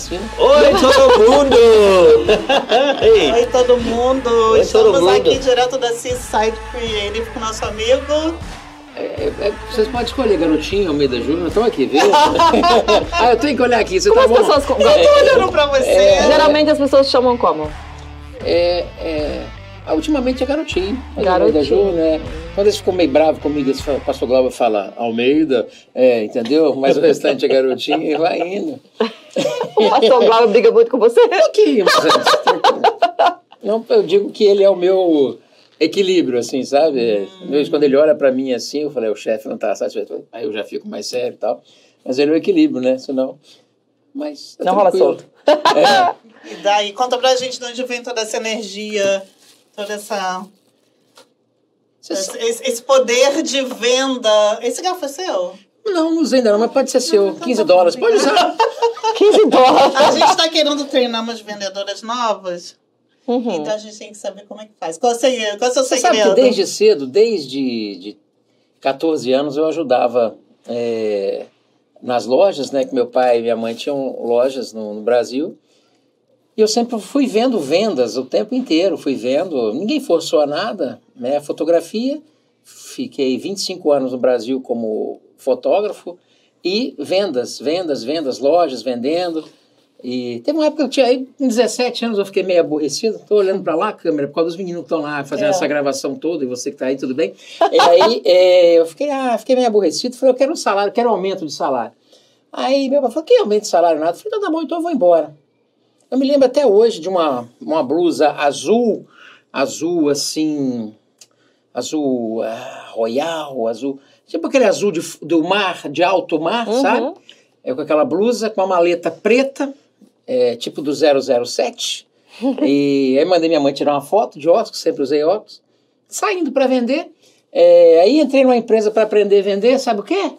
Oi, todo mundo! Oi, todo mundo! Oi, Estamos todo mundo. aqui direto da Seaside Creative com nosso amigo. É, é, vocês podem escolher Garotinho, Almeida Júnior, estão aqui, viu? ah, eu tenho que olhar aqui, você Como tá as bom? pessoas. Eu tô olhando pra você. Geralmente as pessoas chamam como? É, é, ah, ultimamente é Garotinho. mas Garotinho. Almeida Júnior, né? Quando eles ficam meio bravos comigo, eles falam- o pastor Glauber fala Almeida, é, entendeu? Mas o restante é Garotinho e vai indo. O pastor Glauber briga muito com você? Um pouquinho, mas... Não, eu digo que ele é o meu equilíbrio, assim, sabe? Vezes, Quando ele olha pra mim assim, eu falei, o chefe não tá satisfeito. Aí eu já fico mais sério e tal. Mas ele é o equilíbrio, né? Senão... Mas tá Não rola solto. É. E daí, conta pra gente de onde vem toda essa energia, toda essa. Esse, sabe- esse- poder de venda. Esse garfo é seu? Não, não usei ainda não, mas pode ser seu. 15 dólares, pode usar. 15 dólares. A gente tá querendo treinar umas vendedoras novas. Uhum. Então a gente tem que saber como é que faz. Qual, é o segredo? Qual é o seu Você sabe segredo? que desde cedo, desde de 14 anos, eu ajudava é, nas lojas, né? Que meu pai e minha mãe tinham lojas no, no Brasil. E eu sempre fui vendo vendas o tempo inteiro, fui vendo. Ninguém forçou a nada, né? Fotografia. Fiquei 25 anos no Brasil como fotógrafo e vendas, vendas, vendas, lojas vendendo. E teve uma época que eu tinha aí, com 17 anos, eu fiquei meio aborrecido. Estou olhando para lá a câmera, por causa dos meninos que estão lá fazendo É. essa gravação toda, e você que está aí, tudo bem? E aí é, eu fiquei, ah, fiquei meio aborrecido. Falei, eu quero um salário, quero um aumento de salário. Aí meu pai falou, que aumento de salário nada? Eu falei, então tá bom, então eu vou embora. Eu me lembro até hoje de uma, uma blusa azul, azul assim, azul ah, royal, azul, tipo aquele azul de, do mar, de alto mar, Uhum. sabe? É com aquela blusa, com a maleta preta, é, tipo do 007. e aí mandei minha mãe tirar uma foto de óculos, sempre usei óculos, saindo para vender. É, aí entrei numa empresa para aprender a vender, sabe o quê?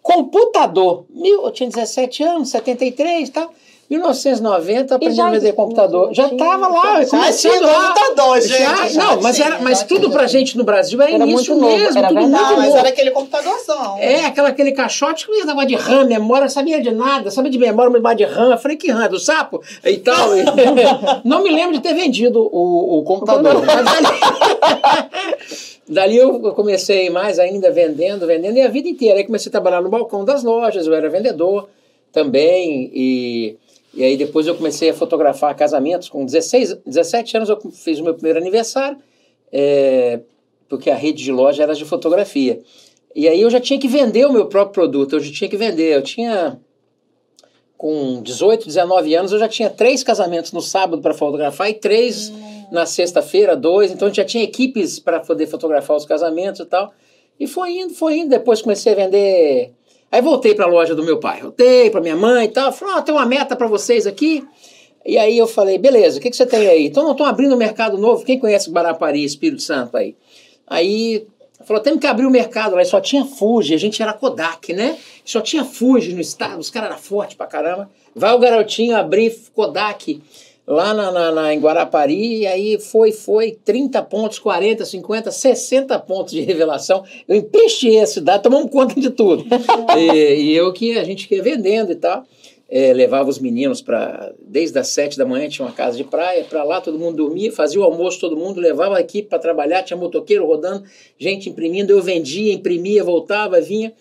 Computador. Mil, eu tinha 17 anos, 73 e tal. 1990, aprendi já a vender computador. Já estava lá, começando tinha lá. computador, gente. Já- já não, mas, era, mas tudo pra gente no Brasil é Era início muito novo, mesmo, era tudo verdade. Muito mas novo. era aquele computadorzão. É, aquela, aquele caixote que não dava de RAM, memória, sabia de nada, sabia de memória, memória de RAM. Eu falei, que RAM? É Do sapo? E tal. E- não me lembro de ter vendido o, o computador. mas dali, dali eu comecei mais ainda vendendo, vendendo, e a vida inteira. Aí comecei a trabalhar no balcão das lojas, eu era vendedor também, e, e aí depois eu comecei a fotografar casamentos. Com 16, 17 anos eu fiz o meu primeiro aniversário, é, porque a rede de loja era de fotografia. E aí eu já tinha que vender o meu próprio produto, eu já tinha que vender. Eu tinha, com 18, 19 anos, eu já tinha três casamentos no sábado para fotografar e três na sexta-feira, dois. Então eu já tinha equipes para poder fotografar os casamentos e tal. E foi indo, foi indo. Depois comecei a vender. Aí voltei para a loja do meu pai, voltei para minha mãe e tal. Falei, tem uma meta para vocês aqui. E aí eu falei, beleza, o que, que você tem aí? Então, estão abrindo um mercado novo. Quem conhece Guarapari, Espírito Santo aí? Aí falou, temos que abrir o mercado lá. E só tinha Fuji, a gente era Kodak, né? Só tinha Fuji no estado, os caras eram fortes pra caramba. Vai o garotinho abrir Kodak lá na, na, na- em Guarapari, e aí foi, foi, 30 pontos, 40, 50, 60 pontos de revelação. Eu empesteei a cidade, tomamos conta de tudo. e, e eu que a gente ia vendendo e tal. É, levava os meninos para desde as sete da manhã tinha uma casa de praia para lá todo mundo dormia fazia o almoço todo mundo levava a equipe para trabalhar tinha motoqueiro rodando gente imprimindo eu vendia imprimia voltava vinha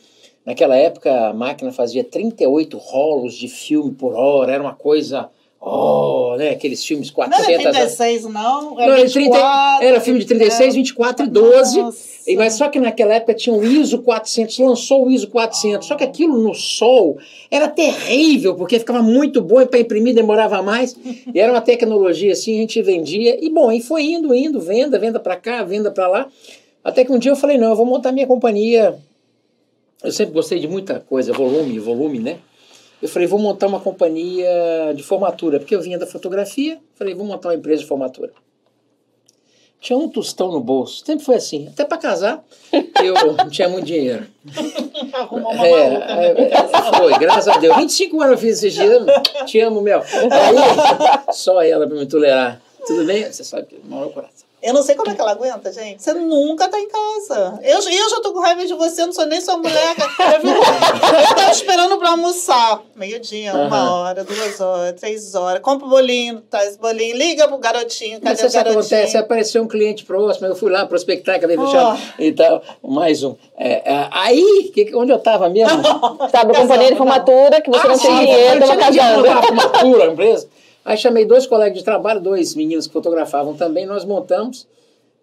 naquela época a máquina fazia 38 rolos de filme por hora era uma coisa oh né aqueles filmes Não era 400 36, não. não, Era era, 30 24. era filme de 36, 24 e 12. Nossa. E, mas só que naquela época tinha o ISO 400, lançou o ISO 400. Só que aquilo no sol era terrível, porque ficava muito bom e para imprimir demorava mais. E era uma tecnologia assim, a gente vendia. E bom, e foi indo, indo, venda, venda para cá, venda para lá. Até que um dia eu falei: não, eu vou montar minha companhia. Eu sempre gostei de muita coisa, volume, volume, né? Eu falei, vou montar uma companhia de formatura, porque eu vinha da fotografia. Falei, vou montar uma empresa de formatura. Tinha um tostão no bolso, sempre foi assim. Até para casar, eu não tinha muito dinheiro. Arrumou uma É, maluca, né? é, foi, graças a Deus. 25 anos eu fiz esses dias, te amo, Mel. Aí, só ela para me tolerar. Tudo bem? Você sabe que mora no coração. Eu não sei como é que ela aguenta, gente. Você nunca tá em casa. Eu, eu já tô com raiva de você, eu não sou nem sua mulher. Eu, fico, eu tava esperando pra almoçar. Meio-dia, uma Aham. hora, duas horas, três horas. Compra o bolinho, traz o bolinho, liga pro garotinho. Mas Cadê o isso acontece, garotinho? apareceu um cliente próximo, eu fui lá prospectar, acabei Oh. fechando e tal. Mais um. É, é, aí, que, onde eu estava mesmo? Sabe, companhia de formatura que você não tem sim, dinheiro, eu tava dinheiro casando. pra formatura, a empresa. Aí chamei dois colegas de trabalho, dois meninos que fotografavam também, nós montamos.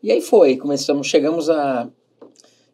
E aí foi, começamos, chegamos a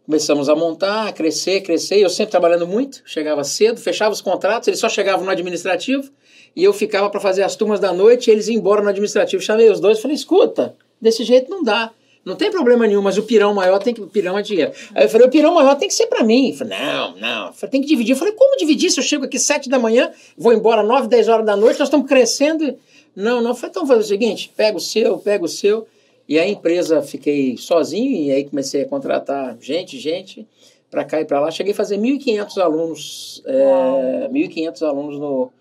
começamos a montar, a crescer, crescer. Eu sempre trabalhando muito, chegava cedo, fechava os contratos, eles só chegavam no administrativo e eu ficava para fazer as turmas da noite e eles iam embora no administrativo. Chamei os dois falei: "Escuta, desse jeito não dá. Não tem problema nenhum, mas o pirão maior tem que. O pirão é dinheiro. Aí eu falei, o pirão maior tem que ser pra mim. Eu falei, não, não. Falei, tem que dividir. Eu falei, como dividir? Se eu chego aqui sete da manhã, vou embora nove, dez horas da noite, nós estamos crescendo. Não, não. Eu falei, então vamos fazer o seguinte: pega o seu, pega o seu. E a empresa, fiquei sozinho, e aí comecei a contratar gente, gente, pra cá e pra lá. Cheguei a fazer 1.500 alunos, é, 1.500 alunos no,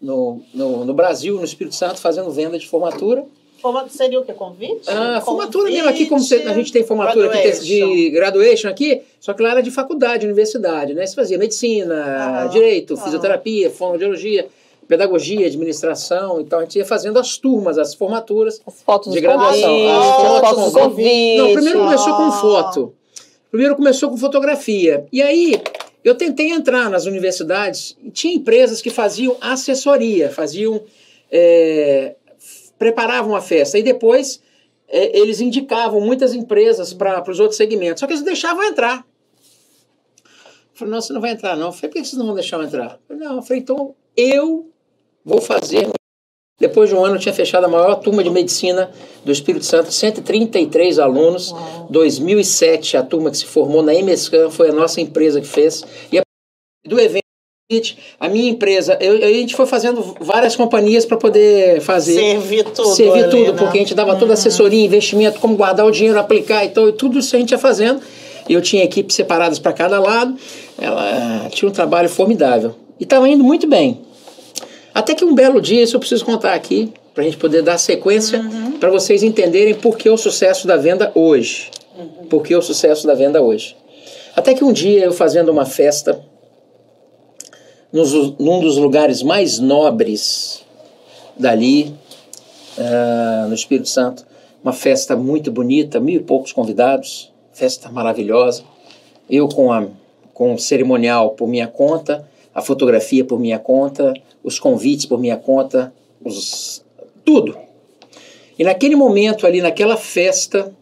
no, no, no Brasil, no Espírito Santo, fazendo venda de formatura. Forma- Seria o quê? Convite? Ah, formatura Convite, mesmo aqui, como a gente tem formatura aqui graduation. de graduation aqui, só que lá era de faculdade, universidade, né? Você fazia medicina, Aham. direito, Aham. fisioterapia, fonoaudiologia, pedagogia, administração, então a gente ia fazendo as turmas, as formaturas. As fotos De graduação. convites, Ah, as fotos fotos convites. Não, primeiro começou com Ah. foto. Primeiro começou com fotografia. E aí eu tentei entrar nas universidades e tinha empresas que faziam assessoria, faziam. é, preparavam a festa. E depois é, eles indicavam muitas empresas para os outros segmentos. Só que eles deixavam entrar. Eu falei, não, você não vai entrar, não. Eu falei, por que vocês não vão deixar eu entrar? Eu falei, não, eu falei, então eu vou fazer. Depois de um ano, eu tinha fechado a maior turma de medicina do Espírito Santo, 133 alunos. 2007, a turma que se formou na MSCAM foi a nossa empresa que fez. E a do evento, a minha empresa, eu, a gente foi fazendo várias companhias para poder fazer. Servir tudo. Servir ali, tudo, né? porque a gente dava toda a assessoria, investimento, como guardar o dinheiro, aplicar e tal, e tudo isso a gente ia fazendo. Eu tinha equipes separadas para cada lado. Ela tinha um trabalho formidável. E estava indo muito bem. Até que um belo dia, isso eu preciso contar aqui, para a gente poder dar sequência, para vocês entenderem por que o sucesso da venda hoje. Por que o sucesso da venda hoje. Até que um dia, eu fazendo uma festa, nos, num dos lugares mais nobres dali, ah, no Espírito Santo, uma festa muito bonita, mil e poucos convidados, festa maravilhosa. Eu com, a, com o cerimonial por minha conta, a fotografia por minha conta, os convites por minha conta, os, tudo. E naquele momento ali, naquela festa,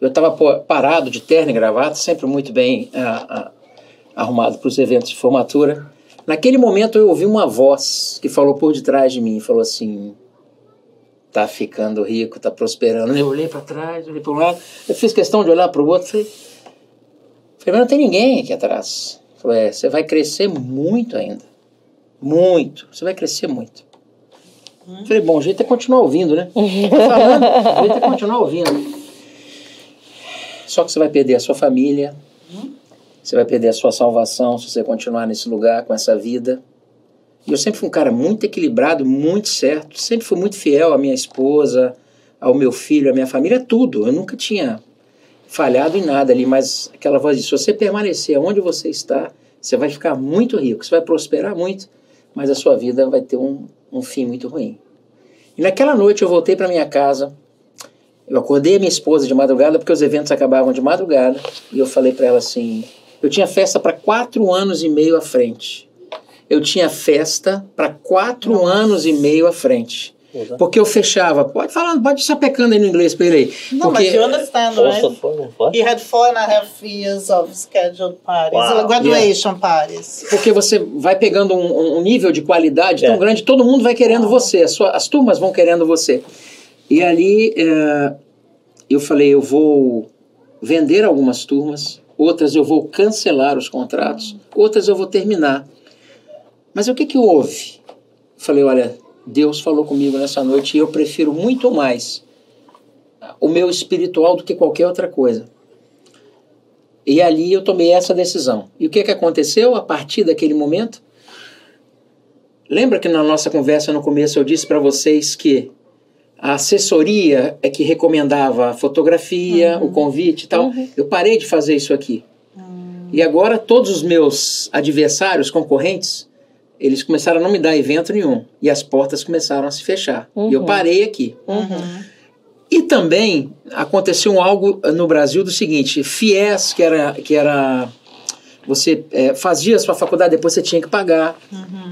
eu estava parado de terno e gravata, sempre muito bem ah, ah, arrumado para os eventos de formatura. Naquele momento eu ouvi uma voz que falou por detrás de mim, falou assim: tá ficando rico, tá prosperando. Eu olhei para trás, olhei para um lado, eu fiz questão de olhar para o outro, falei, falei, mas não tem ninguém aqui atrás. Falei, é, você vai crescer muito ainda, muito, você vai crescer muito. Falei, bom, o jeito é continuar ouvindo, né? Falando, o jeito é continuar ouvindo. Só que você vai perder a sua família, você vai perder a sua salvação se você continuar nesse lugar com essa vida. E eu sempre fui um cara muito equilibrado, muito certo, sempre fui muito fiel à minha esposa, ao meu filho, à minha família, tudo. Eu nunca tinha falhado em nada ali, mas aquela voz de se você permanecer onde você está, você vai ficar muito rico, você vai prosperar muito, mas a sua vida vai ter um, um fim muito ruim. E naquela noite eu voltei para minha casa, eu acordei a minha esposa de madrugada, porque os eventos acabavam de madrugada, e eu falei para ela assim: eu tinha festa para quatro anos e meio à frente. Eu tinha festa para quatro Nossa. anos e meio à frente. Porque eu fechava, pode falar, pode estar pecando aí no inglês para ele aí. No, porque, but you understand, Also right? for what? He had four and a half years of scheduled parties, Wow. graduation parties. porque você vai pegando um, um nível de qualidade tão É. grande, todo mundo vai querendo você, as, sua- as turmas vão querendo você. E ali eh, eu falei, eu vou vender algumas turmas, outras eu vou cancelar os contratos, outras eu vou terminar. Mas o que que houve? Falei, olha, Deus falou comigo nessa noite e eu prefiro muito mais o meu espiritual do que qualquer outra coisa. E ali eu tomei essa decisão. E o que, que aconteceu a partir daquele momento? Lembra que na nossa conversa no começo eu disse para vocês que a assessoria é que recomendava a fotografia, o convite e tal. Eu parei de fazer isso aqui. E agora todos os meus adversários, concorrentes, eles começaram a não me dar evento nenhum. E as portas começaram a se fechar. E eu parei aqui. E também aconteceu algo no Brasil do seguinte: FIES, que era. Que era você é, fazia a sua faculdade, depois você tinha que pagar.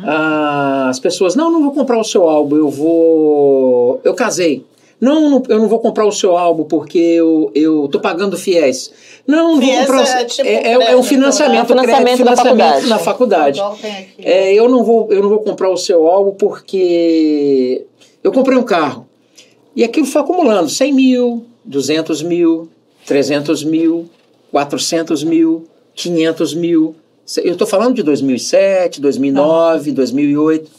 Ah, as pessoas, não, não vou comprar o seu álbum, eu vou. Eu casei. Não, não, eu não vou comprar o seu álbum porque eu, eu tô pagando FIES. Não, não vou comprar o é tipo é, é, é um financiamento, né? crédito, Financiamento da faculdade. na faculdade. É, eu não vou, eu não vou comprar o seu álbum porque eu comprei um carro. E aquilo foi acumulando 100 mil, 200 mil, 300 mil, 400 mil, 500 mil. Eu estou falando de 2007, 2009, 2008.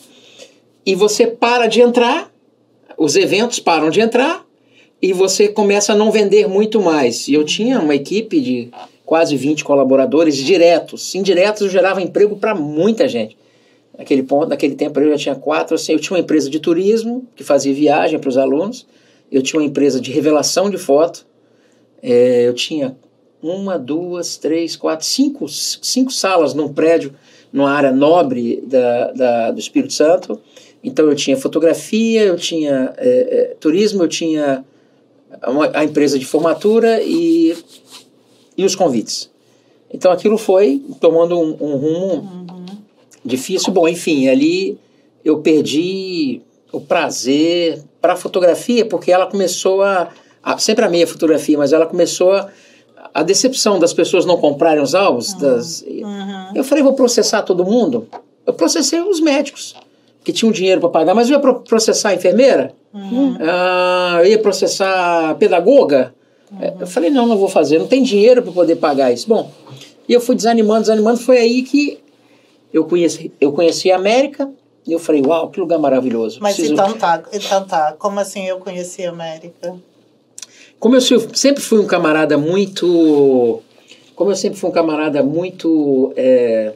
E você para de entrar, os eventos param de entrar e você começa a não vender muito mais. E eu tinha uma equipe de quase 20 colaboradores diretos. Indiretos eu gerava emprego para muita gente. Naquele ponto, naquele tempo eu já tinha quatro, assim, eu tinha uma empresa de turismo que fazia viagem para os alunos, eu tinha uma empresa de revelação de foto, é, eu tinha uma, duas, três, quatro, cinco, cinco salas num prédio, numa área nobre da, da- do Espírito Santo. Então eu tinha fotografia, eu tinha é, é, turismo, eu tinha uma- a empresa de formatura e, e os convites. Então aquilo foi tomando um, um rumo difícil. Bom, enfim, ali eu perdi o prazer para a fotografia, porque ela começou a, a- Sempre amei a fotografia, mas ela começou a. A decepção das pessoas não comprarem os álbuns. Das, Eu falei, vou processar todo mundo. Eu processei os médicos, que tinham dinheiro para pagar, mas eu ia pro- processar a enfermeira, Ah, eu ia processar a pedagoga. Eu falei, não, não vou fazer, não tem dinheiro para poder pagar isso. Bom, e eu fui desanimando, desanimando. Foi aí que eu conheci, eu conheci a América e eu falei, uau, que lugar maravilhoso. Mas Preciso- então tá, então tá. Como assim eu conheci a América? Como eu sempre fui um camarada muito. Como eu sempre fui um camarada muito. é,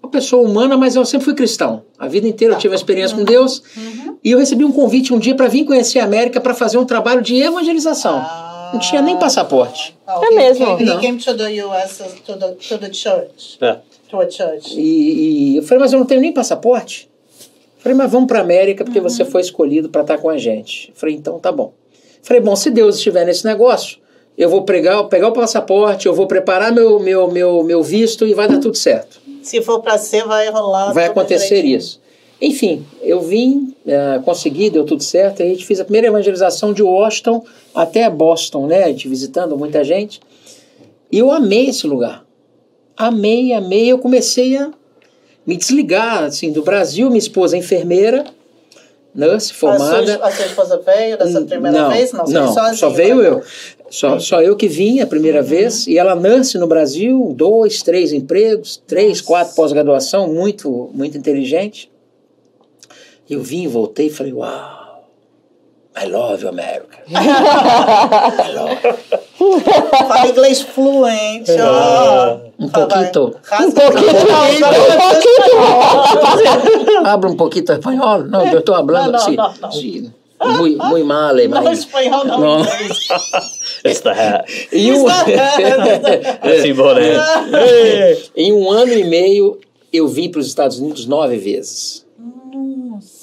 uma pessoa humana, mas eu sempre fui cristão. A vida inteira eu tive uma experiência com Deus. E eu recebi um convite um dia para vir conhecer a América para fazer um trabalho de evangelização. Não tinha nem passaporte. Oh, É mesmo? Came, Não. he came to the US to the, to the church. É. To a church. E, e eu falei, mas eu não tenho nem passaporte. Eu falei, mas vamos para América porque você foi escolhido para estar com a gente. Eu falei, então tá bom. Falei, bom, se Deus estiver nesse negócio, eu vou pregar, pegar o passaporte, eu vou preparar meu, meu, meu, meu visto e vai dar tudo certo. Se for pra ser, vai rolar. vai acontecer direitinho. isso. Enfim, eu vim, eh, consegui, deu tudo certo. A gente fez a primeira evangelização de Washington até Boston, né? A gente visitando muita gente. E eu amei esse lugar. Amei, amei. Eu comecei a me desligar assim, do Brasil. Minha esposa é enfermeira, nurse, A formada. sua, a sua esposa veio dessa primeira não, vez? Não, não, só veio eu. Só, só eu que vim a primeira vez. E ela nurse no Brasil, dois, três empregos, três, quatro pós-graduação, muito, muito inteligente. Eu vim, voltei e falei, uau, I love America. I love. Fala inglês fluente, ó. Um pouquinho. vai. Um pouquinho, Habla um pouquinho espanhol? Não, eu estou hablando Não, não, assim. não, sim, muy, muy mal, eh, Não, mas- espanhol não. Não. It's the hat. E um, Assim, boné. em um ano e meio, eu vim para os Estados Unidos nove vezes.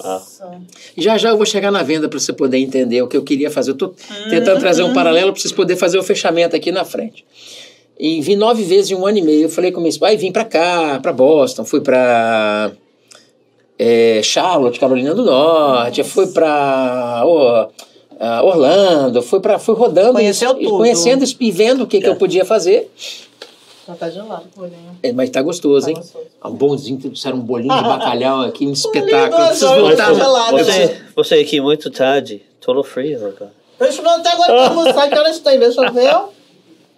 Nossa. Já já eu vou chegar na venda para você poder entender o que eu queria fazer. Eu estou tentando trazer um paralelo para vocês poderem fazer o fechamento aqui na frente. E vim nove vezes em um ano e meio. Eu falei com esposa, aí vim para cá, para Boston, fui para Charlotte, Carolina do Norte, fui para Orlando, fui para fui rodando, Conheceu e- tudo. conhecendo e vendo o que, que eu podia fazer. Já tá gelado o bolinho. É, mas tá gostoso, Tá hein? gostoso. Um bonzinho, trouxeram um bolinho de bacalhau aqui, um espetáculo. preciso voltar. esse gelado. Você, você aqui muito tarde. Todo frio agora. Deixa eu até agora pra almoçar, que horas tem? Deixa eu ver.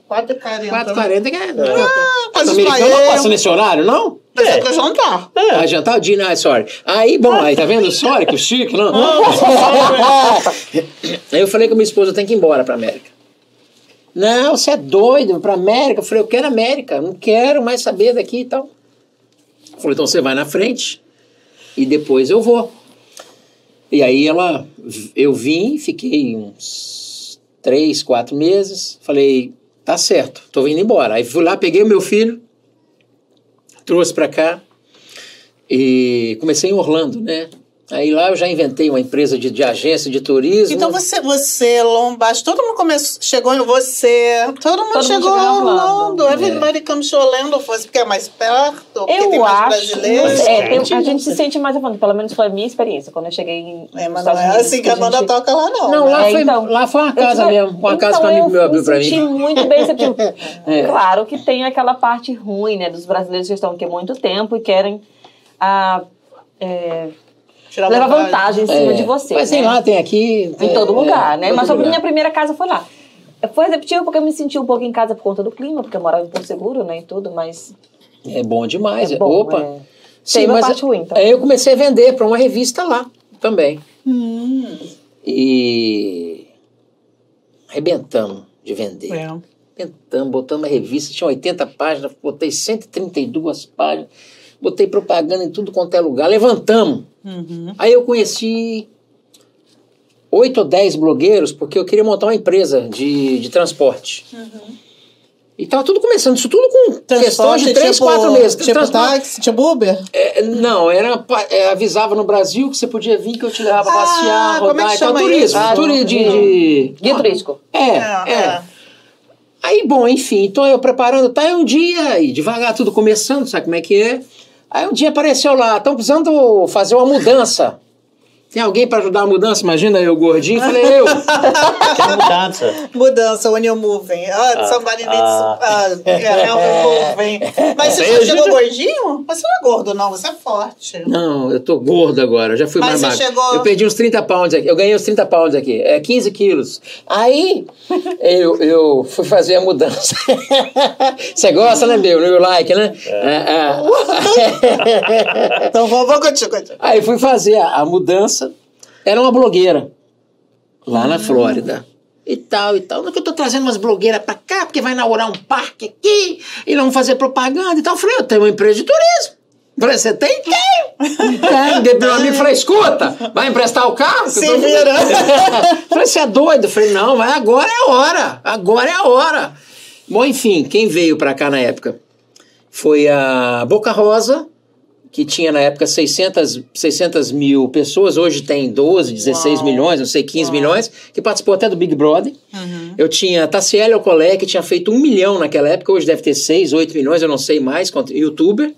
4h40. 4h40 que é. mas Os americanos não é- passam nesse horário, não? Mas é pra jantar. Ah, jantar? Dinner, sorry. Aí, bom, aí tá vendo? Sorry, que chique, não? aí eu falei com minha esposa, eu tenho que ir embora pra América. Não, você é doido pra América? Eu falei, eu quero América, não quero mais saber daqui e tal. Falei, então você vai na frente e depois eu vou. E aí ela, eu vim, fiquei uns três, quatro meses, falei, tá certo, tô indo embora. Aí fui lá, peguei o meu filho, trouxe pra cá e comecei em Orlando, né? Aí lá eu já inventei uma empresa de, de agência de turismo. Então você, você, Lombardi, todo mundo começou, chegou em você, todo mundo Todo mundo chegou em em Orlando. Comes to Orlando, fosse porque é mais perto, porque tem Eu mais acho. brasileiros. É, a gente se sente mais falando, pelo menos foi a minha experiência, quando eu cheguei em. É, mas não é Unidos, assim que a gente- banda toca lá, não. Não, né? lá, É, foi, então, lá foi uma Eu casa tive- mesmo, uma casa que um então, amigo meu eu abriu pra me senti mim. muito bem receptivo. É. Claro que tem aquela parte ruim, né, dos brasileiros que estão aqui há muito tempo e querem ah, é, Tirar levar vantagem em cima É, de você. Mas tem né? lá, tem aqui. Em todo é, lugar, é, né? todo Mas a lugar. minha primeira casa foi lá. Foi receptivo porque eu me senti um pouco em casa por conta do clima, porque eu morava em Porto Seguro, né, e tudo, mas É bom demais. é bom. Opa. é. Tem uma parte ruim, então. Aí eu comecei a vender para uma revista lá também. Hum, E arrebentamos de vender. é. Arrebentamos, botamos a revista, tinha 80 páginas, botei 132 páginas, botei propaganda em tudo quanto é lugar, levantamos. Uhum. Aí eu conheci oito ou dez blogueiros, porque eu queria montar uma empresa de, de transporte. E tava tudo começando, isso tudo com questão de três, tipo, quatro meses. Tipo Transporte- táxi, tipo Uber? é, não, era, é, avisava no Brasil que você podia vir, que eu te levava Ah, passear, como é que rodar e tal. chama Turismo. isso? Ah, turismo de, de- Guia turístico. É, é. Aí, bom, enfim, então eu preparando, tá aí um dia, e devagar tudo começando, sabe como é que é? Aí um dia apareceu lá, estão precisando fazer uma mudança. Tem alguém para ajudar a mudança? Imagina eu, gordinho, falei eu. Que mudança. Mudança, when you're moving. Ah, Ah, somebody needs ah. ah, yeah, help moving. Mas você Beijo. chegou gordinho? Você não é gordo, não. Você é forte. Não, eu tô gordo agora, já fui Mas mais você magro. chegou- Eu perdi uns 30 pounds aqui, eu ganhei uns 30 pounds aqui, é 15 quilos. Aí eu, eu fui fazer a mudança. Você gosta, né, Bill? You like, né? É, é. Então vamos, continuar. Aí fui fazer a, a mudança, era uma blogueira, lá na Flórida. E tal, e tal. Não é que eu tô trazendo umas blogueiras pra cá, porque vai inaugurar um parque aqui, e vamos fazer propaganda e tal. Eu falei, eu tenho uma empresa de turismo. Eu Falei, você tem? Tenho. Tem. Meu amigo falou, escuta, vai emprestar o carro? Se tô- vira. falei, você é doido? Eu falei, não, mas agora é a hora. Agora é a hora. Bom, enfim, quem veio pra cá na época? Foi a Boca Rosa, que tinha na época 600, 600 mil pessoas, hoje tem 12, 16 Uau. milhões, não sei, 15 milhões, que participou até do Big Brother. Uhum. Eu tinha Tassiele Alcolé, que tinha feito um milhão naquela época, hoje deve ter 6, 8 milhões, eu não sei mais, quanto- youtuber.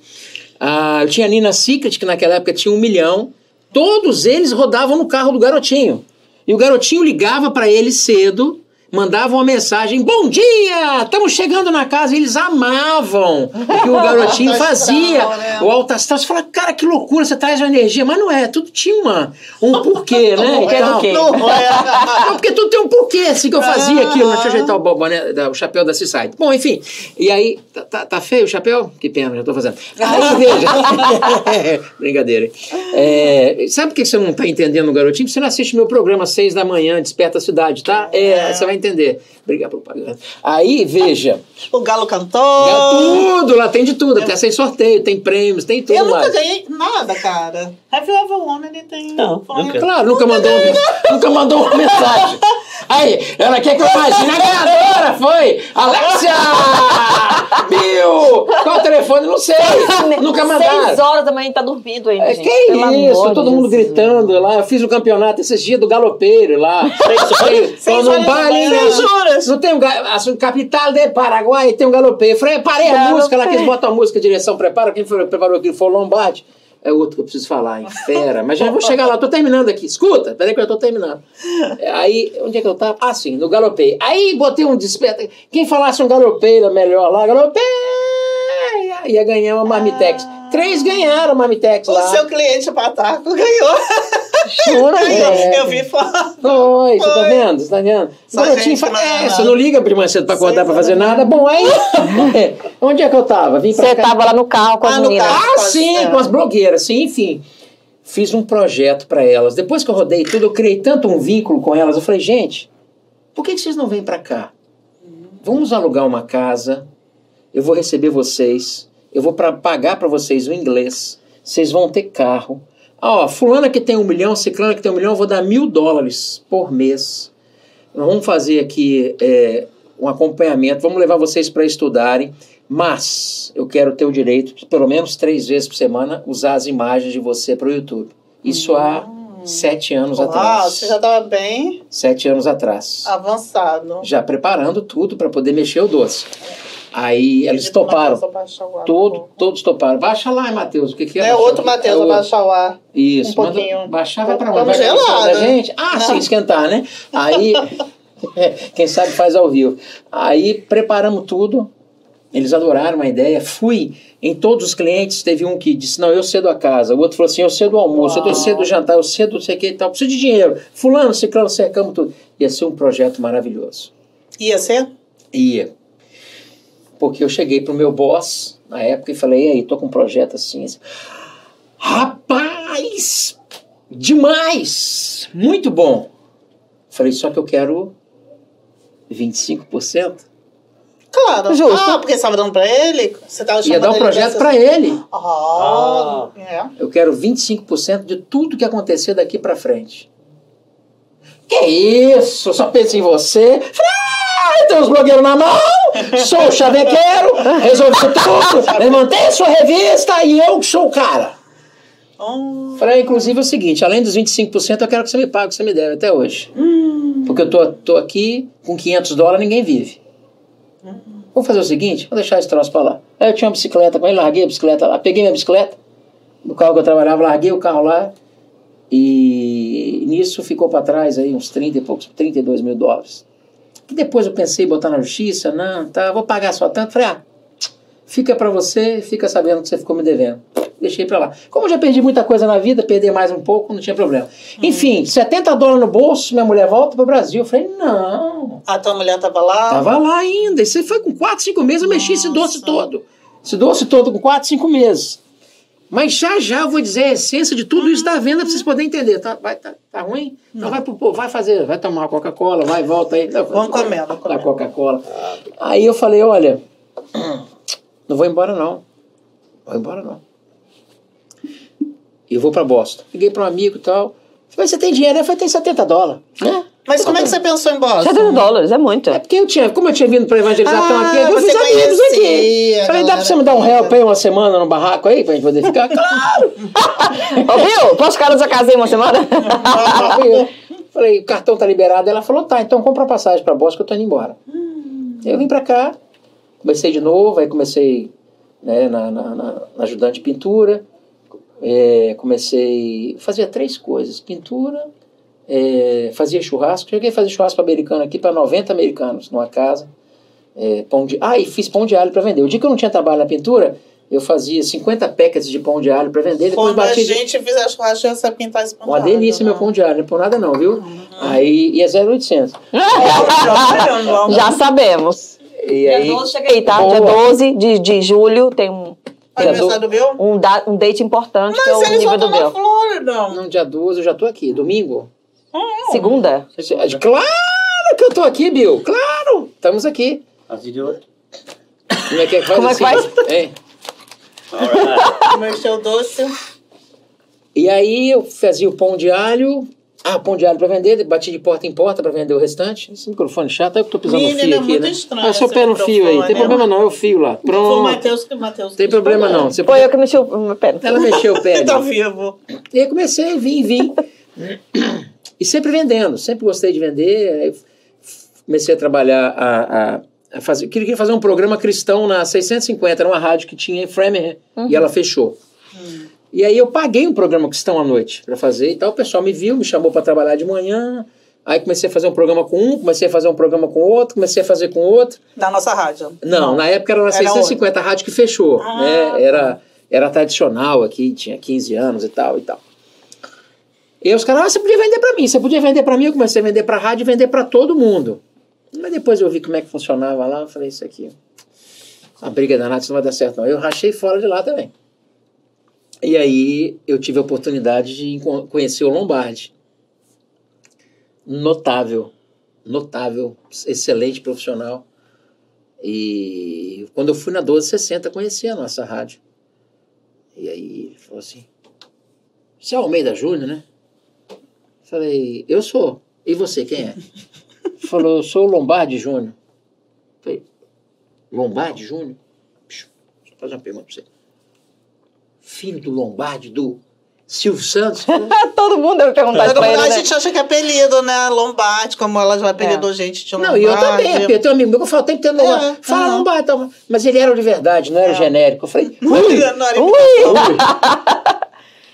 Ah, eu tinha Nina Secret, que naquela época tinha um milhão. Todos eles rodavam no carro do garotinho. E o garotinho ligava para eles cedo, mandava uma mensagem: Bom dia! Estamos chegando na casa. E eles amavam o que o garotinho fazia. né? O alto astral. Você fala, cara, que loucura, você traz uma energia. Mas não é, tudo tinha uma, um porquê, né? Não é? Não é. Não, porque tudo tem um porquê, assim, que eu fazia aquilo. Deixa eu ajeitar o, boné, da- o chapéu da Seaside. Bom, enfim. E aí, tá, tá- tá feio o chapéu? Que pena, já tô fazendo. Aí, veja. Brincadeira. É, sabe por que você não tá entendendo o garotinho? Porque você não assiste meu programa às seis da manhã, Desperta a Cidade, tá? É, você vai entender. Obrigado propaganda. Aí, veja. O galo cantou. Tudo, lá tem de tudo. Até sem sorteio, tem prêmios, tem tudo Eu nunca mais. ganhei nada, cara. Have you ever won anything? Não, nunca. Claro, nunca mandou, nunca mandou uma mensagem. Aí, ela quer que eu imagine. A ganhadora foi Alexia! Bill! Qual o telefone? Não sei. Nunca mandaram. Seis horas da manhã tá dormindo ainda, É, gente. que Pelo isso, todo de mundo Jesus. gritando lá. Eu fiz o campeonato esses dias do galopeiro lá. Sei, Seis um horas da baile. manhã. Seis horas. Não tem um ga- a capital do Paraguai, tem um galopeiro. Eu falei, parei a Galopeiro. música lá, que eles botam a música, direção, prepara. Quem foi, preparou aquilo foi o Lombardi. É outro que eu preciso falar, em fera. Mas já vou chegar lá, tô terminando aqui. Escuta, peraí que eu tô terminando. Aí, onde é que eu tava? Ah, sim, no galopeiro. Aí botei um desperta. Quem falasse um galopeiro melhor lá, galopeiro, ia ganhar uma Marmitex. Três ganharam O lá. seu cliente pataco ganhou. Jura, ganhou. gente? Eu vi foto. Foi, você tá Foi. vendo? Você tá vendo? Só Garotinho gente fala, é, é você não liga manhã cedo pra acordar pra fazer nada. Bom, aí. onde é que eu tava? Vim pra Você cá. tava lá no carro com as Ah, no meninas. carro. Ah, sim, com as blogueiras, sim, enfim. Fiz um projeto pra elas. Depois que eu rodei tudo, eu criei tanto um vínculo com elas. Eu falei, gente, por que, que vocês não vêm pra cá? Vamos alugar uma casa. Eu vou receber vocês. Eu vou pra, pagar pra vocês o inglês. Vocês vão ter carro. Ó, fulana que tem um milhão, ciclana que tem um milhão, eu vou dar mil dólares por mês. Nós vamos fazer aqui é, um acompanhamento, vamos levar vocês para estudarem, mas eu quero ter o direito, de, pelo menos três vezes por semana, usar as imagens de você para o YouTube. Isso há sete anos Uau, atrás. você já estava bem Sete anos atrás. avançado. Já preparando tudo para poder mexer o doce. Aí eles toparam. Um Todo, todos toparam. Baixa lá, Matheus. O que, que é? É outro Matheus É outro. abaixar o ar. Isso, um manda pouquinho. baixar, vai pra onde? Vai gelado. da gente? Ah, sim, esquentar, né? Aí, quem sabe faz ao vivo. Aí preparamos tudo, eles adoraram a ideia. Fui em todos os clientes, teve um que disse, não, eu cedo a casa. O outro falou assim, eu cedo o almoço, eu Uau. tô cedo o jantar, eu cedo não sei o que e tal. Preciso de dinheiro. Fulano, ciclano, cercamos tudo. Ia ser um projeto maravilhoso. Ia ser? Ia. Porque eu cheguei pro meu boss na época e falei, e aí, tô com um projeto assim. assim. Rapaz! Demais! Muito bom! Falei, só que eu quero 25%. Claro. Justo. Ah, porque você estava dando pra ele? Você estava Ia dar um projeto pra para ele. Ah, é. Eu quero 25% de tudo que acontecer daqui para frente. Que isso? Só penso em você. Falei, ah, tem uns blogueiros na mão. Sou o chavequeiro. Resolvi tudo. Levantei a sua revista e eu que sou o cara. Hum, Falei, inclusive, é o seguinte: além dos 25%, eu quero que você me pague o que você me deve até hoje. Porque eu tô, tô aqui com 500 dólares, ninguém vive. Vou fazer o seguinte: vou deixar esse troço pra lá. Aí eu tinha uma bicicleta com ele, larguei a bicicleta lá, peguei minha bicicleta, no carro que eu trabalhava, larguei o carro lá. E nisso ficou para trás aí uns 30 e poucos, 32 mil dólares. E depois eu pensei em botar na justiça, não, tá, vou pagar só tanto. Falei, ah, fica para você, fica sabendo que você ficou me devendo. Deixei para lá. Como eu já perdi muita coisa na vida, perder mais um pouco, não tinha problema. Enfim, 70 dólares no bolso, minha mulher volta pro Brasil. Eu falei, não, A tua mulher estava lá? tava lá ainda. Isso foi com 4, 5 meses, eu mexi esse doce Nossa. todo. Esse doce todo com 4, 5 meses. Mas já já eu vou dizer a essência de tudo isso da venda pra vocês poderem entender. Tá, vai, tá, tá ruim? Então vai pro povo, vai fazer, vai tomar uma Coca-Cola, vai, volta aí. Não, Vamos comendo, vamos Da comendo. Coca-Cola. Aí eu falei, olha, não vou embora não. Vou embora não. E eu vou pra Boston. Liguei pra um amigo e tal. Falei, você tem dinheiro? Eu falei, tem 70 dólares. Né? Mas como é que você pensou em Boston? 70 dólares, é muito. É porque eu tinha, como eu tinha vindo pra evangelização Ah, aqui, eu você fiz amigos aqui. Falei, dá pra você me dar um help aí uma semana no barraco aí, pra gente poder ficar? Claro! Ô, viu? Posso ficar na sua casa aí uma semana? Falei, Falei, o cartão tá liberado. Ela falou, tá, então compra passagem pra Boston que eu tô indo embora. Eu vim pra cá, comecei de novo, aí comecei né, na, na, na- na ajudante de pintura. É, comecei. Fazia três coisas: pintura, é, fazia churrasco. Cheguei a fazer churrasco americano aqui para 90 americanos numa casa. É, pão de, ah, e fiz pão de alho para vender. O dia que eu não tinha trabalho na pintura, eu fazia 50 packets de pão de alho para vender. Quando a batia de- gente fizer churrasco, sabe pintar esse pão uma de alho, delícia né? meu pão de alho, não é por nada não, viu? Aí, e é 0,800. Já sabemos. E Dia aí, 12 chega aí, tá? Boa. Dia 12 de, de julho tem um, Aniversário do Bill? um, da- um date importante que é o Mas nível do na Bel. Flórida. no dia 12 eu já tô aqui, domingo. Segunda? Claro que eu tô aqui, Bill, claro, estamos aqui. He doing? Como é que faz Como é que assim? All right. Mexeu doce. E aí eu fazia o pão de alho, ah, pão de alho para vender, bati de porta em porta para vender o restante. Esse microfone chato, é que eu tô pisando Menino, no fio é aqui, muito né? estranho seu esse pé no fio aí, tem né? problema não, é o fio lá. Foi o Pronto, Matheus que o Matheus tem problema não. Você Foi eu que mexi o meu pé. Ela mexeu o pé. Tá ali. vivo. E aí comecei, vim, vim. E sempre vendendo, sempre gostei de vender. Comecei a trabalhar, a, a, a fazer. Queria fazer um programa cristão na 650, era uma rádio que tinha em Framingham, e ela fechou. E aí eu paguei um programa cristão à noite para fazer e tal. O pessoal me viu, me chamou para trabalhar de manhã. Aí comecei a fazer um programa com um, comecei a fazer um programa com outro, comecei a fazer com outro. Da nossa rádio. Não, na época era na Era 650, a rádio que fechou. Ah, né? Era, era tradicional aqui, tinha 15 anos e tal e tal. E os caras, ah, você podia vender pra mim, você podia vender pra mim, eu comecei a vender pra rádio e vender pra todo mundo. Mas depois eu vi como é que funcionava lá, eu falei, isso aqui, a briga danada, isso não vai dar certo não. Eu rachei fora de lá também. E aí eu tive a oportunidade de conhecer o Lombardi. Notável, notável, excelente profissional. E quando eu fui na 1260, conheci a nossa rádio. E aí ele falou assim: Você é o Almeida Júnior, né? Falei, eu sou. E você, quem é? Falou, eu sou o Lombardi Júnior. Falei, Lombardi Júnior? Deixa eu fazer uma pergunta pra você. Filho do Lombardi, do Silvio Santos? Todo mundo deve perguntar isso Todo pra mundo- ele, a né? gente acha que é apelido, né? Lombardi, como ela já apelidou gente de Não, Lombardi. e eu também, Apê, tem um amigo meu que eu falo, tem que ter Lombardi. É, Fala aham. Lombardi, tá, mas ele era o de verdade, não era o genérico. Eu falei, Não ui, era- não era Ui!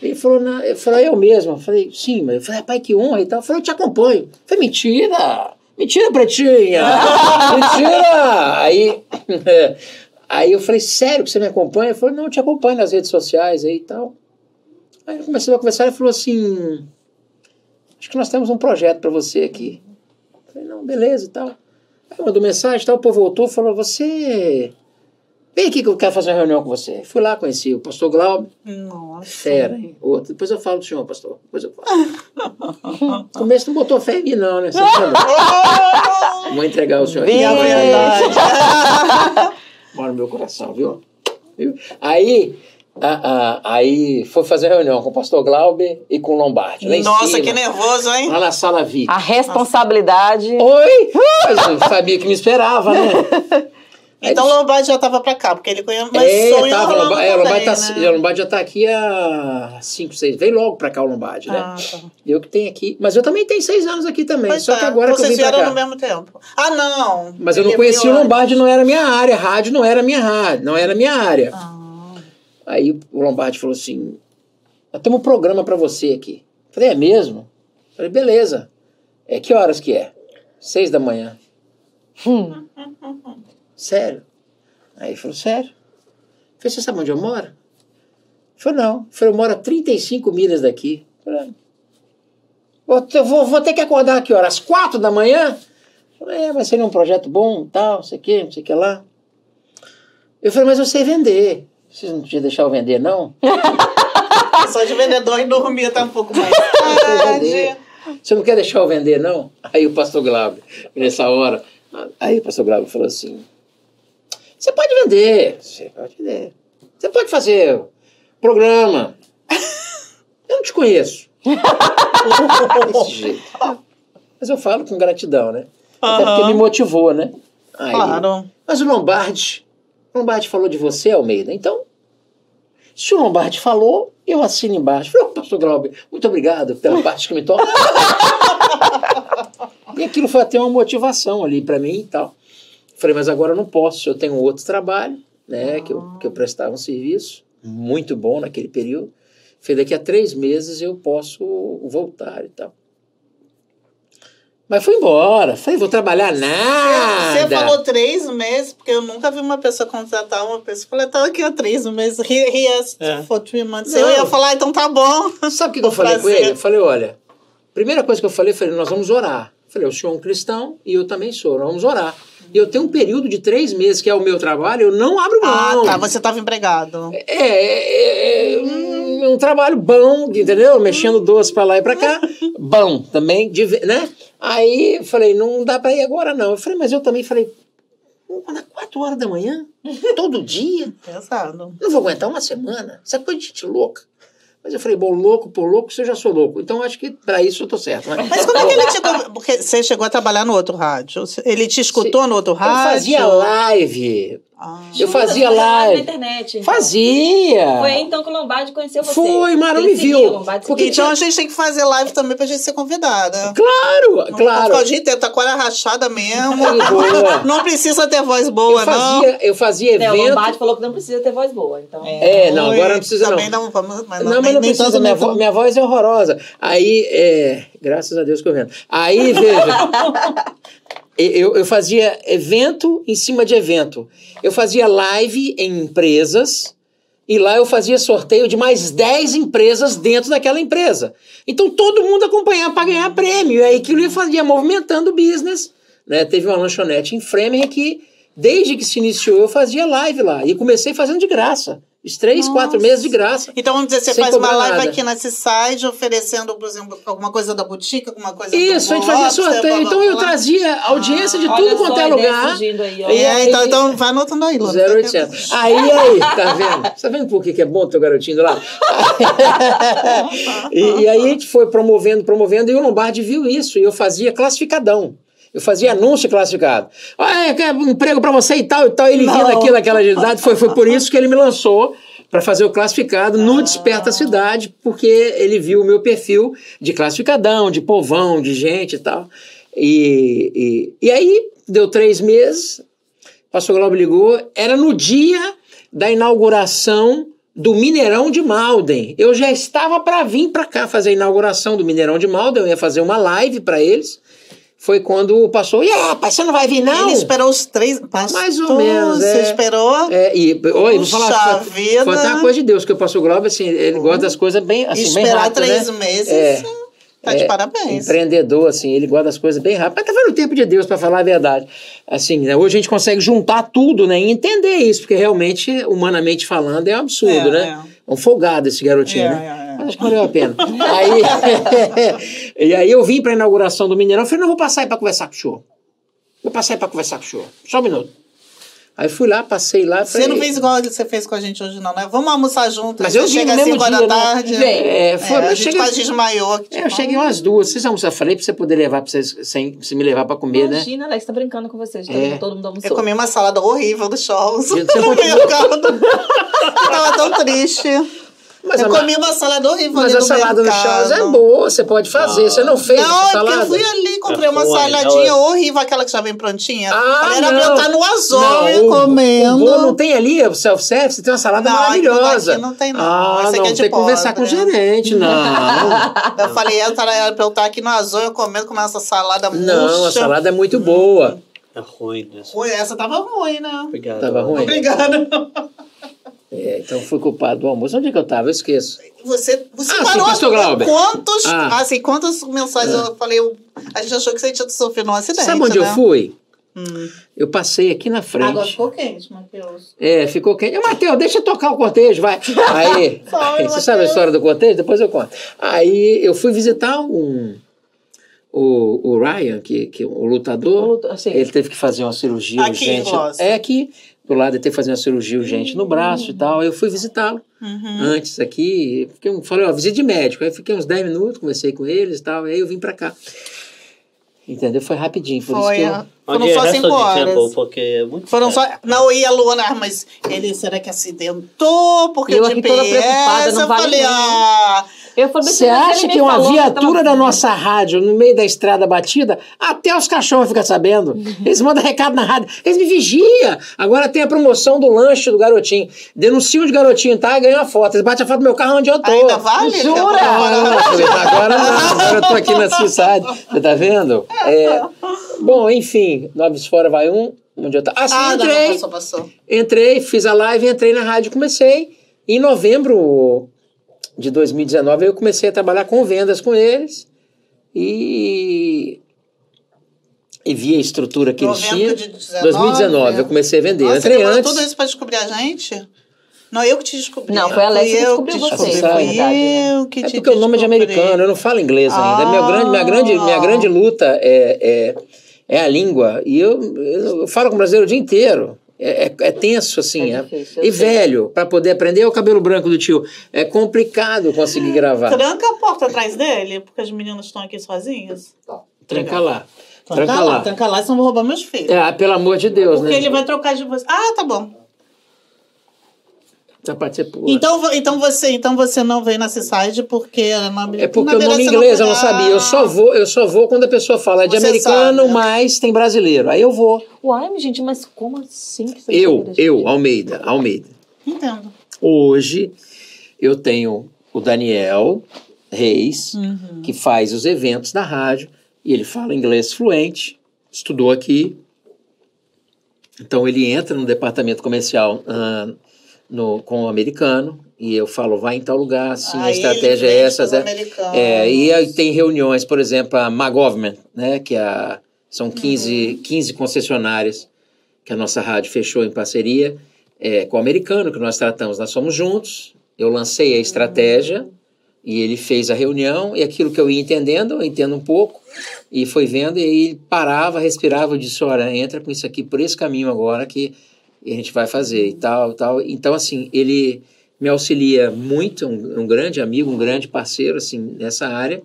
Ele falou, não, eu falei, eu mesmo. Eu falei, sim, mas eu falei, pai, que honra e tal. Eu falei, eu te acompanho. Eu falei, mentira! Mentira, pretinha! mentira! Aí, aí eu falei, sério que você me acompanha? Ele falou, não, eu te acompanho nas redes sociais aí e tal. Aí eu comecei a conversar e falou assim: Acho que nós temos um projeto para você aqui. Eu falei, não, beleza e tal. Aí mandou mensagem e tal, o povo voltou e falou: Você. Vem aqui que eu quero fazer uma reunião com você. Fui lá, conheci o pastor Glauber. Nossa. Fera, hein? Outro. Depois eu falo do senhor, pastor. Depois eu falo. No começo não botou fé em mim, não, né? Você sabe? Vou entregar o senhor aqui. Verdade. Mora no meu coração, viu? Viu? Aí, a- a- aí foi fazer reunião com o pastor Glauber e com o Lombardi. Nossa, cima, que nervoso, hein? Lá na sala VIP. A responsabilidade. Oi! Mas eu sabia que me esperava, né? Então o Lombardi já tava pra cá, porque ele conhece. Mas é, sonho tava, rolando Lombardi, é, o Lombardi, tá, né? o Lombardi já tá aqui há 5, 6. Vem logo pra cá o Lombardi, né? Ah, tá. Eu que tenho aqui. Mas eu também tenho seis anos aqui também. Pois só é, que agora que eu vocês vim pra vieram cá. no mesmo tempo. Ah, não. Mas eu não conhecia o Lombardi, não era minha área. Rádio não era minha rádio, não era minha área. antes. Ah. Aí o Lombardi falou assim: Nós temos um programa pra você aqui. Falei, é mesmo? Falei, beleza. É que horas que é? Seis da manhã. Hum. Sério? Aí ele falou, sério? Eu Falei, você sabe onde eu moro? Ele falou, não. Eu falei, eu moro a 35 milhas daqui. Eu Falei, "Vou- eu vou, vou ter que acordar aqui, horas? Às quatro da manhã? Falei, é, vai ser um projeto bom, tal, não sei o que, não sei o que lá. Eu falei, mas eu sei vender. Vocês não podiam deixar eu vender, não? Só de vendedor e dormir tá um pouco mais sei tarde. Você não quer deixar eu vender, não? Aí o pastor Glauber, nessa hora, aí o pastor Glauber falou assim: Você pode vender, você pode vender. Você pode fazer programa. Eu não te conheço. Desse jeito. Mas eu falo com gratidão, né? Até porque me motivou, né? Aí, Claro. Mas o Lombardi, o Lombardi falou de você, Almeida. Então, se o Lombardi falou, eu assino embaixo. Falei, pastor Glauber, muito obrigado pela parte que me toca. e aquilo foi até uma motivação ali para mim e tal. Falei, mas agora eu não posso, eu tenho outro trabalho, né, que, eu, que eu prestava um serviço muito bom naquele período. Falei, daqui a três meses eu posso voltar e tal. Mas fui embora. Falei, vou trabalhar nada. Você falou três meses, porque eu nunca vi uma pessoa contratar uma pessoa. Falei, tá aqui há três meses. He, he asked É. for three months. Não. Eu ia falar, então tá bom. Sabe o que, que eu falei com ele? Eu falei, olha, primeira coisa que eu falei, eu falei, nós vamos orar. Falei, o senhor é um cristão e eu também sou, nós vamos orar. Eu tenho um período de três meses, que é o meu trabalho, eu não abro Ah, mão. tá. Você tava empregado. É, é, é um, um trabalho bom, entendeu? Mexendo doce pra lá e pra cá. bom também, de né? Aí eu falei, não dá pra ir agora não. Eu falei, mas eu também falei, "Mas quatro horas da manhã? Todo dia? Pesado. Não vou aguentar uma semana. Isso é coisa de gente louca. Mas eu falei, bom, louco por louco, se eu já sou louco. Então acho que pra isso eu tô certo. Né? Mas como é que ele te... Porque você chegou a trabalhar no outro rádio. Ele te escutou no outro Eu rádio? fazia live. Ah. Eu fazia Na live. internet. Fazia. Foi aí, então que o Lombardi conheceu você. Foi, mas não Ele me viu. Porque. Então a gente tem que fazer live também pra gente ser convidada. Claro, Não claro. Ficar o dia inteiro, tá com a rachada mesmo. Não precisa ter voz boa, Eu fazia, eu fazia É, o evento. Lombardi falou que não precisa ter voz boa, então. não. É, não, agora não precisa, Também não. não. vamos, mas Não, mas nem- não precisa, minha, vo- minha voz é horrorosa. Aí, é, graças a Deus que eu vendo. Aí, veja, eu, eu fazia evento em cima de evento. Eu fazia live em empresas e lá eu fazia sorteio de mais 10 empresas dentro daquela empresa. Então todo mundo acompanhava para ganhar prêmio. E aí aquilo ia fazia movimentando o business. Né? Teve uma lanchonete em Fremen que, desde que se iniciou, eu fazia live lá. E comecei fazendo de graça. Três, quatro Nossa. meses de graça. Então, vamos dizer, você faz uma live nada. aqui na Seaside oferecendo, por exemplo, alguma coisa da boutique, alguma coisa Isso, do a gente fazia sorteio. Então eu trazia audiência de Olha tudo quanto é lugar. aí, ó. E É, aí- então, então vai anotando aí, Luna. 0800. Aí, aí, tá vendo? Você tá vendo por que que é bom o teu garotinho do lado? e, e aí a gente foi promovendo, promovendo, e o Lombardi viu isso, e eu fazia classificadão. Eu fazia anúncio classificado. Ah, quer um emprego pra você e tal e tal. Ele vindo aqui naquela agilidade. Foi, foi por isso que ele me lançou para fazer o classificado no Desperta Cidade, porque ele viu o meu perfil de classificadão, de povão, de gente e tal. E, e, e aí, deu três meses, o pastor Glauber ligou, era no dia da inauguração do Mineirão de Malden. Eu já estava para vir para cá fazer a inauguração do Mineirão de Malden, eu ia fazer uma live para eles. Foi quando o pastor, e aí, rapaz, você não vai vir não? Ele esperou os três. Pastor, Mais ou menos, Você é. esperou? É, e, oi, vou falar, foi, vida. foi até uma coisa de Deus, que o pastor Glauber, assim, ele gosta das coisas bem, assim, bem esperar rápido, três né? meses. É. Tá de parabéns. Empreendedor, assim, ele gosta das coisas bem rápido. Mas tá vendo o tempo de Deus, para falar a verdade. Assim, né, hoje a gente consegue juntar tudo, né? E entender isso, porque realmente, humanamente falando, é um absurdo, É, né? É um folgado esse garotinho, É, né? É, é. Mas acho que valeu a pena. aí, e aí eu vim pra inauguração do Mineirão, eu falei, não, vou passar aí pra conversar com o senhor. Vou passar aí pra conversar com o senhor. Só um minuto. Aí fui lá, passei lá. Você falei, não fez igual você fez com a gente hoje, não, né? Vamos almoçar junto. Mas eu no às mesmo 5 horas da né? tarde. Vem. É, foi, É, a gente cheguei- quase desmaiou. aqui, É, eu tipo, cheguei umas duas. Vocês almoçaram? Falei pra você poder levar pra vocês, sem, sem me levar pra comer, né? Imagina, Alex tá brincando com vocês. É. Todo mundo almoçou. Eu comi uma salada horrível do Charles Gente, você no continua- mercado. Eu tava tão triste. Mas eu a- comi uma salada horrível Mas a no salada no mercado. Charles é boa, você pode fazer. Você não fez Não, essa é porque salada? eu fui ali, comprei É uma ruim, saladinha ela- horrível, aquela que já vem prontinha. Ah, Falei, era pra eu não. estar no Azul Não, o- comendo. o bom não tem ali o self-service? Tem uma salada Não, não- maravilhosa. aqui não tem, não. Ah, Esse aqui não, é tem que conversar com o pobre. gerente. Não, Eu falei, era era pra eu estar aqui no Azul, eu comendo com essa salada murcha. não, a salada é muito boa. É ruim, né? Essa tava ruim, né? Obrigado. Tava ruim? Obrigada. É, então fui culpado do almoço. Onde é que eu tava? Eu esqueço. Você, você Ah, sim, parou. pastor Glauber. Quantos, Ah. assim, quantas mensagens eu falei? eu- a gente achou que você tinha sofrido um acidente, Sabe onde né? eu fui? Hum. Eu passei aqui na frente. Agora ficou quente, Matheus. É, ficou quente. Ô, Matheus, deixa eu tocar o cortejo, vai. Aí, Sorry, você sabe a história do cortejo? Depois eu conto. Aí eu fui visitar um, o, o Ryan, que, que o lutador. O luta- sim. Ele teve que fazer uma cirurgia Aqui em urgente. Roça. É aqui, do lado ele teve que fazer uma cirurgia urgente no braço e tal. Aí eu fui visitá-lo Uhum. antes aqui. Fiquei, um- falei, ó, visita de médico. Aí fiquei uns 10 minutos, conversei com eles e tal. Aí eu vim pra cá. Entendeu? Foi rapidinho. Por Foi, isso que eu, foram é só cinco de horas. tempo, porque é muito Foram só. Não, ia a Luana, mas ele será que acidentou? Porque eu de aqui toda preocupada, não eu vale falei, ah. Eu falei, Você acha que uma falou viatura tava- da nossa rádio no meio da estrada batida, até os cachorros ficam sabendo. Eles mandam recado na rádio. Eles me vigiam. Agora tem a promoção do lanche do garotinho. Denuncia onde o garotinho tá e ganha uma foto. Eles batem a foto do meu carro onde eu tô. Ainda vale? Jura? Ah, agora não, agora eu tô aqui na Seaside. Você tá vendo? É, bom, enfim, Noves Fora vai um. Onde eu tá? Ah, sim, Ah, não, entrei. não, passou, passou. Entrei, fiz a live, entrei na rádio, comecei. Em novembro de 2019 eu comecei a trabalhar com vendas com eles e e vi a estrutura que eles tinham. de 19, 2019 eu comecei a vender. Nossa, entrei antes. tudo isso pra descobrir a gente? Não, eu que te descobri. Não, foi a Alex que eu descobriu te você, descobri, Foi verdade, né? eu que É te porque o nome é de americano, eu não falo inglês ainda. Meu Ah. grande, minha, grande, minha grande luta é, é, é a língua. E eu, eu, eu falo com o brasileiro o dia inteiro. É, é, é tenso, assim. É é- difícil, e sei. velho, para poder aprender é o cabelo branco do tio. É complicado conseguir gravar. Tranca a porta atrás dele, porque as meninas estão aqui sozinhas. Tranca lá. Tranca, Tranca lá, lá. tranca lá, senão eu vou roubar meus filhos. É, pelo amor de Deus, Porque né? ele vai trocar de você. Ah, tá bom. Tá participando. Então, vo- então, você, então você não veio na Seaside porque era nome É porque o nome inglês eu não sabia. Eu só vou, eu só vou quando a pessoa fala é de Você americano, sabe. mas tem brasileiro. Aí eu vou. Uai, gente, mas como assim? que você Eu, eu, gente? Almeida, Almeida. Entendo. Hoje eu tenho o Daniel Reis, Uhum. que faz os eventos da rádio, e ele fala inglês fluente, estudou aqui. Então ele entra no departamento comercial ah, no, com o americano, e eu falo, vai em tal lugar, assim, a estratégia é essa. é- é, e aí tem reuniões, por exemplo, a McGovern, né, que é a, são 15, Uhum. 15 concessionárias que a nossa rádio fechou em parceria, é, com o americano que nós tratamos. Nós fomos juntos, eu lancei a estratégia e ele fez a reunião e aquilo que eu ia entendendo, eu entendo um pouco e foi vendo e ele parava, respirava disse, olha, entra com isso aqui por esse caminho agora que a gente vai fazer e tal, tal. Então, assim, ele me auxilia muito, um, um grande amigo, um grande parceiro, assim, nessa área.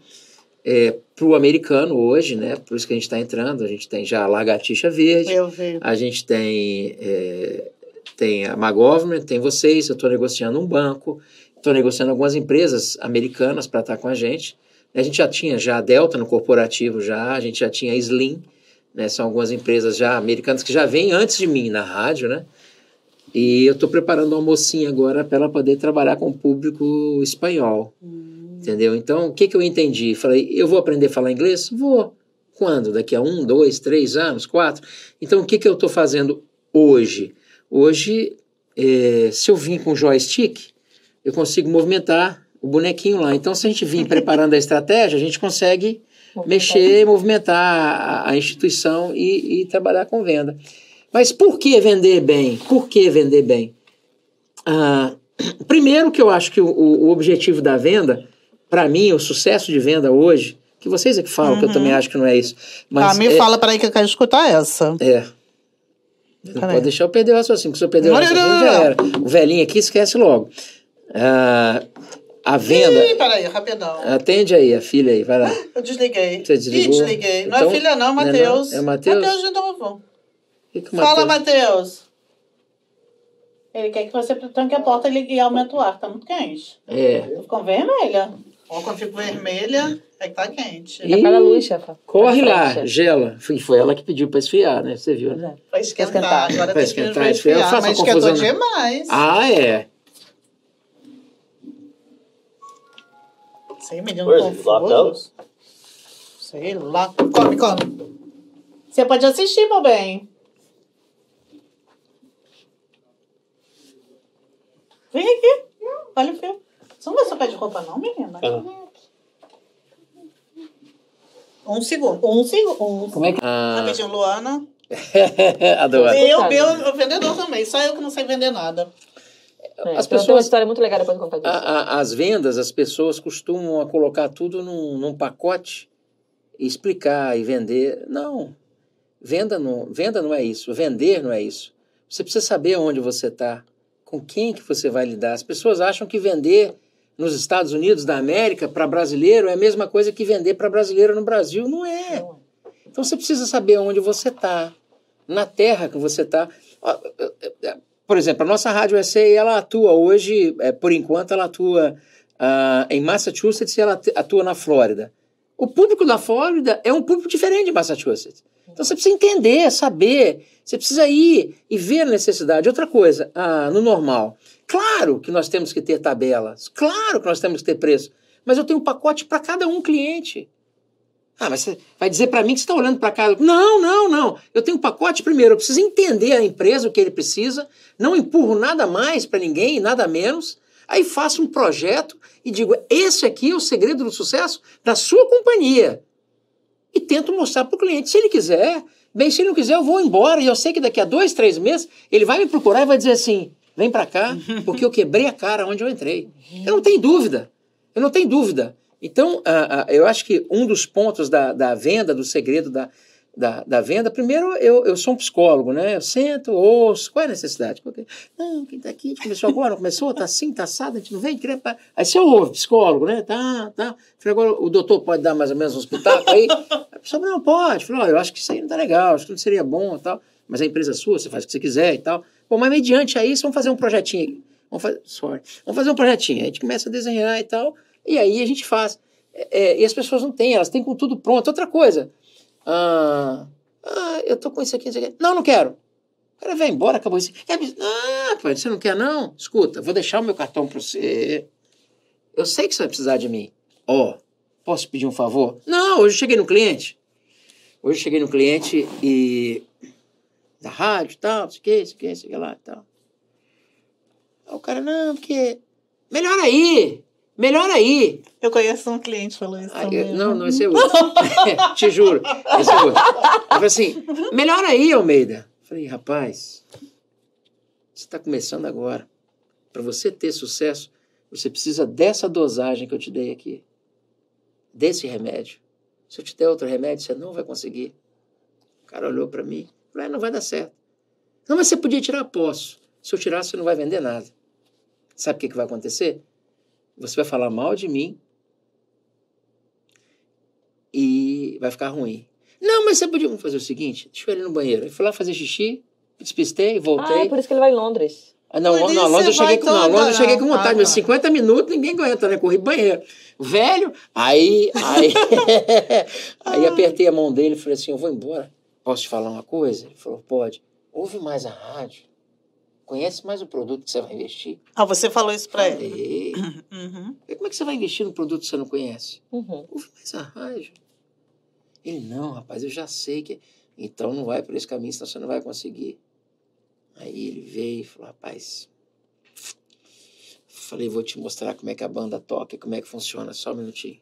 É, para o americano hoje, né? Por isso que a gente está entrando. A gente tem já a Lagartixa Verde, a gente tem, é, tem a McGovernment, tem vocês. Eu estou negociando um banco, estou negociando algumas empresas americanas para estar com a gente. A gente já tinha já a Delta no corporativo, já a gente já tinha a Slim, né? São algumas empresas já americanas que já vêm antes de mim na rádio, né? E eu estou preparando uma mocinha agora para ela poder trabalhar com o público espanhol. Entendeu? Então, o que, que eu entendi? Falei, eu vou aprender a falar inglês? Vou. Quando? Daqui a um, dois, três anos, quatro? Então, o que, que eu estou fazendo hoje? Hoje, eh, se eu vim com joystick, eu consigo movimentar o bonequinho lá. Então, se a gente vir preparando a estratégia, a gente consegue mexer, movimentar a, a instituição e, e trabalhar com venda. Mas por que vender bem? Por que vender bem? Ah, primeiro que eu acho que o, o objetivo da venda, para mim, o sucesso de venda hoje, que vocês é que falam, que eu também acho que não é isso. Mas Tá, me é, fala peraí que eu quero escutar essa. é. Não pode deixar eu perder o raciocínio, porque se eu perder o Não, não, raciocínio não, já não. era. O velhinho aqui esquece logo. Ah, a venda. Ih, peraí, rapidão. Atende aí, a filha aí, vai lá. Eu desliguei. Você desligou? Ih, desliguei. Não Então, é filha, não, é Matheus. não? É Matheus? Matheus de novo. Que que o Fala, Matheus-. Ele quer que você tranque a porta e ligue- e aumente o ar, tá muito quente. É. Ficou vermelha. Ó, quando fico vermelha, é que tá quente. Ih, É para a luz, chefa. Corre Pra lá, frente. gela. Foi, foi ela que pediu para esfriar, né? Você viu, né? Vai esquentar. esquentar. Agora que esquentar, esfriar. esfriar. Faça Mas esquentou confusão, demais. Ah, é. Sei, menino Where is it? Locked confuso. Sei lá. Come, come. Você pode assistir, meu bem. Vem aqui. Olha o filme. Você não vai trocar de roupa, não, menina? Ah. Um segundo. Um segundo. Um Como é que. Ah, Rapidinho, Luana. adoro. Eu, eu vendedor também. Só eu que não sei vender nada. É, As então tem uma pessoas- história muito legal depois de contar disso. A- a- as vendas, as pessoas costumam a colocar tudo num, num pacote e explicar e vender. Não. Venda não, venda não é isso. Vender não é isso. Você precisa saber onde você está, com quem que você vai lidar. As pessoas acham que vender nos Estados Unidos da América para brasileiro é a mesma coisa que vender para brasileiro no Brasil. Não é. Então você precisa saber onde você está, na terra que você está. Por exemplo, a nossa Rádio SA, ela atua hoje, é, por enquanto, ela atua ah, em Massachusetts e ela atua na Flórida. O público da Flórida é um público diferente de Massachusetts. Então você precisa entender, saber, você precisa ir e ver a necessidade. Outra coisa, ah, no normal, claro que nós temos que ter tabelas, claro que nós temos que ter preço, mas eu tenho um pacote para cada um cliente. Ah, mas você vai dizer para mim que você está olhando para cá. Não, não, não. Eu tenho um pacote primeiro. Eu preciso entender a empresa, o que ele precisa. Não empurro nada mais para ninguém, nada menos. Aí faço um projeto e digo: esse aqui é o segredo do sucesso da sua companhia. E tento mostrar para o cliente. Se ele quiser, bem, se ele não quiser, eu vou embora. E eu sei que daqui a dois, três meses, ele vai me procurar e vai dizer assim: vem para cá, porque eu quebrei a cara onde eu entrei. Eu não tenho dúvida. Eu não tenho dúvida. Então, eu acho que um dos pontos da, da venda, do segredo da, da, da venda, primeiro, eu, eu sou um psicólogo, né? Eu sento, ouço, qual é a necessidade? Qual que é? Não, quem tá aqui, a gente começou agora, não começou, tá assim, tá assado, a gente não vem, querer... pa- Aí você ouve, psicólogo, né? Tá, tá. Falei, agora o doutor pode dar mais ou menos um espetáculo aí? A pessoa, não, pode. Falei, eu acho que isso aí não tá legal, acho que não seria bom e tal, mas a empresa é sua, você faz o que você quiser e tal. Bom, mas mediante a isso, vamos fazer um projetinho. Vamos fazer, sorry. Vamos fazer um projetinho. A gente começa a desenhar e tal, e aí a gente faz. É, é, e as pessoas não têm, elas têm com tudo pronto. Outra coisa, ah, ah, eu tô com isso aqui, isso aqui. Não, não quero. O cara vai embora, acabou isso. É, ah, pai, você não quer não? Escuta, vou deixar o meu cartão para você. Eu sei que você vai precisar de mim. Ó, posso pedir um favor? Não, hoje eu cheguei no cliente. Hoje eu cheguei no cliente e... Da rádio e tal, não sei o que, isso aqui, isso aqui lá e tal. Aí o cara, não, porque... Melhor aí! Melhor aí! Eu conheço um cliente que falou isso Ah, também. eu- não, não, esse é outro. Te juro, esse é outro. Eu falei assim, melhor aí, Almeida. Eu falei, rapaz, Você está começando agora. Para você ter sucesso, você precisa dessa dosagem que eu te dei aqui. Desse remédio. Se eu te der outro remédio, você não vai conseguir. O cara olhou para mim. Falou, "É, não vai dar certo. Não, mas você podia tirar, posso. Se eu tirar, você não vai vender nada. Sabe o que, que vai acontecer? Você vai falar mal de mim e vai ficar ruim. Não, mas você podia fazer o seguinte: deixa eu ir no banheiro. Eu fui lá fazer xixi, despistei, Ah, é voltei. por isso que ele vai em Londres. Ah, não, não, isso Londres eu cheguei com, não, Londres eu cheguei não. com vontade, Ah, não. 50 minutos ninguém aguenta, né? Corri banheiro. Velho, aí, aí, aí apertei a mão dele e falei assim: eu vou embora. Posso te falar uma coisa? Ele falou: pode. Ouve mais a rádio. Conhece mais o produto que você vai investir. Ah, você falou isso pra ele. Uhum. como é que você vai investir no produto que você não conhece? Uhum. Ouve mais a rádio. Ele, não, rapaz, eu já sei que. Então não vai por esse caminho, senão você não vai conseguir. Aí ele veio e falou, rapaz. Falei, vou te mostrar como é que a banda toca, como é que funciona, só um minutinho.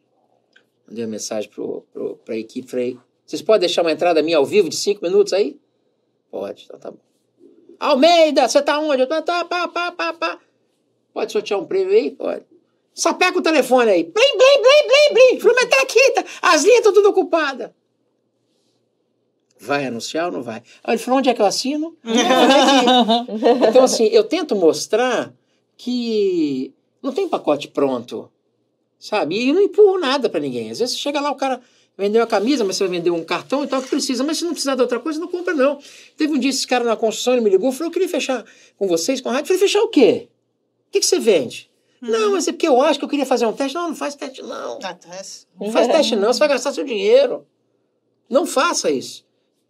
Mandei uma mensagem pro, pro, pra equipe, falei, vocês podem deixar uma entrada minha ao vivo de cinco minutos aí? Pode, então tá bom. Almeida, você tá onde? Eu tô, tá, pá, pá, pá, pá. Pode sortear um prêmio aí? Pode. Só pega o telefone aí. Blim, blim, blim, blim, blim. Falei, mas tá aqui, tá. as linhas estão tudo ocupadas. Vai anunciar ou não vai? Aí ele falou, onde é que eu assino? É que- Então, assim, eu tento mostrar que não tem pacote pronto, sabe? E não empurro nada pra ninguém. Às vezes você chega lá, o cara vendeu a camisa, mas você vai vender um cartão e tal, que precisa. Mas se não precisar de outra coisa, não compra, não. Teve um dia esse cara na construção, ele me ligou, falou, eu queria fechar com vocês, com a rádio. Eu falei, fechar o quê? O que, que você vende? Não, mas é porque eu acho que eu queria fazer um teste. Não, não faz teste, não. Ah, tá, esse- Não faz teste, não. Você vai gastar seu dinheiro. Não faça isso.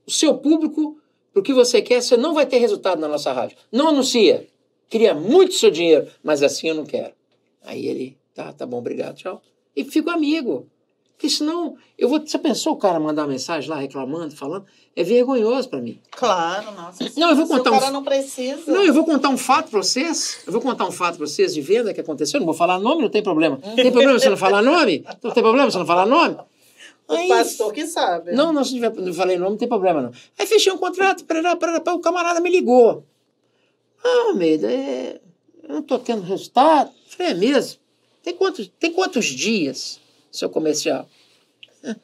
O seu público, pro que você quer, você não vai ter resultado na nossa rádio. Não anuncia. Queria muito seu dinheiro, mas assim eu não quero. Aí ele, tá, tá bom, obrigado, tchau. E fico amigo. Porque senão, eu vou. Você pensou o cara mandar uma mensagem lá reclamando, falando? É vergonhoso pra mim. Claro, nossa. Não, eu vou Se contar o um- cara não precisa. Não, eu vou contar um fato pra vocês. Eu vou contar um fato pra vocês de venda que aconteceu. Não vou falar nome, não tem problema. Tem problema você não falar nome? Não tem problema você não falar nome? O Aí- pastor que sabe. Não, não, se tiver, não falei nome, não tem problema, não. Aí fechei um contrato, parará, parará, o camarada me ligou. Ah, Almeida, é, eu não tô tendo resultado. Falei, é mesmo? Tem quantos, tem quantos dias, seu comercial? "É,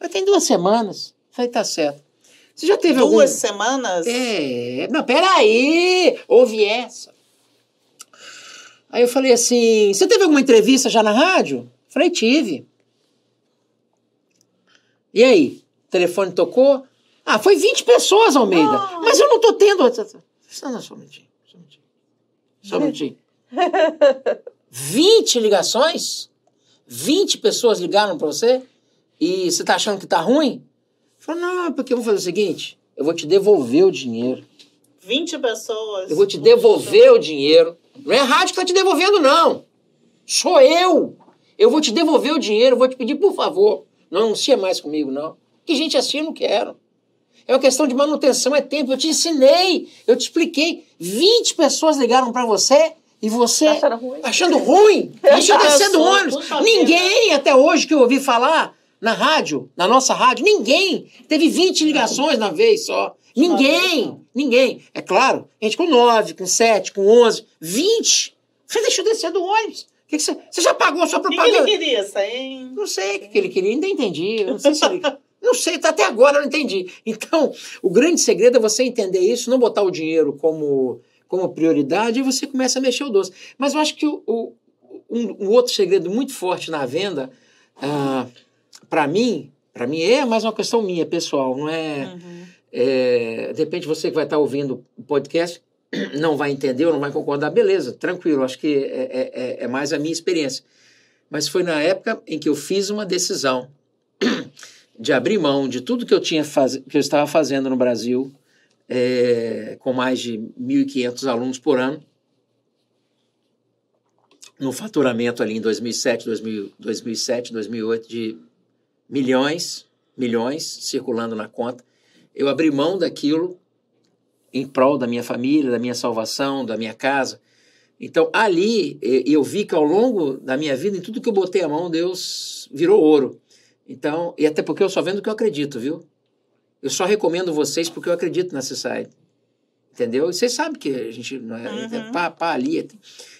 Mas tem duas semanas. Falei, tá certo. Você já teve algum... Duas semanas? É, não, peraí, houve essa. Aí eu falei assim, você teve alguma entrevista já na rádio? Falei, tive. E aí, o telefone tocou? Ah, foi 20 pessoas, Almeida. Mas eu não tô tendo... Só, não, só um minutinho, só um minutinho. Só um minutinho. 20 ligações? 20 pessoas ligaram para você? E você tá achando que tá ruim? Falei, não, é porque eu vou fazer o seguinte, eu vou te devolver o dinheiro. 20 pessoas. Eu vou te devolver o dinheiro. Não é a rádio que tá te devolvendo, não. Sou eu. Eu vou te devolver o dinheiro, vou te pedir, por favor, não anuncia mais comigo, não. Que gente assim eu não quero. É uma questão de manutenção, é tempo. Eu te ensinei, eu te expliquei. 20 pessoas ligaram pra você e você Achando ruim. achando ruim, do pessoas, ônibus. puxa Ninguém até hoje que eu ouvi falar na rádio, na nossa rádio, ninguém. Teve 20 ligações na vez só. Ninguém, ninguém. É claro, gente com 9, com 7, com 11, 20. Você deixou descer do ônibus. Que que você, você já pagou a sua O que, que propaganda? ele queria? Sair? Não sei o que que ele queria, ainda entendi. Eu não sei se ele. Não sei, até agora eu não entendi. Então, o grande segredo é você entender isso, não botar o dinheiro como, como prioridade e você começa a mexer o doce. Mas eu acho que o, o- um, um outro segredo muito forte na venda, ah, para mim, para mim é mais uma questão minha, pessoal, não é, Uhum. é. De repente você que vai estar ouvindo o podcast não vai entender ou não vai concordar, beleza, tranquilo, acho que é, é- é- é mais a minha experiência. Mas foi na época em que eu fiz uma decisão de abrir mão de tudo que eu tinha faz... que eu estava fazendo no Brasil, é, com mais de 1.500 alunos por ano, no faturamento ali em 2007, 2000, 2007, 2008 de milhões, milhões circulando na conta. Eu abri mão daquilo em prol da minha família, da minha salvação, da minha casa. Então, ali, eu vi que ao longo da minha vida, em tudo que eu botei a mão, Deus virou ouro. Então, e até porque eu só vendo o que eu acredito, viu? Eu só recomendo vocês porque eu acredito nessa site. Entendeu? E vocês sabem que a gente não é, é pá, pá ali.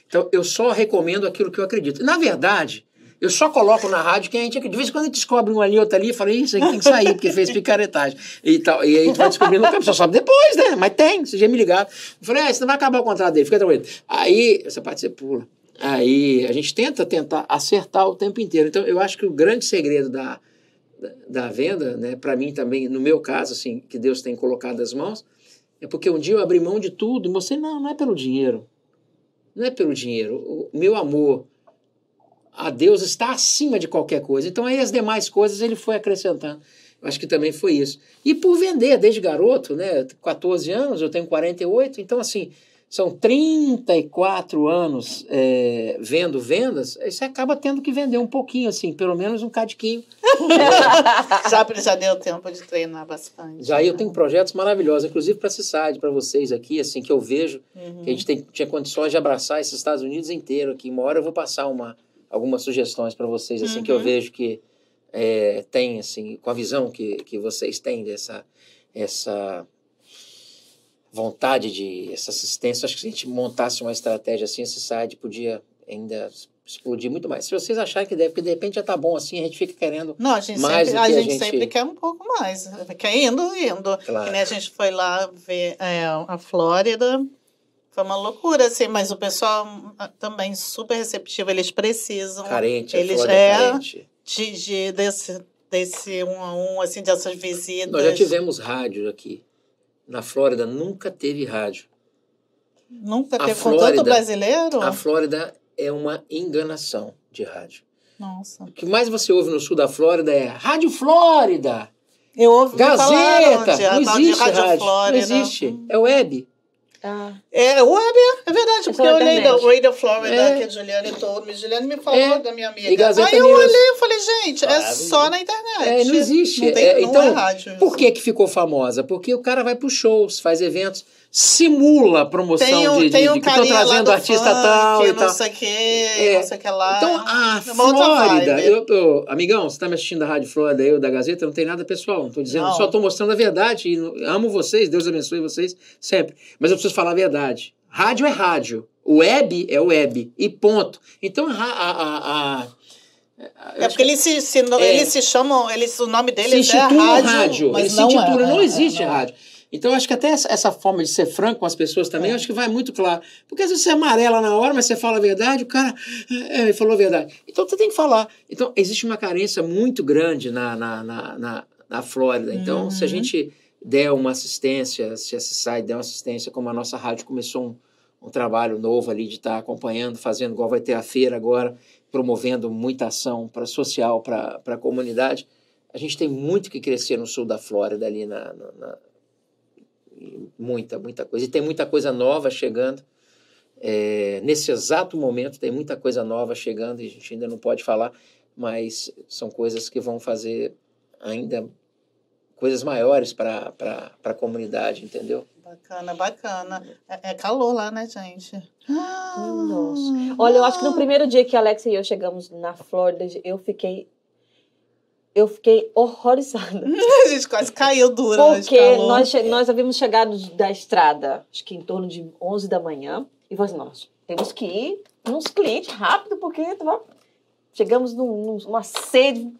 Então, eu só recomendo aquilo que eu acredito. Na verdade, eu só coloco na rádio quem a gente. De vez em quando a gente descobre um ali, outro ali, e fala, isso aqui tem que sair, porque fez picaretagem. E, tal. e aí gente vai descobrindo o campo, só sabe depois, né? Mas tem, você já me ligado. Eu falei, ah, você não vai acabar o contrato dele, fica tranquilo. Aí, essa parte você pula. Aí a gente tenta tentar acertar o tempo inteiro. Então, eu acho que o grande segredo da, da, da venda, né, para mim também, no meu caso, assim, que Deus tem colocado as mãos, é porque um dia eu abri mão de tudo e mostrei, não, não é pelo dinheiro. Não é pelo dinheiro. O meu amor a Deus está acima de qualquer coisa. Então aí as demais coisas ele foi acrescentando. Eu acho que também foi isso. E por vender desde garoto, né? 14 anos, eu tenho 48, então assim, são 34 anos é, vendo vendas, aí você acaba tendo que vender um pouquinho, assim, pelo menos um cadiquinho. já, já deu tempo de treinar bastante. Já eu tenho projetos maravilhosos, inclusive para esse site, para vocês aqui, assim, que eu vejo uhum. que a gente tem, tinha condições de abraçar esses Estados Unidos inteiro aqui. Uma hora eu vou passar uma, algumas sugestões para vocês, assim, uhum. que eu uhum. vejo que é, tem, assim, com a visão que, que vocês têm dessa essa vontade de essa assistência. Acho que se a gente montasse uma estratégia assim, esse site podia ainda explodir muito mais. Se vocês acharem que deve, porque de repente já tá bom assim, a gente fica querendo Não, a gente mais sempre, a, a, gente, gente sempre quer um pouco mais. Quer indo, indo. Claro. Que nem a gente foi lá ver é, a Flórida. Foi uma loucura, assim, mas o pessoal ah, também super receptivo, eles precisam. Carente, eles é, é carente. De, de, desse, desse um a um, assim, dessas visitas. Nós já tivemos rádio aqui. Na Flórida nunca teve rádio. Nunca A teve com Flórida- tanto brasileiro? A Flórida é uma enganação de rádio. Nossa. O que mais você ouve no sul da Flórida é Rádio Flórida, Eu ouvi Gazeta. a Não existe Rádio rádio. Flórida. Não existe. É web. Ah, É, o web é, é verdade, É porque eu olhei da. Radio Florida, É. que a Juliane told me. Juliane me falou É. da minha amiga. E Aí eu News. olhei e falei, gente, é só na internet. É, não existe. Não, tem, É, não então, é rádio. Por que, que ficou famosa? Porque o cara vai para shows, faz eventos, simula a promoção um, de, de, um que estão trazendo do artista funk, tal e não tal. sei que, É. não sei o que lá. Então, a É Flórida, eu, eu- amigão, você está me assistindo da Rádio Flórida ou da Gazeta, não tem nada pessoal, não estou dizendo, Não. só estou mostrando a verdade, e não- amo vocês, Deus abençoe vocês sempre, mas eu preciso falar a verdade. Rádio é rádio, web é web, e ponto. Então, a... a, a, eu É porque eles se, se, É. eles se chamam, eles, o nome se deles é institui rádio, rádio, mas ele se não intitula, é, não é, existe não é. rádio. Então, acho que até essa, essa forma de ser franco com as pessoas também, eu acho que vai muito claro. Porque às vezes você amarela na hora, mas você fala a verdade, o cara é, falou a verdade. Então, você tem que falar. Então, existe uma carência muito grande na, na, na, na, na Flórida. Então, se a Uhum. gente der uma assistência, se essa site der uma assistência, como a nossa rádio começou um, um trabalho novo ali de estar acompanhando, fazendo, igual vai ter a feira agora, promovendo muita ação para social, para a comunidade. A gente tem muito que crescer no sul da Flórida, ali na- na- muita, muita coisa. E tem muita coisa nova chegando. É, nesse exato momento tem muita coisa nova chegando e a gente ainda não pode falar, mas são coisas que vão fazer ainda coisas maiores para a comunidade, entendeu? Bacana, bacana. É, é calor lá, né, gente? Nossa. Olha, eu acho que no primeiro dia que a Alex e eu chegamos na Flórida, eu fiquei. Eu fiquei horrorizada. A gente quase caiu dura de Porque nós, nós havíamos chegado da estrada, acho que em torno de 11 da manhã, e assim, nós temos que ir nos clientes rápido, porque tava- chegamos num- numa sede,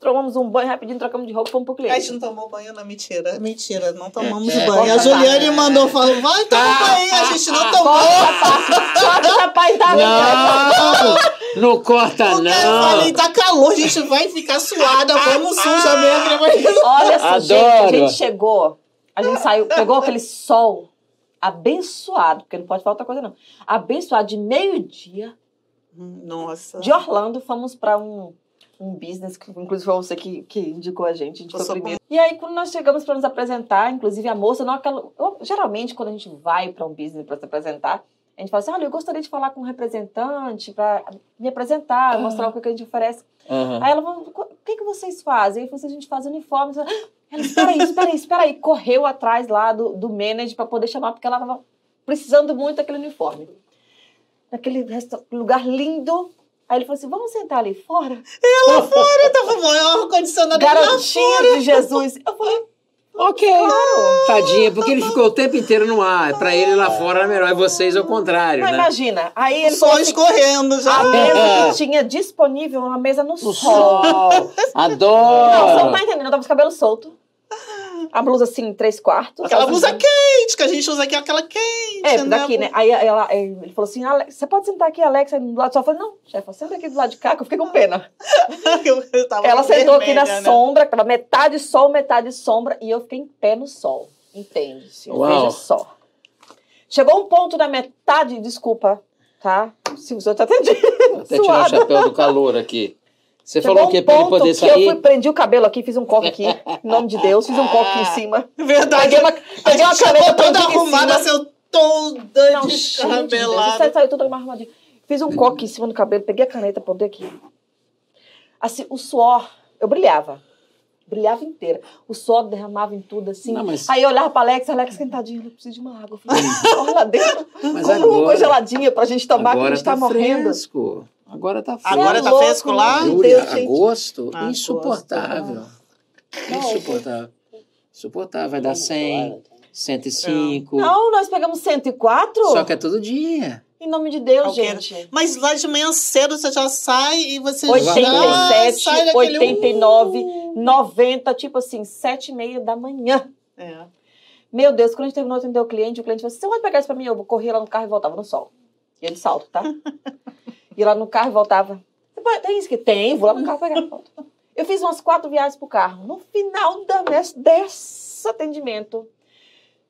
tomamos um banho rapidinho, trocamos de roupa, fomos pro A gente cliente. não tomou banho, não. Mentira. Mentira, não tomamos É. banho. A Juliane mandou falar, vai tomar banho. A gente não tomou. Corta parte da Não, não corta Porque eu falei, não. tá calor, a gente vai ficar suada, vamos suja mesmo. Olha só, gente, a Adoro. gente chegou, a gente saiu, pegou aquele sol abençoado, porque não pode faltar coisa não, abençoado de meio-dia, Nossa. de Orlando, fomos para um, um business, que inclusive foi você que, que indicou a gente, a gente Eu foi primeiro. E aí, quando nós chegamos para nos apresentar, inclusive a moça, não aquela, eu- geralmente quando a gente vai para um business para se apresentar, a gente fala assim, olha, eu gostaria de falar com um representante para me apresentar, mostrar o que a gente oferece. Aham. Aí ela falou, o que, que vocês fazem? Aí assim, a gente faz uniformes. Ela, espera aí, espera aí, espera aí. Correu atrás lá do, do manager para poder chamar, porque ela estava precisando muito daquele uniforme. Naquele lugar lindo. Aí ele falou assim, vamos sentar ali fora? Lá fora, tava maior ar-condicionado lá Garotinha fora. de Jesus. Eu falei, Ok. Tadinha, porque ele ficou o tempo inteiro no ar. Pra ele lá fora era melhor. E vocês ao contrário, Mas né? imagina, aí ele Só assim, escorrendo já. a mesa que tinha disponível, uma mesa no, No sol. sol. Não, você não Adoro. tá entendendo, eu tava com o cabelo solto. A blusa assim, três quartos. Aquela Assim, blusa quente, que a gente usa aqui, aquela quente. É, daqui, né? Aí ela, ele falou assim, "Ale- você pode sentar aqui, Alexa, do lado do sofá? Eu falei, não, chefe, senta aqui do lado de cá, que eu fiquei com pena. Eu- eu tava Ela sentou aqui na vermelha, né? sombra, que tava metade sol, metade sombra, e eu fiquei em pé no sol. Entende-se? Veja só. Chegou um ponto na metade, desculpa, tá? Se o senhor tá atendido. Até tirar o suado. chapéu do calor aqui. Você Chegou falou um quê? Pra ele poder que eu sair? fui, prendi o cabelo aqui, fiz um coque aqui, em nome de Deus, fiz um coque em cima. Verdade. Peguei uma, peguei uma caneta, toda arrumada, seu toda Não, descabelada. Saiu tudo arrumadinho. Fiz um coque em cima do cabelo, peguei a caneta, pontei aqui. Assim, o suor, eu brilhava. Brilhava inteira. O suor derramava em tudo, assim. Não, mas- Aí eu olhava pra Alex, Alex esquentadinha, eu preciso de uma água. Eu falei, olha lá dentro, compra uma coisa geladinha pra gente tomar, que a gente tá, tá morrendo. fresco. Agora tá fresco. Agora é tá louco, fresco lá? Júlia, agosto, Agosto, insuportável. Insuportável. Insuportável. Vai dar 100, 105. Não, nós pegamos 104. Só que é todo dia. Em nome de Deus, Ok. gente. Mas lá de manhã cedo você já sai e você já 87, sai daquele... 89, 90, tipo assim, 7 e meia da manhã. É. Meu Deus, quando a gente terminou de atender o cliente, o cliente falou assim: você pode pegar isso pra mim? Eu vou correr lá no carro e voltava no sol. E ele salto, tá? e lá no carro e voltava. Tem isso que tem, vou lá no carro pegar volto. Eu fiz umas quatro viagens pro carro. No final da, desse atendimento,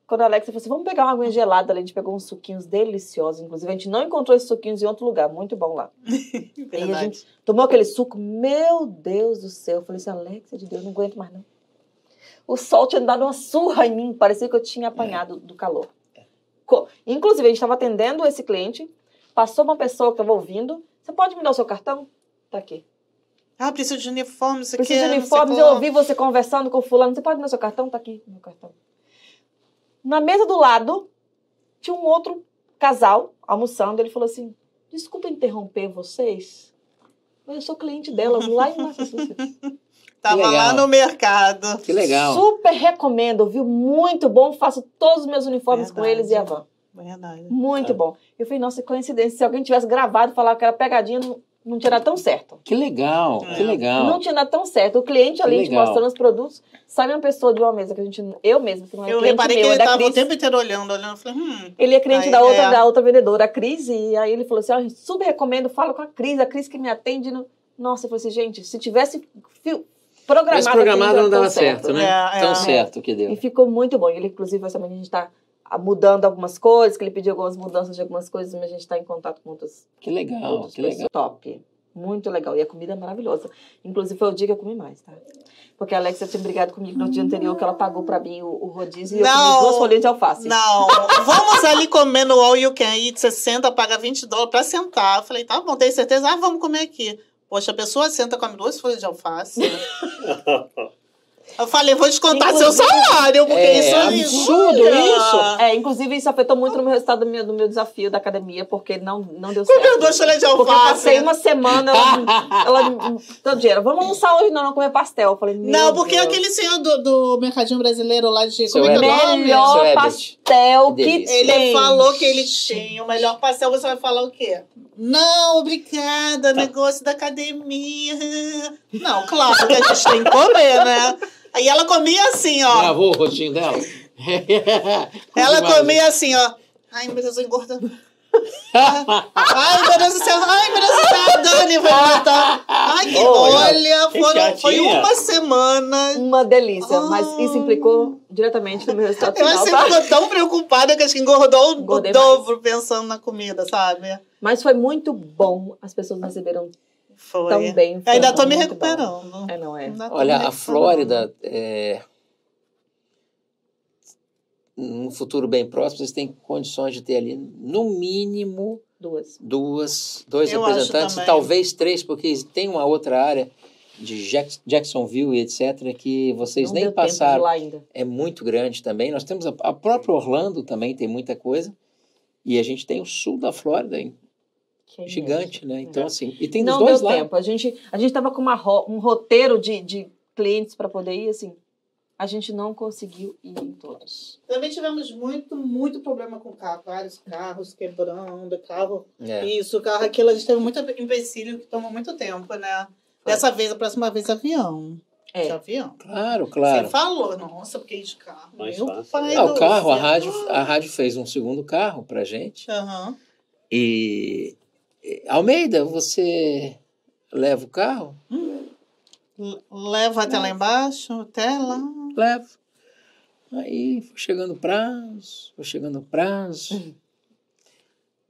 quando a Alexa falou assim: vamos pegar uma aguinha gelada, a gente pegou uns suquinhos deliciosos. Inclusive, a gente não encontrou esses suquinhos em outro lugar, muito bom lá. E a gente tomou aquele suco, meu Deus do céu. Eu falei assim, Alexa de Deus, não aguento mais não. O sol tinha dado uma surra em mim, parecia que eu tinha apanhado do calor. Co- Inclusive, a gente estava atendendo esse cliente, passou uma pessoa que estava ouvindo, você pode me dar o seu cartão? Tá aqui. Ah, preciso de uniforme, isso aqui. Preciso de uniformes, eu ouvi você conversando com o fulano, você pode me dar o seu cartão? Tá aqui, meu cartão. Na mesa do lado, tinha um outro casal almoçando, ele falou assim, desculpa interromper vocês, mas eu sou cliente delas lá em Massachusetts. Tava lá no mercado. Que legal. Super recomendo, viu? Muito bom. Faço todos os meus uniformes com Verdade. eles e a van. Verdade. Muito bom. Eu falei, nossa, que coincidência. Se alguém tivesse gravado e falado que era pegadinha, não, não tinha dado tão certo. Que legal, que É. legal. Não tinha dado tão certo. O cliente ali, Que te legal. mostrando os produtos, sabe uma pessoa de uma mesa que a gente. Eu mesma, que não é Eu cliente reparei meu, que é ele da tava o tempo inteiro olhando, olhando. Eu falei, hum. Ele é cliente Aí, da outra, é. da outra vendedora, a Cris, e aí ele falou assim: ó, super recomendo, fala com a Cris, a Cris que me atende. No... Nossa, eu falei assim, gente, se tivesse fio- programado. Mas programado não dava tão certo, né? É, Tão é. certo que E deu. ficou muito bom. Ele, inclusive, essa semana a gente está mudando algumas coisas, que ele pediu algumas mudanças de algumas coisas, mas a gente está em contato com outras, Que legal, outras que legal. Top. Muito legal. E a comida é maravilhosa. Inclusive, foi o dia que eu comi mais, tá? Porque a Alexia tinha brigado comigo no dia anterior, que ela pagou pra mim o, o rodízio e eu comi duas folhinhas de alface. Não, vamos ali comer no All You Can Eat, você senta, paga 20 dólares pra sentar. Eu falei, tá bom, tem certeza? Ah, vamos comer aqui. Poxa, a pessoa senta, come duas folhas de alface. Eu falei, vou descontar seu Inclusive- salário, porque É, isso é absurdo isso. É, inclusive, isso afetou muito no meu resultado do meu, do meu desafio da academia, porque não, não deu Comeu certo. duas folhas de Porque eu alface. passei uma semana, ela, ela todo dia, vamos almoçar hoje, não, não comer pastel. Eu falei, meu Não, porque Deus. aquele senhor do, do Mercadinho Brasileiro lá de. Seu Como é que é o nome? melhor Seu pastel Que que, delícia. Ele tem. falou que ele tinha o melhor pastel, você vai falar o quê? Não, obrigada, negócio da academia. Não, claro que a gente tem que comer, né? Aí ela comia assim, ó. Gravou o rostinho dela? Ela comia assim, ó. Ai, meu Deus, eu engordando. Ai, meu Deus do céu. Ai, meu Deus do céu. A Dani vai matar. Ai, que Olha, olha, que foram, foi uma semana. Uma delícia, mas Ah. isso implicou diretamente no meu resultado Eu final, assim, tá? ficou tão preocupada que acho que engordou o Engordei dobro pensando na comida, sabe? Mas foi muito bom, as pessoas receberam Foi. tão bem. foi Ainda tô me bom. recuperando. É, não é. Olha, a. Flórida, é, num futuro bem próximo, vocês têm condições de ter ali, no mínimo, Duas. duas, dois Eu representantes, também. talvez três, porque tem uma outra área de Jack- Jacksonville e etc., que vocês não nem passaram. lá ainda. É muito grande também. Nós temos a, a própria Orlando também, tem muita coisa. E a gente tem o sul da Flórida, é gigante, né? Então, É. assim, e tem dos não dois deu lados. tempo. A gente, a gente tava com uma ro- um roteiro de, de clientes para poder ir, assim. a gente não conseguiu ir em todos. Também tivemos muito, muito problema com carro. Vários carros quebrando, carro É. Isso, carro aquilo, a gente teve muito empecilho que tomou muito tempo, né? Dessa vez, a próxima vez, avião. É. De avião. Claro, claro. Você falou, nossa, porque de carro. Mais Meu fácil. pai Ah, o carro, a rádio, a rádio fez um segundo carro pra gente. Aham. E e, Almeida, você leva o carro? L- Leva até lá embaixo, até lá. Levo. Aí foi chegando o prazo, foi chegando o prazo.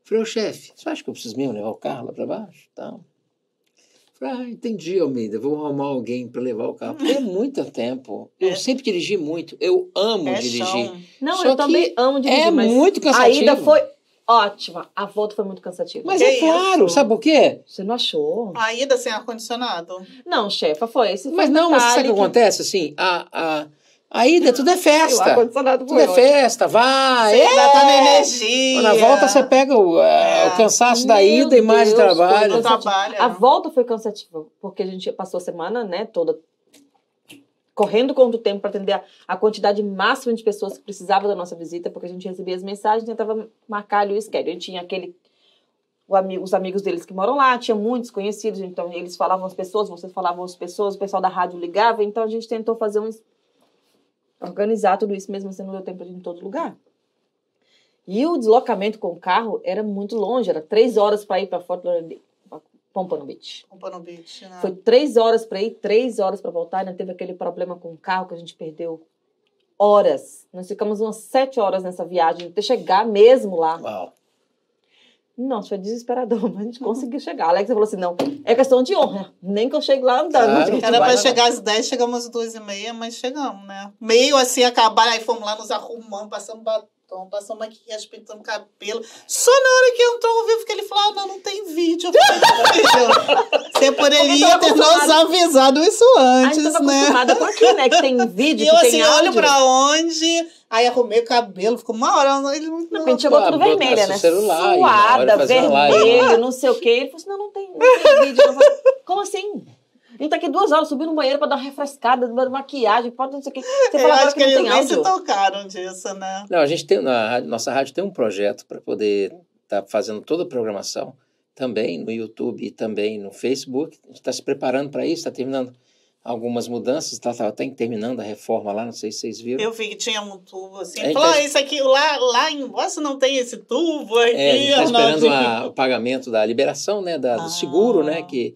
Falei, ô chefe, você acha que eu preciso mesmo levar o carro lá para baixo? Então, falei, ah, entendi, Almeida, vou arrumar alguém para levar o carro. Porque é muito tempo. Eu É. sempre dirigi muito, eu amo É dirigir. chão. Não, Só eu também amo dirigir, É mas muito a cansativo. ida foi ótima. A volta foi muito cansativa. Mas Que é claro, isso? sabe por quê? Você não achou? A ida sem ar-condicionado. Não, chefa, foi esse. foi Mas não, mas sabe o detalhe que acontece? Assim, a, a, a ida, tudo é O festa. Tudo é festa, vai. Você é. tá dando energia. Na volta você pega o, a- É. o cansaço da Meu ida e mais de Deus, trabalho. Trabalho. A volta foi cansativa, porque a gente passou a semana, né, toda correndo contra o tempo para atender a, a quantidade máxima de pessoas que precisavam da nossa visita, porque a gente recebia as mensagens tentava marcar ali o schedule. Gente tinha aquele o os amigos deles que moram lá, tinha muitos conhecidos, então eles falavam as pessoas, vocês falavam as pessoas, o pessoal da rádio ligava, então a gente tentou fazer um organizar tudo isso mesmo assim deu tempo de em todo lugar. E o deslocamento com o carro era muito longe, era três horas para ir para Fort Lauderdale, Pompano Beach. Pompano Beach, né? Foi três horas para ir, três horas para voltar. Ainda teve aquele problema com o carro que a gente perdeu horas. Nós ficamos umas sete horas nessa viagem até chegar mesmo lá. Uau. Nossa, foi desesperador, mas a gente conseguiu chegar. A Alexa falou assim: não, é questão de honra. Nem que eu chegue lá andando. Claro. Era lá. chegar às 10, chegamos às 2 e meia, mas chegamos, né? Meio assim, acabar, aí fomos lá nos arrumando, passamos batom, passamos maquiagem, pintando cabelo. Só na hora que entrou ao vivo que ele falou, ah, não, não tem vídeo. Eu falei, "Filho, Você poderia ter nos avisado isso A antes, gente tava né? acostumada com aqui, né? Que tem vídeo, E eu que assim, tem olho pra onde, aí arrumei o cabelo, ficou uma hora. Ele não, Não, a gente chegou tudo vermelha, o né? celular Suada, vermelho, não sei o quê. Ele falou assim: não, não tem, não tem vídeo. Eu falei, Como assim? A gente tá aqui duas horas subindo no banheiro pra dar uma refrescada, dar maquiagem, pode não sei o quê. Você eu fala agora acho que que não eles tem nem se áudio. tocaram disso, né? Não, a gente tem, na rádio- nossa rádio tem um projeto para poder estar fazendo toda a programação, também no YouTube e também no Facebook. A gente está se preparando para isso, está terminando algumas mudanças, está tá, tá terminando a reforma lá, não sei se vocês viram. Eu vi que tinha um tubo assim. Gente Falou, tá- ah, isso aqui, lá, lá em Bossa não tem esse tubo aqui. É, a gente está esperando a- o pagamento da liberação, né, da, do Ah. seguro, né, que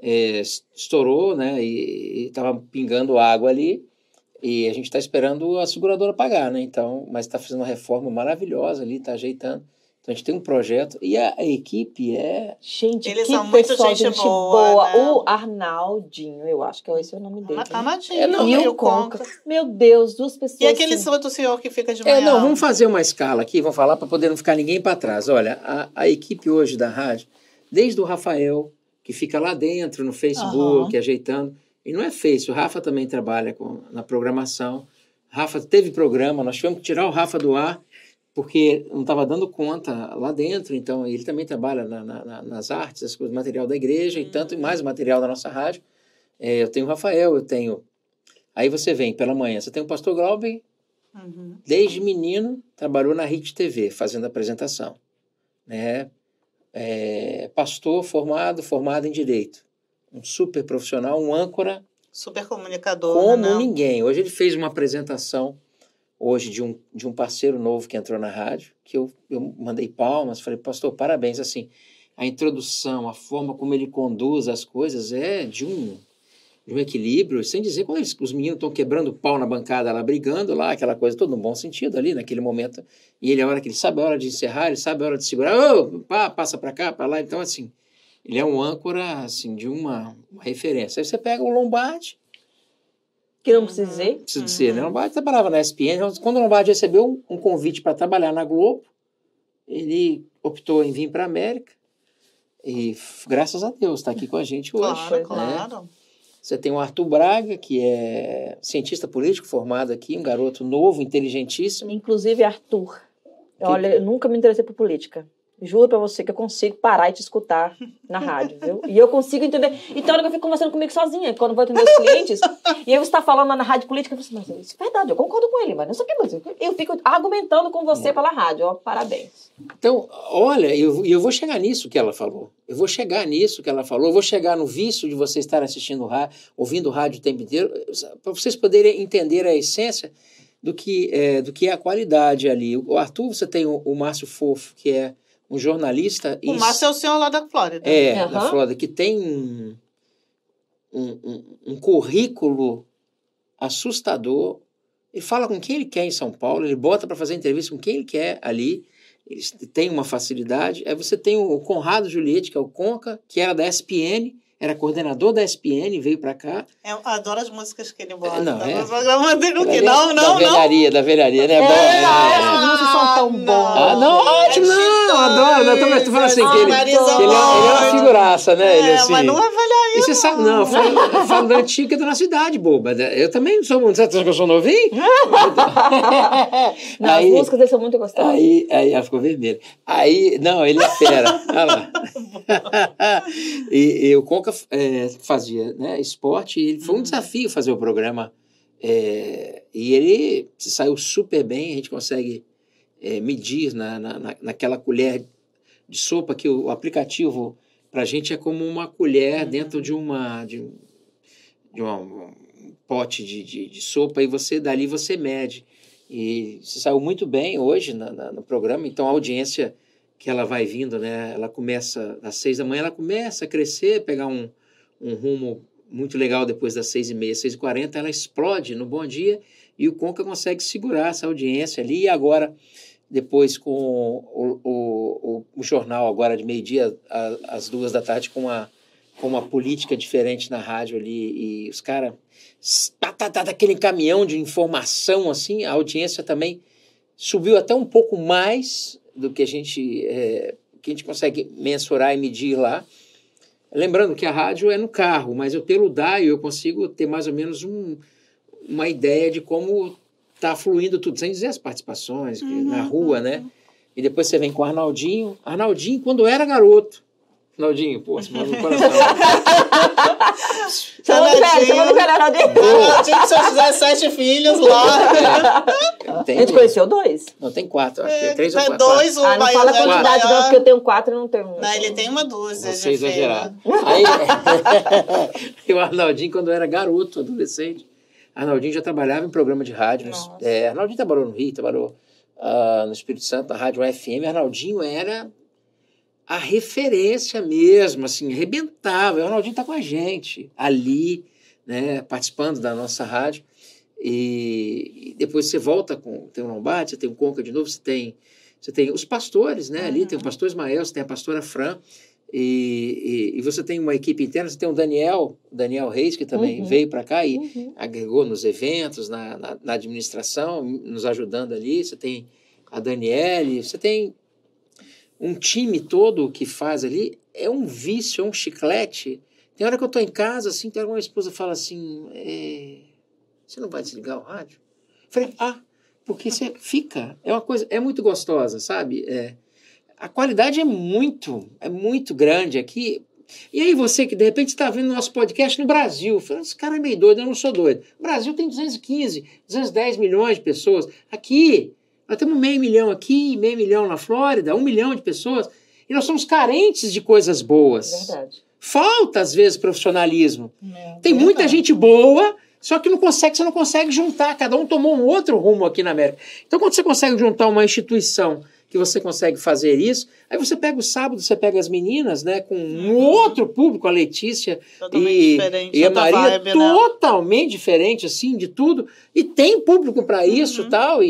é, estourou, né, e estava pingando água ali, e a gente está esperando a seguradora pagar, né, então, mas está fazendo uma reforma maravilhosa ali, está ajeitando. Então a gente tem um projeto e a, a equipe é Gente, Eles que são muito pessoal, gente gente, boa, boa. né? O Arnaldinho, eu acho que esse é o nome dele. Mas tá nadinho. É, não, e o Conca. Meu Deus, duas pessoas. E aquele assim, outro senhor que fica de manhã? É, não, vamos fazer uma escala aqui, vamos falar para poder não ficar ninguém para trás. Olha, a, a equipe hoje da rádio, desde o Rafael, que fica lá dentro no Facebook, ajeitando, e não é fácil, o Rafa também trabalha com, na programação. Rafa teve programa, nós tivemos que tirar o Rafa do ar, porque não estava dando conta lá dentro, então ele também trabalha na- na- na- nas artes, as coisas, material da igreja e tanto e mais material da nossa rádio. É, eu tenho o Rafael, eu tenho. Aí você vem pela manhã, você tem o pastor Glauber, Uhum. desde menino, trabalhou na RIT TV, fazendo apresentação. Né? É, pastor formado, formado em Direito. Um super profissional, um âncora Super comunicador, como não? ninguém. Hoje ele fez uma apresentação hoje de um, de um parceiro novo que entrou na rádio, que eu, eu mandei palmas, falei, pastor, parabéns, assim, a introdução, a forma como ele conduz as coisas é de um, de um equilíbrio, sem dizer quando eles, os meninos estão quebrando pau na bancada lá, brigando lá, aquela coisa, todo no bom sentido ali, naquele momento, e ele, a hora que ele sabe a hora de encerrar, ele sabe a hora de segurar, ô, pá, passa para cá, para lá, então, assim, ele é um âncora, assim, de uma, uma referência. Aí você pega o Lombardi, Que não precisa dizer. preciso dizer, né? O Lombardi trabalhava na ESPN. Quando o Lombardi recebeu um, um convite para trabalhar na Globo, ele optou em vir para a América. E graças a Deus está aqui com a gente hoje. Claro, né? claro. Você tem o Arthur Braga, que é cientista político formado aqui, um garoto novo, inteligentíssimo. Inclusive, Arthur. Olha, eu nunca me interessei por política. Juro pra você que eu consigo parar e te escutar na rádio, viu? E eu consigo entender. Então, eu fico conversando comigo sozinha, quando eu vou atender os clientes, e aí você tá falando lá na rádio política, eu falo assim, mas isso é verdade, eu concordo com ele, mas não sei o que, mas eu- eu fico argumentando com você pela rádio, ó, parabéns. Então, olha, eu, eu vou chegar nisso que ela falou. Eu vou chegar nisso que ela falou. Eu vou chegar no vício de você estar assistindo rádio, ouvindo rádio o tempo inteiro, para vocês poderem entender a essência do que é, do que é a qualidade ali. O Arthur, você tem o, o Márcio Fofo, que é um jornalista. O e- Márcio é o senhor lá da Flórida. é, Aham. da Flórida, que tem um, um, um- currículo assustador. Ele fala com quem ele quer em São Paulo, ele bota para fazer entrevista com quem ele quer ali. Ele tem uma facilidade. Aí você tem o Conrado Juliette, que é o Conca, que era da SPN, era coordenador da SPN, veio para cá. Eu adoro as músicas que ele bota. Não, é. programa dele, o quê? é Não, Da não, não. velharia, da velharia, né? É, Bom, essas músicas são tão não. boas. Ah, não, ótimo, não, eu adoro. Não, tô, tô falando assim, que ele, que ele, é, ele é uma Monte. figuraça, né? Ele, É, assim, mas não é velharia. E você sabe, não, eu falo da antiga da nossa idade, boba. Eu também sou muito. Você que eu sou novinho? Não, as Aí- músicas dele são muito gostosas. Aí, aí ela ficou vermelha. Aí, não, ele é fera. Olha lá. e, e o Conca é, fazia né, esporte e foi um desafio fazer o programa. é, e ele saiu super bem, a gente consegue é, medir na, na, na- naquela colher de sopa que o, aplicativo para a gente é como uma colher dentro de uma de, um- de uma- um pote de, de, de sopa e você dali você mede. E se saiu muito bem hoje na- na- no programa então a audiência que ela vai vindo né ela começa às seis da manhã ela começa a crescer pegar um, um rumo muito legal depois das seis e meia seis e quarenta ela explode no Bom Dia e o Conca consegue segurar essa audiência ali. E agora depois com o, o, o, o jornal agora de meio-dia às duas da tarde com uma, com uma política diferente na rádio ali. E os caras tá, tá, tá, daquele caminhão de informação assim a audiência também subiu até um pouco mais do que a gente é, que a gente consegue mensurar e medir lá. Lembrando que a rádio é no carro mas eu pelo DAIO eu consigo ter mais ou menos um, uma ideia de como tá fluindo tudo, sem dizer as participações que- na rua, né? E depois você vem com o Arnaldinho. Arnaldinho, quando era garoto. Arnaldinho, pô, você mora no coração. Chamando o velho, chamando o velho, Arnaldinho. Tinha que seus 17 filhos lá. Não A gente conheceu dois. não, tem quatro, acho que é três ou É quatro. dois, Ah, não fala é quantidade não, maior. porque eu tenho quatro e não tenho um. Não, ele tem uma dúzia. Você é exagerado. Aí, e o Arnaldinho, quando era garoto, adolescente, Arnaldinho já trabalhava em programa de rádio. Nossa. É, Arnaldinho trabalhou no Rio, trabalhou ah, no Espírito Santo, na rádio FM. Arnaldinho era a referência mesmo, assim, arrebentava. O Arnaldinho está com a gente ali, né, participando da nossa rádio. E, e depois você volta com tem o Lombardi, você tem o Conca de novo, você tem você tem os pastores, né? Ali tem o pastor Ismael, você tem a pastora Fran, e, e, e você tem uma equipe interna, você tem o Daniel, Daniel Reis, que também Uhum. veio para cá e Uhum. agregou nos eventos, na, na, na administração, nos ajudando ali. Você tem a Daniele, você tem um time todo que faz ali. É um vício, é um chiclete. Tem hora que eu estou em casa, assim, tem minha esposa fala assim: é, você não vai desligar o rádio? Eu falei, ah, porque você fica. É uma coisa, é muito gostosa, sabe? É, a qualidade é muito, é muito grande aqui. E aí você que de repente está vendo nosso podcast no Brasil, fala, esse cara é meio doido, eu não sou doido. O Brasil tem 215, 210 milhões de pessoas. Aqui, nós temos meio milhão aqui, meio milhão na Flórida, um milhão de pessoas. E nós somos carentes de coisas boas. Verdade. Falta, às vezes, profissionalismo. É, Tem muita verdade. gente boa, só que não consegue, você não consegue juntar. Cada um tomou um outro rumo aqui na América. Então, quando você consegue juntar uma instituição que você consegue fazer isso, aí você pega o sábado, você pega as meninas, né, com um Uhum. outro público, a Letícia Totalmente e, diferente. e a Maria, vibe, né? totalmente diferente, assim, de tudo. E tem público para isso Uhum. tal, e,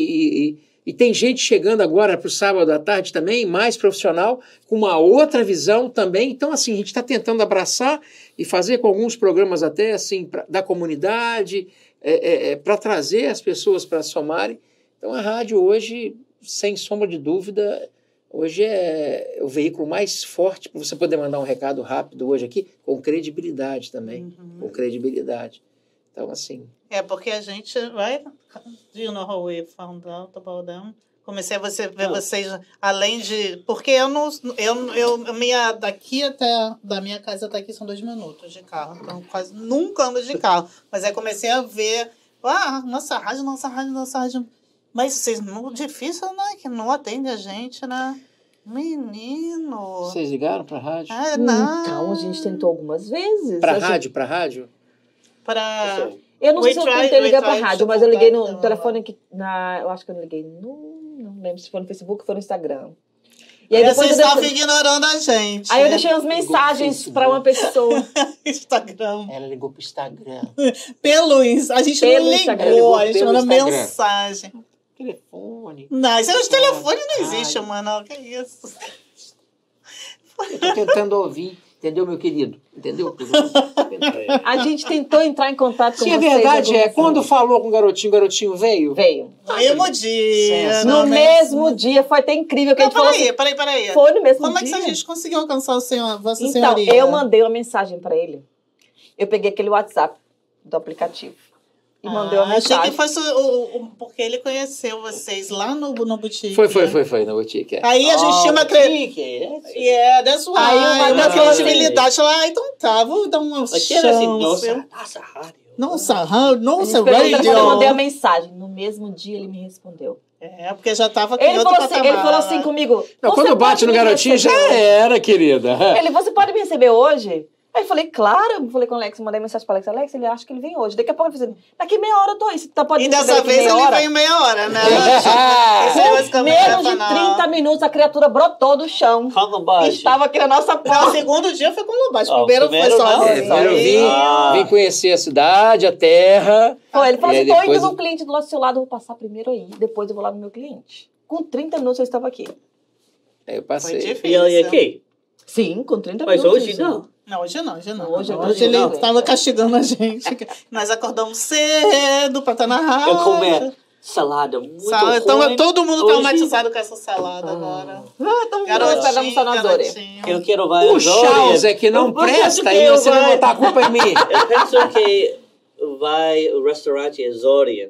e, e tem gente chegando agora para o sábado à tarde também, mais profissional, com uma outra visão também. Então, assim, a gente está tentando abraçar e fazer com alguns programas até, assim, pra, da comunidade, é, para trazer as pessoas para somarem. Então, a rádio hoje, sem sombra de dúvida, hoje é o veículo mais forte para você poder mandar um recado rápido hoje aqui, com credibilidade também, Uhum. com credibilidade. Então, assim, É porque a gente? Do you know how we found out about them? Comecei a você, ver vocês, além de. Porque eu não. Eu, eu minha, daqui até. Da minha casa até aqui são dois minutos de carro. Então, quase nunca ando de carro. Mas aí comecei a ver. Ah, nossa rádio, nossa rádio, nossa rádio. Mas vocês não. Difícil, né? Que não atende a gente, né? Menino. Vocês ligaram pra rádio? Ah, não. Então, a gente tentou algumas vezes. Pra A gente- rádio, pra rádio? Pra. Eu não sei se eu try- tentei ligar try rádio, to mas eu liguei no them. telefone que. Na, eu acho que eu liguei no. Não lembro se foi no Facebook ou foi no Instagram. E aí depois Vocês deixei, ignorando a gente. aí eu deixei umas mensagens pra uma pessoa. Instagram. Ela ligou pro Instagram. Pelo Ins- A gente Pelo não Instagram. ligou, a Ligou gente pelo mandou Instagram. mensagem. Telefone. Não, isso é os telefones não existe, mano. Que isso? Eu tô tentando ouvir. Entendeu, meu querido? Entendeu? A gente tentou entrar em contato com Sim, a vocês. verdade é, quando falou com o garotinho, o garotinho veio. Veio. No mesmo dia. No não, mesmo dia, foi até incrível que a Não, gente falou peraí, assim. peraí, peraí. Foi no mesmo Como é dia. que a gente conseguiu alcançar o senhor, Vossa Então, Senhoria? eu mandei uma mensagem pra ele. Eu peguei aquele WhatsApp do aplicativo e mandei uma Ah, Achei mensagem. que fosse o, o- porque ele conheceu vocês lá no, no boutique. Foi, foi, foi, foi, na boutique. é. Aí a gente tinha uma cre... credibilidade. Yeah, that's why. Aí uma aquela credibilidade. Ah, então tá, vou dar uma Aqui era assim, chance. nossa, nossa, rádio. Nossa, rádio, A gente nossa, pegou o telefone, eu mandei a mensagem. No mesmo dia ele me respondeu. É, porque já tava aqui Ele outro falou, assim, ele falou assim né? comigo. Não, "Você quando bate no garotinho, já receber?" era, querida. Ele, você pode me receber hoje? Aí eu falei, claro. Eu falei com o Alex, mandei mensagem para Alex. Alex, ele acha que ele vem hoje. Daqui a pouco ele falou assim, daqui meia hora eu tô aí. Você tá, pode E dessa vez ele veio meia hora, né? Ah, não Menos de quero falar. 30 minutos a criatura brotou do chão. Fala baixo. Estava aqui na nossa Não, o porta. segundo dia foi com o. Ah, o primeiro, primeiro foi sozinho. É, eu vim, Ah. vim conhecer a cidade, a terra. Foi, ele falou E assim, tô indo no cliente do seu lado, vou passar primeiro aí. Depois eu vou lá no meu cliente. Com 30 minutos eu estava aqui. Eu Foi passei. difícil. E aqui? Sim, com 30 Mas minutos. hoje não. Não, hoje não, hoje não. Hoje Hoje, eu não. ele estava castigando a gente. Nós acordamos cedo pra estar na rádio. Eu comer salada muito Sal- então, todo mundo Hoje- traumatizado com essa salada agora. Ah, então Garotinho, garotinho. Eu quero vai O Charles é que não Eu presta e você vai botar a culpa em mim. Eu penso que vai o restaurante é Zorian.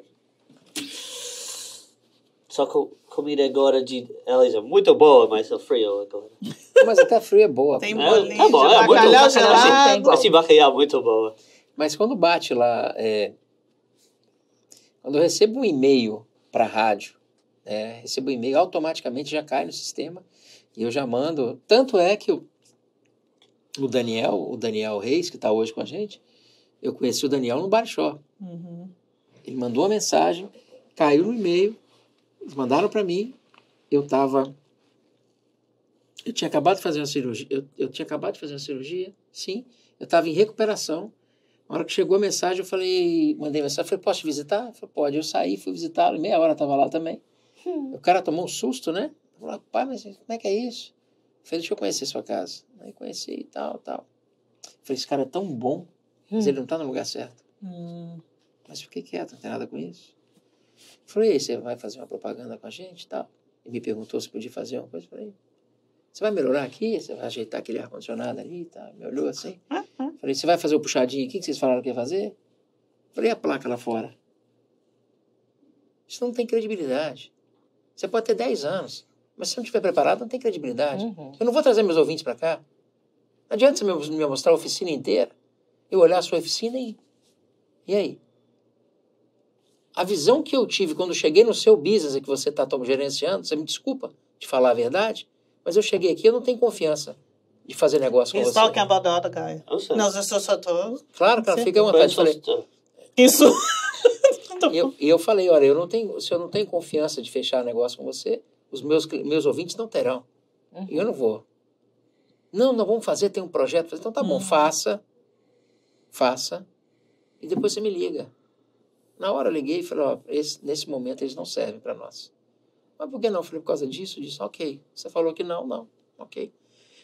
Só que comida agora de é muito boa, mas é frio agora. Mas até frio é boa. Tem É, bolinho tá bom, é muito bacalhau bom. gelado. Esse bacalhau é muito boa. Mas quando bate lá, é, quando eu recebo um e-mail para a rádio, né, recebo um e-mail, automaticamente já cai no sistema e eu já mando. Tanto é que o, o Daniel, o Daniel Reis, que está hoje com a gente, eu conheci o Daniel no Bar Shop. Uhum. Ele mandou uma mensagem, caiu no e-mail, eles mandaram para mim, eu estava. Eu tinha acabado de fazer uma cirurgia. Eu, eu tinha acabado de fazer uma cirurgia, sim. Eu estava em recuperação. Na hora que chegou a mensagem, eu falei, mandei mensagem, falei, posso te visitar? Ele falou, pode. Eu saí, fui visitá-lo, meia hora estava lá também. O cara tomou um susto, né? Falou, pai, mas como é que é isso? Eu falei, deixa eu conhecer sua casa. Aí conheci e tal, tal. Eu falei, esse cara é tão bom, mas Hum. ele não está no lugar certo. Hum. Mas fiquei quieto, não tem nada com isso. Falei, você vai fazer uma propaganda com a gente e tal? E me perguntou se podia fazer uma coisa. Falei, você vai melhorar aqui? Você vai ajeitar aquele ar-condicionado ali e tal? Me olhou assim. Falei, você vai fazer o puxadinho aqui que vocês falaram que ia fazer? Falei, e a placa lá fora? Isso não tem credibilidade. Você pode ter 10 anos, mas se você não estiver preparado, não tem credibilidade. Uhum. Eu não vou trazer meus ouvintes para cá. Não adianta você me mostrar a oficina inteira, eu olhar a sua oficina e. E aí? A visão que eu tive quando cheguei no seu business que você está gerenciando, você me desculpa de falar a verdade, mas eu cheguei aqui eu não tenho confiança de fazer negócio com He's você. talking about the other guy. Não, eu só, só tô... Claro, cara, fica à vontade. Falei, Isso. E eu, e eu falei, olha, eu não tenho, se eu não tenho confiança de fechar negócio com você, os meus, meus ouvintes não terão. Uhum. E eu não vou. Não, não vamos fazer, tem um projeto. Então tá bom, Uhum. faça, faça, e depois você me liga. Na hora eu liguei e falei, ó, esse- nesse momento eles não servem para nós. Mas por que não? Eu falei, por causa disso, disso, ok. Você falou que não, não, ok.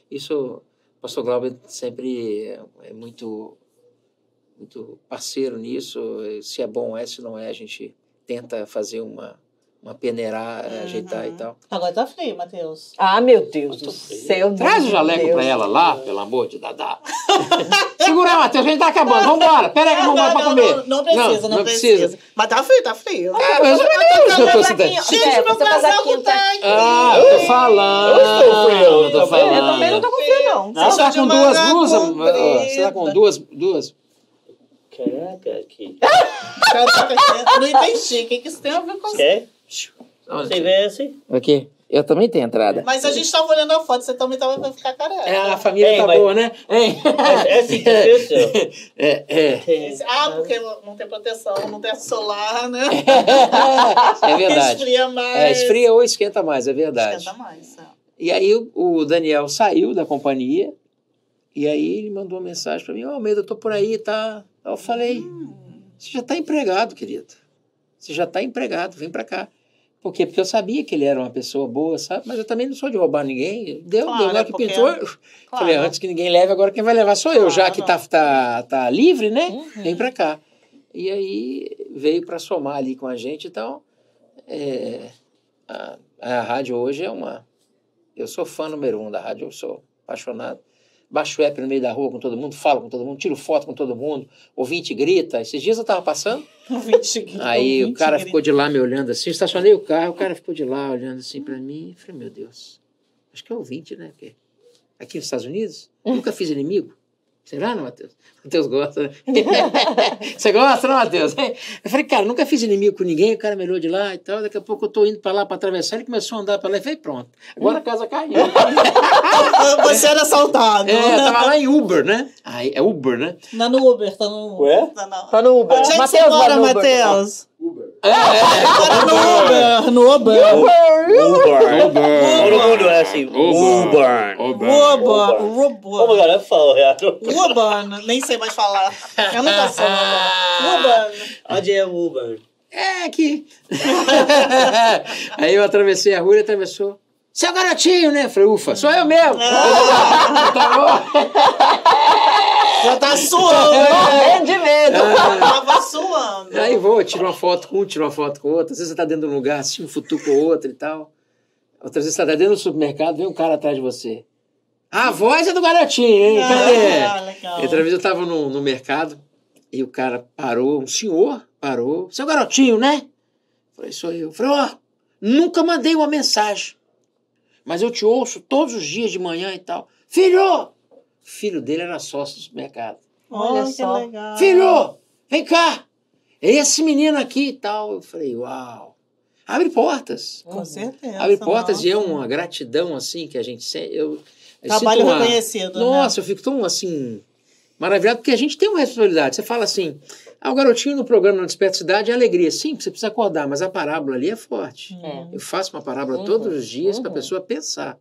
Isso, o pastor Glauber sempre é, é muito, muito parceiro nisso. Se é bom é, se não é, a gente tenta fazer uma, uma peneirar, Uhum. ajeitar e tal. Agora tá frio, Matheus. Ah, meu Deus do céu. Traz o jaleco Deus. pra ela lá, pelo amor de Dadá. Segura, Matheus, a gente tá acabando. Vambora. Pera aí que não vai pra comer. Não, não precisa, não, precisa. Mas tá frio, tá frio. Ah, mas eu não tô sentindo. Gente, é, meu casaco tá tá... aqui. Ah, eu tô falando. Eu estou frio, eu tô também, Eu também não tô falando. com frio, não. Não? Você tá com duas blusas? Ó, Você tá com duas, duas? Caraca, aqui. Caraca, Não entendi. O que, isso tem a ver com isso? Quer? Você vê assim? Aqui. Eu também tenho entrada. Mas a gente tava olhando a foto, você também tava pra ficar careca. É, a família Ei, tá mas- boa, né? Hein? É, é assim difícil. É, é. Ah, porque não tem proteção, não tem solar, né? É verdade. Esfria mais. É, esfria ou esquenta mais, é verdade. Esquenta mais. é. E aí o, Daniel saiu da companhia e aí ele mandou uma mensagem para mim, ó, Almeida, eu tô por aí, tá? Eu falei, Hum. você já tá empregado, querido. Você já tá empregado, vem para cá. Por quê? Porque eu sabia que ele era uma pessoa boa, sabe? Mas eu também não sou de roubar ninguém. Deu, Claro, deu é que porque- pintou. eu Falei, Claro. antes que ninguém leve, agora quem vai levar sou eu. Já Claro. que tá, tá, tá livre, né? Uhum. Vem para cá. E aí veio para somar ali com a gente. Então, é, a, a rádio hoje é uma. Eu sou fã número um da rádio, eu sou apaixonado. Baixo o app no meio da rua com todo mundo, falo com todo mundo, tiro foto com todo mundo, ouvinte grita. Esses dias eu tava passando, Um 20 aí um o cara 20 ficou de lá me olhando assim, estacionei o carro, o cara ficou de lá olhando assim pra mim. e Falei, meu Deus, acho que é ouvinte, né? Porque aqui nos Estados Unidos, nunca fiz inimigo. Será, não, Matheus? Matheus gosta, né? Você gosta, não, Matheus? Eu falei, cara, nunca fiz inimigo com ninguém, o cara me olhou de lá e tal. Daqui a pouco eu tô indo pra lá pra atravessar, ele começou a andar pra lá e falei, pronto. Agora a casa caiu. Você era assaltado. É, eu tava lá em Uber, né? Aí, é Uber, né? Não, no Uber, tá no Uber. Ué? Tá não. Tá no Uber. Onde é que você Matheus, mora, no Uber. Matheus? É, é. Mora no Uber, no Uber. Uber. Todo mundo é assim. Uber. Uber. Uber, Oh my Uber. god, eu falo errado. Uber, nem sei mais falar. Eu nunca sou. Uber. Onde é o Uber? É aqui. Aí eu atravessei a rua e atravessou. Seu garotinho, né? Falei, ufa, sou eu mesmo. tá bom? Já tá suando. Morrendo de medo. Tava suando. Aí vou, tiro uma foto com um, tiro uma foto com outro. Às vezes você tá dentro de um lugar, assim, um futuco com outro e tal. Outras vezes você tá dentro do supermercado, vem um cara atrás de você. Ah, a voz é do garotinho, hein? Cadê? Ah, legal. Outra vez eu tava no, no mercado e o cara parou, um senhor parou. Seu garotinho, né? Falei, sou eu. Falei, ó, nunca mandei uma mensagem. Mas eu te ouço todos os dias de manhã e tal. Filho! O filho dele era sócio do supermercado. Olha Olha que só. legal. Filho, vem cá. É esse menino aqui e tal. Eu falei, uau. Abre portas. Com certeza. Abre portas nossa. e é uma gratidão assim que a gente sente. Eu, eu Trabalho uma- reconhecido, né? Nossa, eu fico tão assim maravilhado porque a gente tem uma responsabilidade. Você fala assim, ah, o garotinho no programa Não Desperta Cidade é alegria. Sim, você precisa acordar, mas a parábola ali é forte. É. Eu faço uma parábola Uhum, todos os dias para a uhum. pessoa pensar.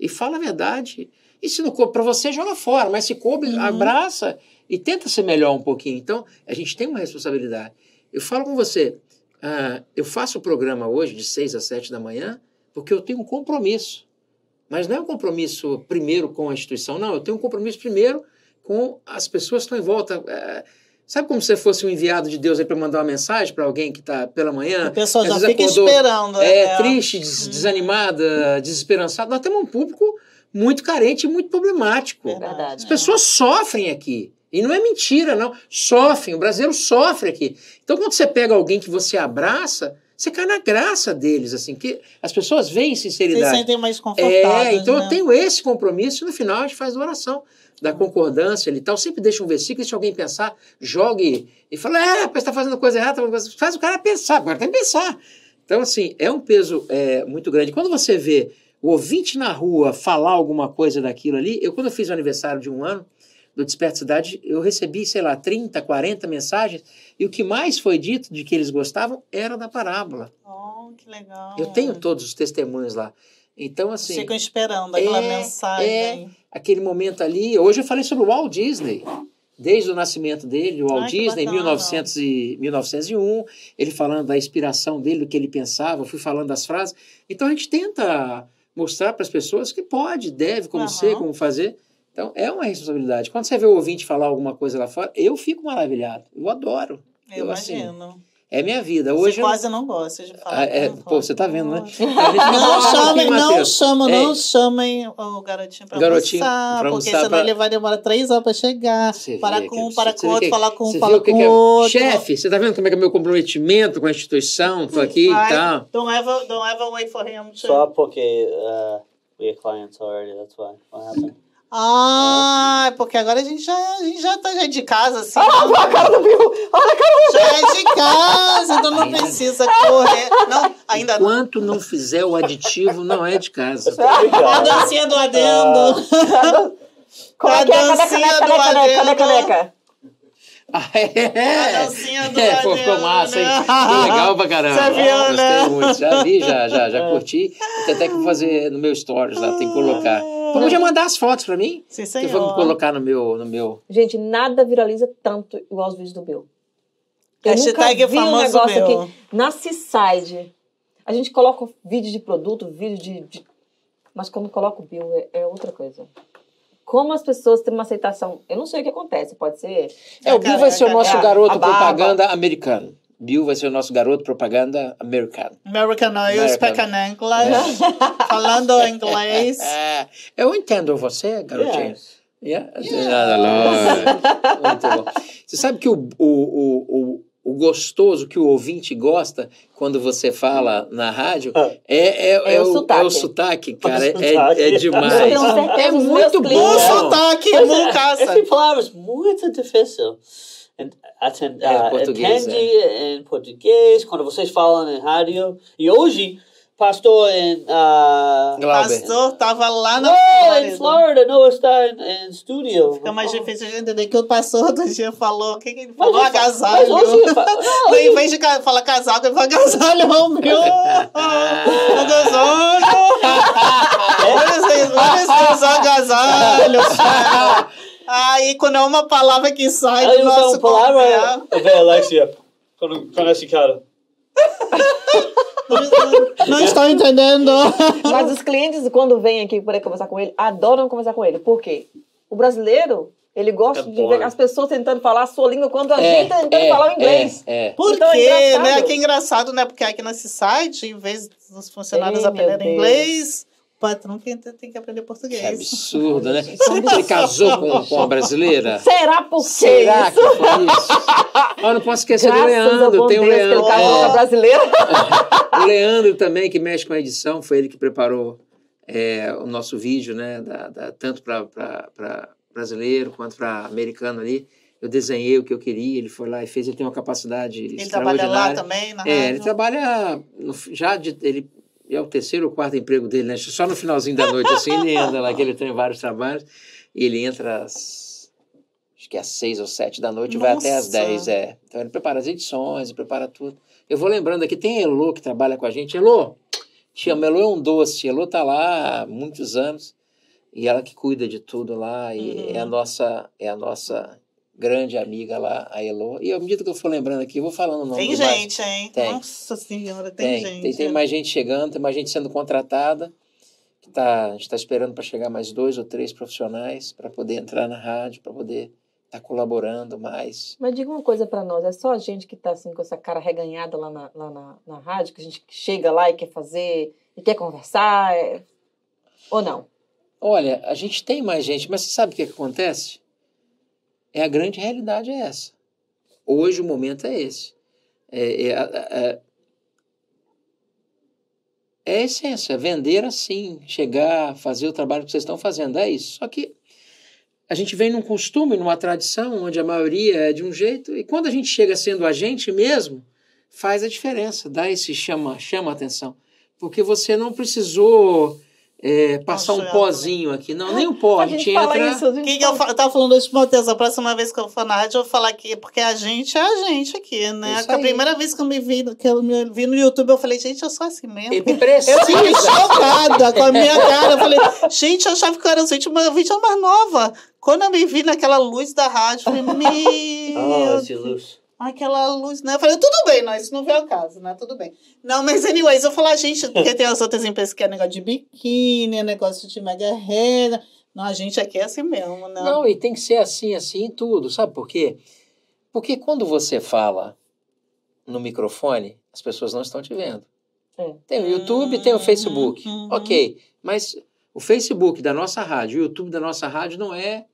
E fala a verdade. E se não coube para você, joga fora. Mas se coube, Uhum. abraça e tenta ser melhor um pouquinho. Então, a gente tem uma responsabilidade. Eu falo com você, ah, eu faço o programa hoje de 6 às 7 da manhã porque eu tenho um compromisso. Mas não é um compromisso primeiro com a instituição, não. Eu tenho um compromisso primeiro com as pessoas que estão em volta. É, sabe como se você fosse um enviado de Deus aí para mandar uma mensagem para alguém que está pela manhã? A pessoa às já fica acordou, esperando. é, né? triste, des- desanimada, desesperançada. Nós temos um público muito carente e muito problemático. Verdade. As pessoas sofrem aqui. E não é mentira, não. Sofrem. O brasileiro sofre aqui. Então, quando você pega alguém que você abraça, você cai na graça deles, assim, que as pessoas veem Vocês sinceridade. sentem mais confortáveis. É, então né? eu tenho esse compromisso e no final a gente faz a oração da concordância e tal. Sempre deixa um versículo, e se alguém pensar, jogue e fala, é, você está fazendo coisa errada, tá faz o cara pensar, agora tem que pensar. Então, assim, é um peso é, muito grande. Quando você vê o ouvinte na rua falar alguma coisa daquilo ali, eu quando eu fiz o aniversário de um ano do Desperta Cidade, eu recebi, sei lá, 30, 40 mensagens, e o que mais foi dito de que eles gostavam era da parábola. Oh, que legal. Eu tenho todos os testemunhos lá. Então, assim Ficam esperando aquela É, mensagem. é. aquele momento ali. Hoje eu falei sobre o Walt Disney. Desde o nascimento dele, o Walt Ai, Disney, em bacana. 1900 e, 1901, ele falando da inspiração dele, do que ele pensava, fui falando das frases. Então a gente tenta mostrar para as pessoas que pode, deve, como Aham. ser, como fazer. Então é uma responsabilidade. Quando você vê o ouvinte falar alguma coisa lá fora, eu fico maravilhado. Eu adoro. Eu Eu, assim, imagino. É minha vida. Você Hoje eu- quase não gosta de falar. Ah, é, não pô, você tá vendo, né? Não falar chamem, não chamam, É, não chamem o garotinho pra Garotinho almoçar, pra porque almoçar, senão pra- ele vai demorar três horas pra chegar. Você para vê com um, para Você com outro, que- falar com um, você fala vê o que com é- outro. Chefe, você tá vendo como é que é meu comprometimento com a instituição? Tô aqui e tal. Don't ever, don't ever wait for him to... Só porque uh, we are clients already, that's why. What happened? Ah, porque agora a gente já, a gente já tá já é de casa, assim. Olha a cara do Bill! Olha a cara do Já é de casa, então não precisa correr. Não, ainda não. Enquanto não fizer o aditivo, não é de casa. A dancinha do adendo. Como é que é? Cadê a dancinha caneca? do Cadê a caneca? Cadê a adendo. caneca? Ah, é. A dancinha do É, pô, ficou Adriano, massa, hein? né? Ficou legal pra caramba. Você viu, Gostei né? muito. Já vi, já, já, já curti. Tem até que fazer no meu stories lá, tem que colocar. Vamos já mandar as fotos pra mim? Sim, Que vamos senhor. colocar no meu, no meu. Gente, nada viraliza tanto igual os vídeos do Bill. Eu Hashtag nunca vi um negócio Bill. aqui. Na Seaside, a gente coloca vídeo de produto, vídeo de... de- Mas quando coloca o Bill, é, é outra coisa. Como as pessoas têm uma aceitação... Eu não sei o que acontece, pode ser... É, o Bill vai ser o nosso É, garoto a propaganda americano. Bill vai ser o nosso garoto propaganda americano. American Oil, American. speaking English. Falando inglês. É, eu entendo você, garotinho. Yes. Yeah? Lógico. Muito bom. Você sabe que o, o, o, o, o gostoso que o ouvinte gosta quando você fala na rádio Ah. é, é, É o o, sotaque. é o sotaque, cara. O É, sotaque. é Eu demais. É muito Bom bom. sotaque, bom caça. Esse palavras muito difícil. En- aten- É, ah, português, Entende em português, quando vocês falam em rádio. E hoje, pastor em... Uh. Pastor tava lá na não, Flórida. em Florida, não está em, em estúdio. Fica mais difícil de entender que o pastor outro dia falou. O que, que ele Mas falou? fa- Agasalho. mas hoje fa- não, em vez de falar casaco, ele fala agasalho, oh, meu. Agasalho. Olha esse- olha Aí, quando é uma palavra que sai do nosso uma palavra. vejo a Alexia com esse cara. Não estou entendendo. Mas os clientes, quando vêm aqui para conversar com ele, adoram conversar com ele. Por quê? O brasileiro, ele gosta É de ver as pessoas tentando falar a sua língua quando a É, gente tá tentando é, falar o inglês. É, é. Por Então é quê, engraçado. né? Que é engraçado, né? Porque aqui nesse site, em vez dos funcionários Ei, aprenderem inglês, patrão que tem que aprender Que português. absurdo, né? Você casou com, com a brasileira? Será por quê Será isso? que foi isso? Eu não posso esquecer do Graças ao Leandro. Tem o que ele Leandro. casou com a é. brasileira. O Leandro também, que mexe com a edição, foi ele que preparou é, o nosso vídeo, né? da- da- tanto para brasileiro quanto para americano ali. Eu desenhei o que eu queria, ele foi lá e fez. Ele tem uma capacidade Ele trabalha lá extraordinária. também, na É, ele rádio? trabalha no- já de, ele é o terceiro ou quarto emprego dele, né? Só no finalzinho da noite assim ele anda lá, que ele tem vários trabalhos e ele entra às acho que às seis ou sete da noite e vai até às Nossa. dez, é. Então ele prepara as edições, prepara tudo. Eu vou lembrando aqui, tem Elô que trabalha com a gente. Elô, te amo, Elô é um doce. Elô tá lá há muitos anos e ela que cuida de tudo lá e Uhum. é a nossa é a nossa grande amiga lá, a Elô. E à medida que eu for lembrando aqui, eu vou falando o nome Tem de mais- gente, hein? Tem. Nossa senhora, tem, tem, gente. tem, tem mais gente chegando, tem mais gente sendo contratada. Que tá, a gente está esperando para chegar mais dois ou três profissionais para poder entrar na rádio, para poder estar colaborando mais. Mas diga uma coisa pra nós, é só a gente que tá assim com essa cara reganhada lá na, lá na, na rádio, que a gente chega lá e quer fazer, e quer conversar, é- ou não? Olha, a gente tem mais gente, mas você sabe o que, que acontece? É a grande realidade é essa. Hoje o momento é esse. É, é, a- é a essência, é vender assim, chegar, fazer o trabalho que vocês estão fazendo, é isso. Só que a gente vem num costume, numa tradição, onde a maioria é de um jeito, e quando a gente chega sendo a gente mesmo, faz a diferença, dá esse chama, chama atenção. Porque você não precisou é, passar um pozinho aqui, não, nem o pó, a, a gente, gente fala entra... isso, a gente O que, que eu, eu tava falando hoje pro Matheus, a próxima vez que eu for na rádio, eu vou falar aqui, porque a gente é a gente aqui, né? Isso a aí. primeira vez que eu me vi, que eu me vi no YouTube, eu falei, gente, eu sou assim mesmo. Ele Eu precisa. fiquei chocada com a minha cara. Eu falei, gente, eu achava que eu era um vídeo, uma vídeo mais nova. Quando eu me vi naquela luz da rádio, eu falei, meu Oh, esse luz. Aquela luz, né? Eu falei, tudo bem, não, isso não veio ao caso, né? Tudo bem. Não, mas anyways, eu falei, gente, porque tem as outras empresas que é negócio de biquíni, é negócio de mega renda. Não, a gente aqui é assim mesmo, né? Não, e tem que ser assim, assim em tudo. Sabe por quê? Porque quando você fala no microfone, as pessoas não estão te vendo. É. Tem o YouTube, tem o Facebook. Uhum. Ok, mas o Facebook da nossa rádio, o YouTube da nossa rádio não é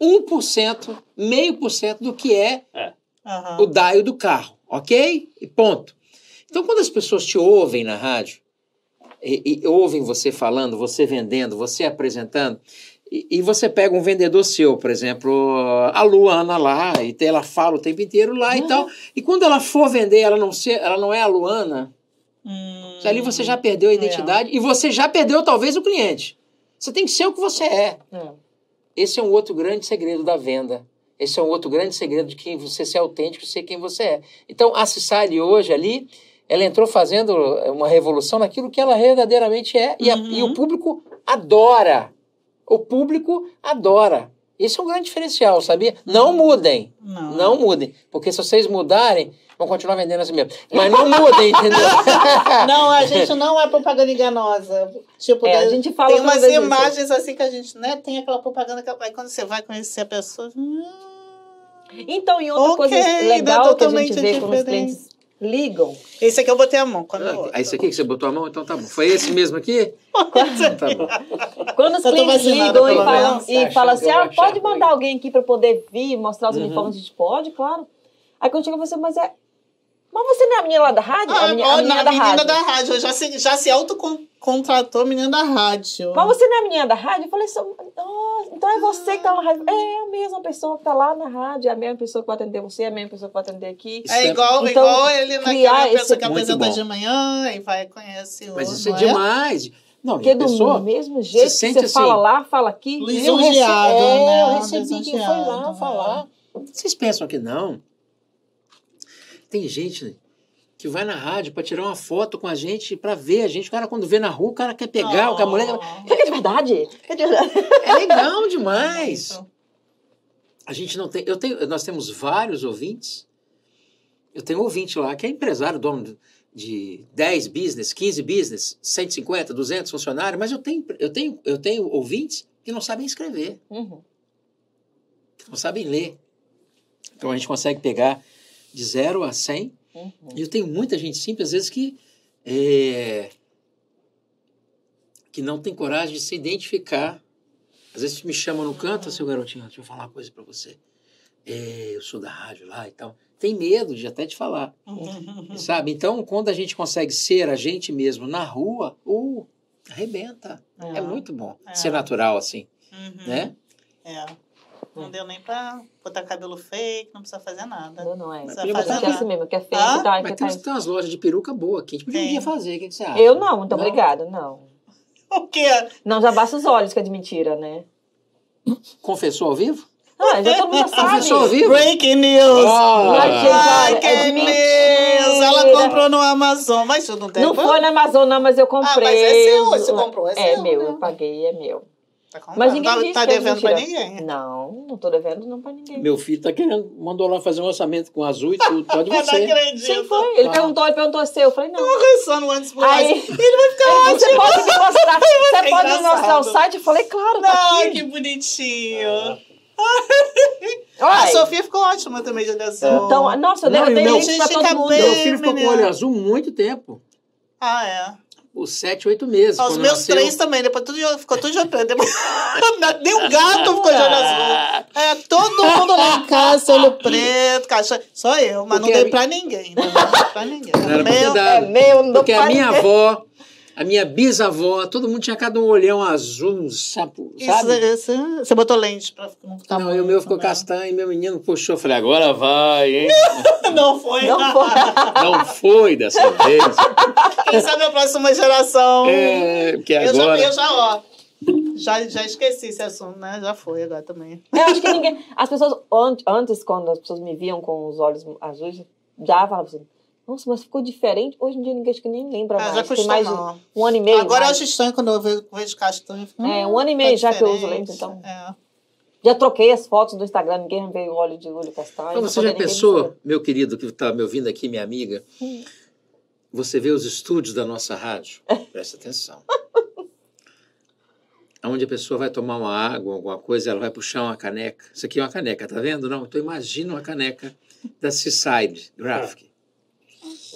1%, meio por cento do que é Aham. o dial do carro, ok? E ponto. Então, quando as pessoas te ouvem na rádio, e, e ouvem você falando, você vendendo, você apresentando, e, e você pega um vendedor seu, por exemplo, a Luana lá, e ela fala o tempo inteiro lá e Uhum. tal, e quando ela for vender, ela não, ser, ela não é a Luana, Hum. ali você já perdeu a identidade e você já perdeu talvez o cliente. Você tem que ser o que você é. É. Esse é um outro grande segredo da venda. Esse é um outro grande segredo de quem você ser autêntico, ser quem você é. Então, a Cicely hoje ali, ela entrou fazendo uma revolução naquilo que ela verdadeiramente é e, a- Uhum. e o público adora. O público adora. Esse é um grande diferencial, sabia? Não mudem. Não. Não mudem. Porque se vocês mudarem, vão continuar vendendo assim mesmo. Mas não mudem, entendeu? Não, a gente não é propaganda enganosa. Tipo, É, a gente fala tem umas vez isso. imagens assim que a gente, né? Tem aquela propaganda que aí quando você vai conhecer a pessoa. hum, Então, e outra Ok, coisa legal que a totalmente gente vê quando os diferente. clientes ligam. Esse aqui eu botei a mão. Quando eu- Ah, esse aqui que você botou a mão, então tá bom. Foi esse mesmo aqui? Então tá bom. Quando os Eu clientes ligam e falam, e falam assim, eu ah, pode ruim. mandar alguém aqui para poder vir mostrar os Uhum. uniformes? A gente pode, claro. Aí quando chega você, mas é... Mas você não é a menina lá da rádio? Ah, a menina, a menina na da rádio. da rádio. Já se, já se autocontratou menina da rádio. Mas você não é a menina da rádio? Eu falei "Nossa, então é você que tá na rádio. É a mesma pessoa que tá lá na rádio, é a mesma pessoa que vai atender você, é a mesma pessoa que vai atender aqui. É é- igual, Então, igual ele naquela esse- pessoa que Muito apresenta bom. de manhã e vai conhecer Mas outro, isso é não demais. Não, Porque a do pessoa... mesmo jeito que sente você assim, fala lá, fala aqui. lisonjeado, eu rece- é, né? Eu recebi quem foi lá Lisonjeado, falar. Vocês pensam que não? Tem gente que vai na rádio para tirar uma foto com a gente, para ver a gente. O cara, quando vê na rua, o cara quer pegar, o que a mulher. É que é de verdade. É de verdade. É legal demais. A gente não tem. Eu tenho, nós temos vários ouvintes. Eu tenho um ouvinte lá que é empresário, dono de- de 10 business, 15 business, 150, 200 funcionários, mas eu tenho, eu tenho, eu tenho ouvintes que não sabem escrever, Uhum. que não sabem ler. Então a gente consegue pegar de 0 a 100. Uhum. E eu tenho muita gente simples, às vezes, que. é, que não tem coragem de se identificar. Às vezes me chamam no canto, seu garotinho, deixa eu falar uma coisa pra você. É, eu sou da rádio lá e tal. Tem medo de até te falar, sabe? Então, quando a gente consegue ser a gente mesmo na rua, uh, arrebenta. É, muito bom É. ser natural assim, Uhum. né? É. Não deu nem pra botar cabelo fake, não precisa fazer nada. Não, não é. Mas Precisa podia fazer é nada. mesmo, que é feio, Ah, tá, Mas que tem, tá. umas- tem umas lojas de peruca boa aqui. A gente podia fazer, o que, você acha? Eu não, muito Não? obrigada, não. O quê? Não, já basta os olhos, que é de mentira, né? Confessou ao vivo? Ah, já todo mundo sabe. Confessou ao vivo? Breaking news! Ah, Mas, gente, olha, é de news! Ela comprou no Amazon, mas isso não tem Não foi na Amazon, não, mas eu comprei. Ah, mas é seu, você comprou, é É seu, meu, né? eu paguei, é meu. Tá. Mas ninguém tá, disse tá que é devendo pra mentira. ninguém. Não, não tô devendo não pra ninguém. Meu filho tá querendo, mandou lá fazer um orçamento com azul e tudo. Pode Eu não você. acredito. Sim, foi. Ele Ah. perguntou, ele perguntou se eu. falei, não. Conversando antes por Aí, Ele vai ficar Aí, você ótimo. pode me mostrar, você pode me mostrar o site? Eu falei, claro, tá Ai, aqui. que bonitinho. Olha, A Sofia ficou ótima também de olho azul. Então, nossa, eu Não, e meu- link pra todo mundo. cabelo. Meu filho ficou com olho azul muito tempo. Ah, é. Os sete, oito meses. Os meus nasceu. três também, depois tudo ficou tudo. Depois- Nem o gato ficou olho azul. É, todo mundo lá em casa, olho preto, caixa. Só eu, mas Porque não dei mi- pra ninguém. Não dei pra ninguém. Não era pra ter Meu. É meu, não Porque a minha ninguém. avó, a minha bisavó, todo mundo tinha cada um olhão azul, sapo, sabe? isso- você botou lente pra não ficar Não, e o meu ficou também. castanho e meu menino puxou. Falei, agora vai, hein? Não foi. Não foi. Não foi dessa vez. Quem sabe a próxima geração. É, porque eu, já, agora. eu já, ó. Já, já esqueci esse assunto, né? Já foi agora também. Eu acho que ninguém. As pessoas, an- antes, quando as pessoas me viam com os olhos azuis, já falavam assim: nossa, mas ficou diferente. Hoje em dia ninguém acho que nem lembra Ah, mais. já Tem mais um ano e meio. Agora eu mais. acho estranho quando eu vejo, vejo castanho. eu fico, É, hum, um ano e meio tá já que eu uso diferente. lente, então. É. Já troquei as fotos do Instagram, ninguém vê o olho de olho castanho. Então, você já pensou, meu querido que está me ouvindo aqui, minha amiga? Hum. Você vê os estúdios da nossa rádio? Presta atenção. Onde a pessoa vai tomar uma água, alguma coisa, ela vai puxar uma caneca. Isso aqui é uma caneca, tá vendo? Não, então imagina uma caneca da Seaside Graphic.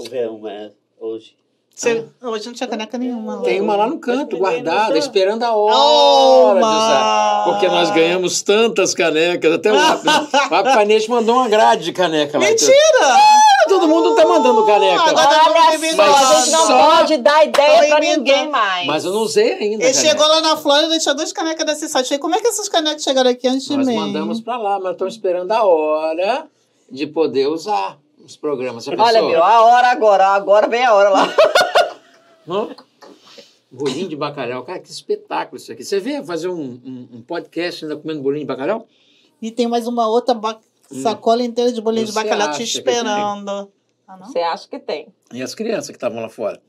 Verão é hoje. Você- Hoje não tinha caneca nenhuma. lá. Tem uma lá no canto, guardada, esperando a Oh, hora de usar. mas- Porque nós ganhamos tantas canecas. Até o Papanete mandou uma grade de caneca lá. Mentira! Todo mundo tá mandando caneca. Agora tá Olha só, a gente não só- pode dar ideia imitando. ninguém mais. Mas eu não usei ainda. Ele caneca. chegou lá na Flórida e tinha duas canecas desse site. Falei, como é que essas canecas chegaram aqui antes de Nós mim? mandamos pra lá, mas estão esperando a hora de poder usar os programas. Olha, pensou? meu, a hora agora, agora vem a hora lá. Hã? Bolinho de bacalhau. Cara, que espetáculo isso aqui. Você vê fazer um, um, um podcast ainda comendo bolinho de bacalhau? E tem mais uma outra ba- sacola inteira de bolinho de Hum. Você bacalhau te esperando. Ah, não? Você acha que tem? E as crianças que estavam lá fora?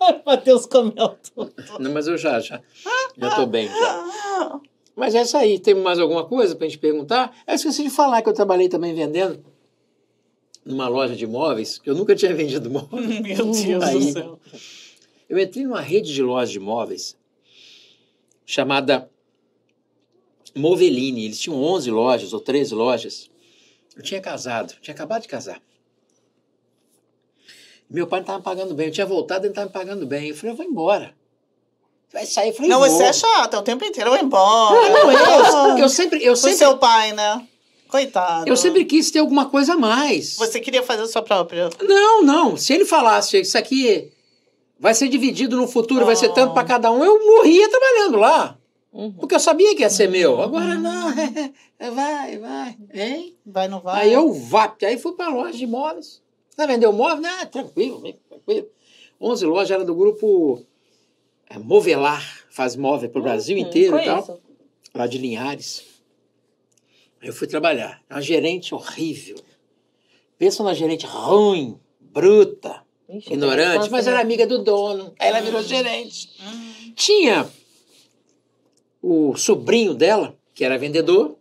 Matheus comeu tudo. Não, mas eu já, já. Já tô bem, já. Mas é isso aí. Tem mais alguma coisa pra gente perguntar? Eu esqueci de falar que eu trabalhei também vendendo numa loja de móveis, que eu nunca tinha vendido móveis. Meu Deus Aí. do céu. Eu entrei numa rede de lojas de móveis chamada Moveline. Eles tinham 11 lojas ou 13 lojas. Eu tinha casado, tinha acabado de casar. Meu pai não estava me pagando bem. Eu tinha voltado e ele estava me pagando bem. Eu falei, eu vou embora. Vai sair, eu falei, Não, vou. você é chato, é o tempo inteiro. Eu vou embora. Não, eu, porque eu sempre, eu Foi sempre, seu pai, né? Coitado. eu sempre quis ter alguma coisa a mais. Você queria fazer a sua própria. Não, não. Se ele falasse isso aqui vai ser dividido no futuro, vai ser tanto para cada um, eu morria trabalhando lá. Uhum. Porque eu sabia que ia ser meu. Agora não, vai, vai, hein? Vai, não vai? Aí eu vap, aí fui para loja de imóveis. Você vendeu móvel? Não, tranquilo, tranquilo. 11 lojas era do grupo é, Movelar, faz móvel para o Brasil inteiro e tal, Conheço. lá de Linhares. Eu fui trabalhar. Uma gerente horrível. Pensa numa gerente ruim, bruta, Ixi, ignorante, mas infância, era né? amiga do dono. Aí ela virou gerente. Hum. Tinha o sobrinho dela, que era vendedor,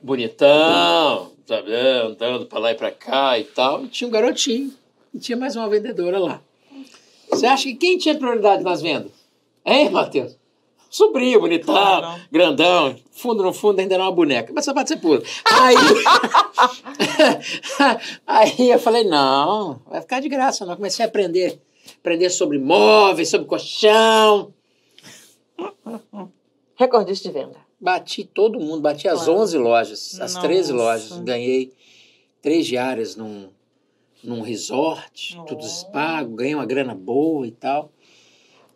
bonitão, sabe, andando pra lá e pra cá e tal. E tinha um garotinho. E tinha mais uma vendedora lá. Você acha que quem tinha prioridade nas vendas? Hein, Matheus? Sobrinho, bonitão, Claro. grandão, fundo no fundo ainda era uma boneca, mas só pode ser puro. Aí, aí eu falei, não, vai ficar de graça, não. Comecei a aprender, aprender sobre móveis, sobre colchão. Recordista de venda. Bati todo mundo, bati as Claro. 11 lojas, as 13 Nossa. lojas. Ganhei três diárias num, num resort, tudo pago, ganhei uma grana boa e tal.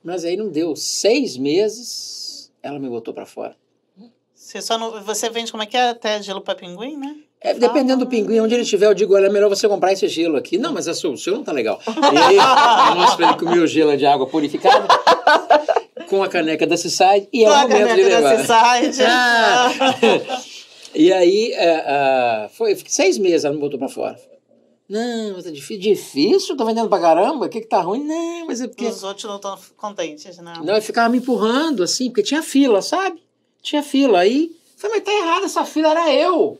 Mas aí não deu. Seis meses, ela me botou pra fora. Você, só não, você vende como é que é? Até gelo pra pinguim, né? É, dependendo do pinguim, onde ele estiver, eu digo, olha, é melhor você comprar esse gelo aqui. Não, mas essa- o seu não tá legal. E aí, eu mostro pra ele que o meu gelo é de água purificada, com a caneca da Seaside, e é Com o a momento de caneca levar. da Seaside. Ah! e aí, é, ah, foi, seis meses, ela me botou pra fora. Não, mas é difícil. Difícil? Tô vendendo pra caramba? O que que tá ruim? Não, mas é porque... Os outros não estão contentes, né? Não, eu ficava me empurrando, assim, porque tinha fila, sabe? Tinha fila. Aí, falei, mas tá errado, essa fila era eu.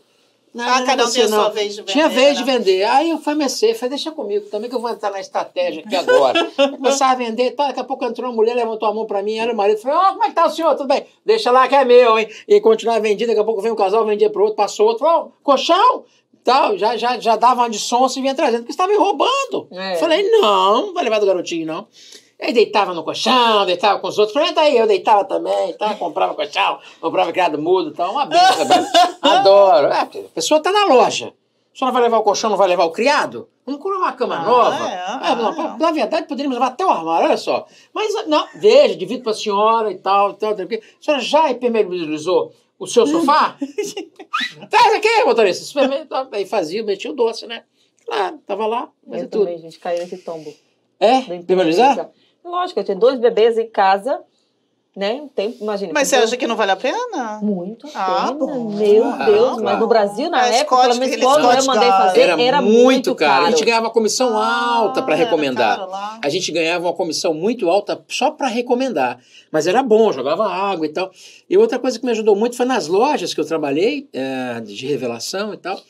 Não, Ah, não cada um tem a não. sua vez de Tinha vender, vez de né? vender. Aí eu comecei, falei, deixa comigo também que eu vou entrar na estratégia aqui agora. Começar a vender, tá, daqui a pouco entrou uma mulher, levantou a mão pra mim, era o marido, falei, ó, como é que tá o senhor? Tudo bem? Deixa lá que é meu, hein? E continuar vendido, daqui a pouco vem um casal, vendia pro outro, passou outro, ó, colchão, tal, já, já, já dava uma de sonso e vinha trazendo, porque estava me roubando. É. Falei, não, não vai levar do garotinho, não. Aí deitava no colchão, deitava com os outros. Falei, entra aí, eu deitava também, tá? comprava colchão, comprava criado mudo, tal, uma benção. Adoro. É, a pessoa tá na loja. A senhora vai levar o colchão, não vai levar o criado? Vamos comprar uma cama Ah, nova. é, Ah, não, é. Na verdade, poderíamos levar até o armário, olha só. Mas, não, veja, divido pra senhora e tal, tal, tal. A senhora já impermeabilizou o seu sofá? Traz aqui, motorista. Supermercado. Aí fazia, metia o doce, né? Claro, tava lá, mas é Eu tudo. também, gente, caí nesse tombo. É? Impermeabilizar? Lógico, eu tinha dois bebês em casa, né? Um tempo, imagina. Mas você acha que não vale a pena? Muito Ah, pena, bom. meu Ah, Deus. Mas no Brasil, na É, época, Scott, pelo menos quando eu mandei Guard. fazer, Era, era, muito caro. A caro. gente ganhava uma comissão alta para Ah, recomendar. caro. A gente ganhava uma comissão muito alta só para recomendar. Mas era bom, jogava água e tal. E outra coisa que me ajudou muito foi nas lojas que eu trabalhei, eh, de revelação e tal,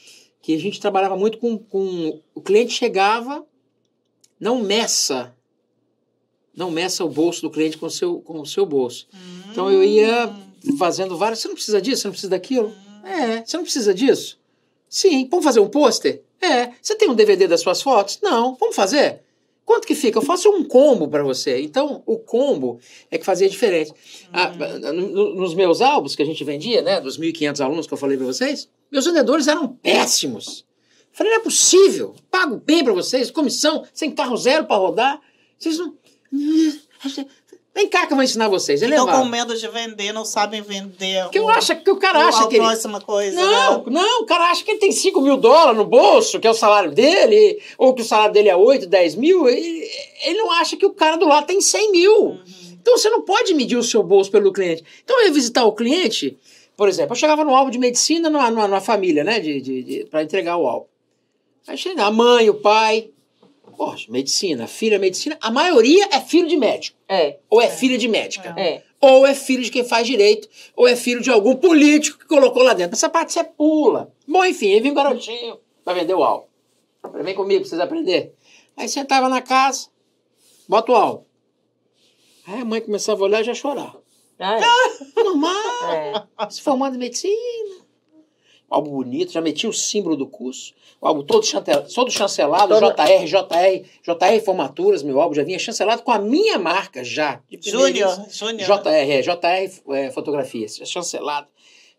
que a gente trabalhava muito com, com. O cliente chegava, não meça. Não meça o bolso do cliente com o seu, com o seu bolso. Então eu ia Hum. fazendo várias. Você não precisa disso, você não precisa daquilo? É, você não precisa disso? Sim, vamos fazer um pôster? É. Você tem um DVD das suas fotos? Não. Vamos fazer? Quanto que fica? Eu faço um combo para você. Então, o combo é que fazia diferença. Ah, no- nos meus álbuns que a gente vendia, né, dos 1.500 alunos que eu falei para vocês, meus vendedores eram péssimos. Eu Falei, não é possível. Pago bem para vocês, comissão, sem carro zero para rodar. Vocês não. Vem cá que eu vou ensinar vocês. Estão levava. com medo de vender, não sabem vender. Que eu o- acho que o cara acha que ele... próxima coisa. Não, né? não, o cara acha que ele tem 5 mil dólares no bolso, que é o salário dele, ou que o salário dele é 8, 10 mil. Ele, ele não acha que o cara do lado tem 100 mil. Uhum. Então você não pode medir o seu bolso pelo cliente. Então eu ia visitar o cliente, por exemplo, eu chegava no álbum de medicina numa, numa, numa família, né, de, de, de, para entregar o álbum. Aí chega a mãe, o pai. Poxa, medicina, filha medicina. A maioria é filho de médico, É, ou é, filha de médica é. ou é filho de quem faz direito, ou é filho de algum político que colocou lá dentro. Essa parte você pula. Bom, enfim, aí vinha um garotinho pra vender o. Falei, vem comigo pra vocês aprenderem. Aí sentava na casa, bota o álbum. Aí a mãe começava a olhar e já chorar. Ah, é. Normal, É. se formando em medicina. Álbum bonito, já metia o símbolo do curso. O álbum todo, chantel, todo chancelado, Todo- JR, JR, JR Formaturas, meu álbum já vinha chancelado com a minha marca já. Júnior, Júnior. JR, é, JR é, Fotografias, chancelado,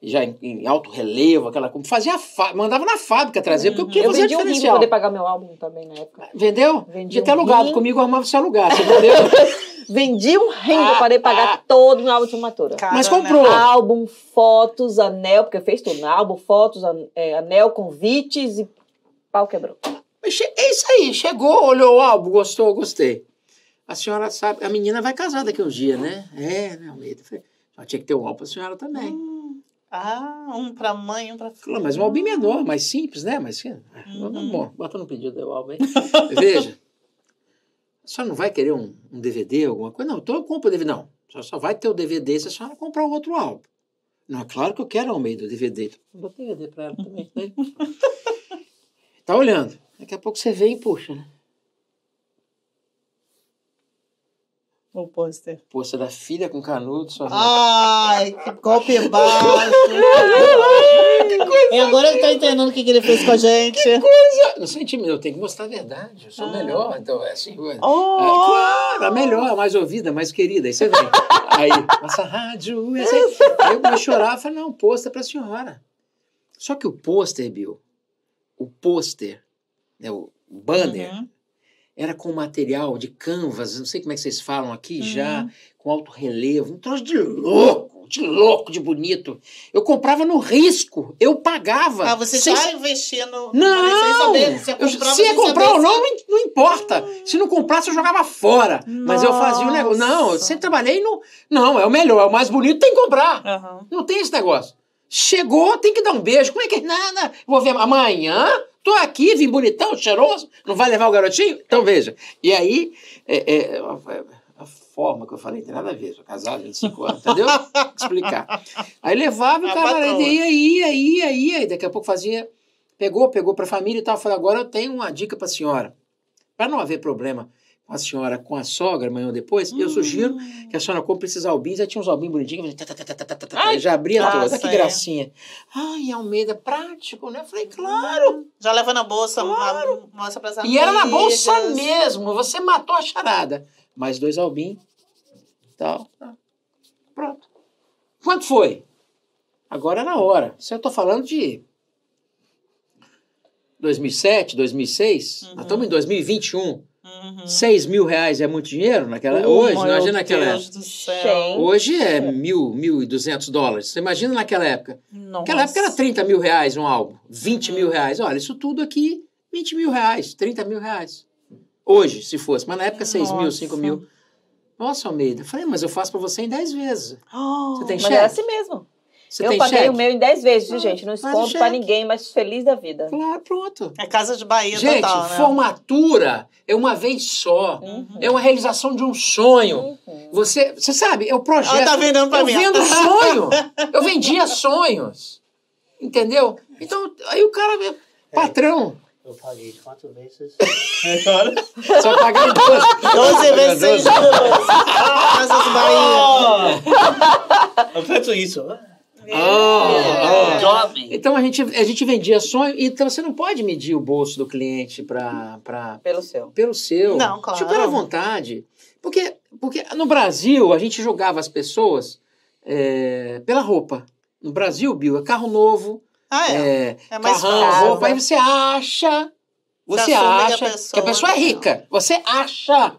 já em, em alto relevo, aquela coisa. Fazia fa- mandava na fábrica trazer, porque eu queria Eu fazer vendi um rim pra diferencial. poder pagar meu álbum também na época. Vendeu? Vendi Devia ter um alugado rim. comigo, eu arrumava você alugar, você entendeu? Vendi um rim Ah, poder pagar todo o meu álbum de formatura. Cara, Mas né? comprou. Álbum, fotos, anel, porque fez tudo. né? Álbum, fotos, é, anel, convites e pau quebrou. É isso aí, chegou, olhou o álbum, gostou, gostei. A senhora sabe, a menina vai casar daqui uns dias, né? É, né, Almeida? Eu falei, "Ah, tinha que ter um álbum pra senhora também. Ah, um pra mãe, um pra filho. Claro, mas um álbum menor, mais simples, né? Mas, ah, Uhum. bom, bota no pedido do álbum aí. Veja, a senhora não vai querer um, um DVD, alguma coisa? Não, então eu compro o DVD. Não, a senhora só vai ter o DVD se a senhora comprar o outro álbum. Não, é claro que eu quero ao meio do DVD. Botei DVD pra ela também. Né? tá olhando. Daqui a pouco você vem e puxa, né? O pôster. Poça da filha com canudo, só Ai, que golpe baixo. E agora ele tá entendendo o que, que ele fez com a gente. Não senti eu tenho que mostrar a verdade. Eu sou Ah. melhor, então é assim. Oh! É, claro, a melhor, a mais ouvida, a mais querida. Aí você vem. Aí, nossa rádio. Aí, aí eu a chorar e falei, não, pôster pra senhora. Só que o pôster, Bill, o pôster, né, o banner, Uhum. era com material de canvas, não sei como é que vocês falam aqui Uhum. já, com alto relevo, um troço de louco, de louco, de bonito. Eu comprava no risco, eu pagava. Ah, você sem já investia no. não! Saber Eu- comprar, se ia comprar saber ou não, não, não importa. Se não comprasse, eu jogava fora. Mas eu fazia o negócio. Não, eu Nossa. sempre trabalhei no. Não, é o melhor, é o mais bonito, tem que comprar. Não tem esse negócio. Chegou, tem que dar um beijo. Como é que é? Nada. Vou ver amanhã. Tô aqui, vim bonitão, cheiroso. Não vai levar o garotinho? Então veja. E aí, é, é, a, a forma que eu falei tem nada a ver. Sou casado há 25 anos, entendeu? Explicar. Aí levava e o A cara patroa. ia, ia, ia, ia. Aí daqui a pouco fazia. Pegou, pegou pra família e tal. Falei, agora eu tenho uma dica pra senhora. Para não haver problema a senhora, com a sogra, amanhã ou depois, eu sugiro que a senhora compre esses albins. Aí tinha uns albins bonitinhos, tá, tá, tá, tá, tá, tá, tá, Ai, já abria nossa, toda. Que é. gracinha. Ai, Almeida, prático, né? Eu falei, claro. Já leva na bolsa, Claro. mostra pras E era na bolsa amigas. mesmo. Você matou a charada. Mais dois albins. Tal, tal. Pronto. Quanto foi? Agora é na hora. Isso eu tô falando de 2007, 2006. Nós estamos em 2021. Uhum. 6 mil reais é muito dinheiro naquela, Oh, hoje? Imagina naquela Deus época. do céu. Hoje é mil, mil e duzentos dólares. Você imagina naquela época? Naquela época era 30 mil reais um álbum, 20 mil reais. Olha, isso tudo aqui, 20 mil reais, 30 mil reais. Hoje, se fosse. Mas na época, 6 mil, Nossa. 5 mil. Nossa, Almeida. Eu Falei, mas eu faço pra você em 10 vezes. Oh, Você tem Mas cheque? é assim mesmo. Você eu tem paguei cheque? o meu em 10 vezes, viu, gente? Não escondo pra cheque. ninguém, mas feliz da vida. Claro, pronto. É casa de Bahia Gente, total, né? formatura é uma vez só. Uhum. É uma realização de um sonho. Você, você sabe, é o projeto. Ela tá vendendo pra eu mim. vendo sonho. Eu vendia sonhos. Entendeu? Então, aí o cara, patrão, Eu paguei quatro vezes. só pagar em 12. 12 vezes 6 juros. Casas Bahia. Eu penso isso. Ah, Help me. Então a gente, a gente vendia sonho, então você não pode medir o bolso do cliente pra, pra, Pelo seu. pelo seu. Não, claro. Tipo, pela vontade. Porque, porque no Brasil, a gente julgava as pessoas é, pela roupa. No Brasil, Bill, é carro novo, Ah, é. é, É mais carrão, fácil. roupa. Aí você acha, você Você assume que a acha que a pessoa pessoa é não. rica. Você acha.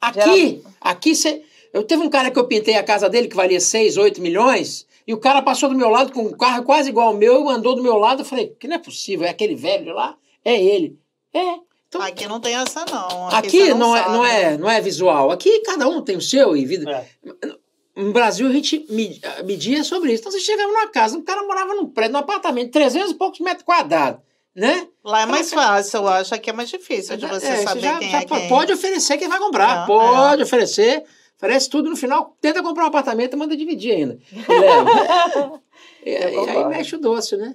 Aqui, Geral- aqui você... Eu teve um cara que eu pintei a casa dele que valia 6, 8 milhões, e o cara passou do meu lado com um carro quase igual ao meu e andou do meu lado. Eu falei, que não é possível, é aquele velho lá? É ele. É. Então, Aqui não tem essa, não. Aqui você não, é, sabe. não, é, não é visual. Aqui cada um tem o seu e vida. É. No Brasil a gente me- media sobre isso. Então você chegava numa casa, um cara morava num prédio, num apartamento, 300 e poucos metros quadrados, né? Lá é mais fácil, eu acho. Aqui é mais difícil de você É, saber já- quem já é quem. Pode oferecer quem vai comprar. Ah, pode oferecer. Oferece tudo no final, tenta comprar um apartamento e manda dividir ainda. E leva. e, aí mexe o doce, né?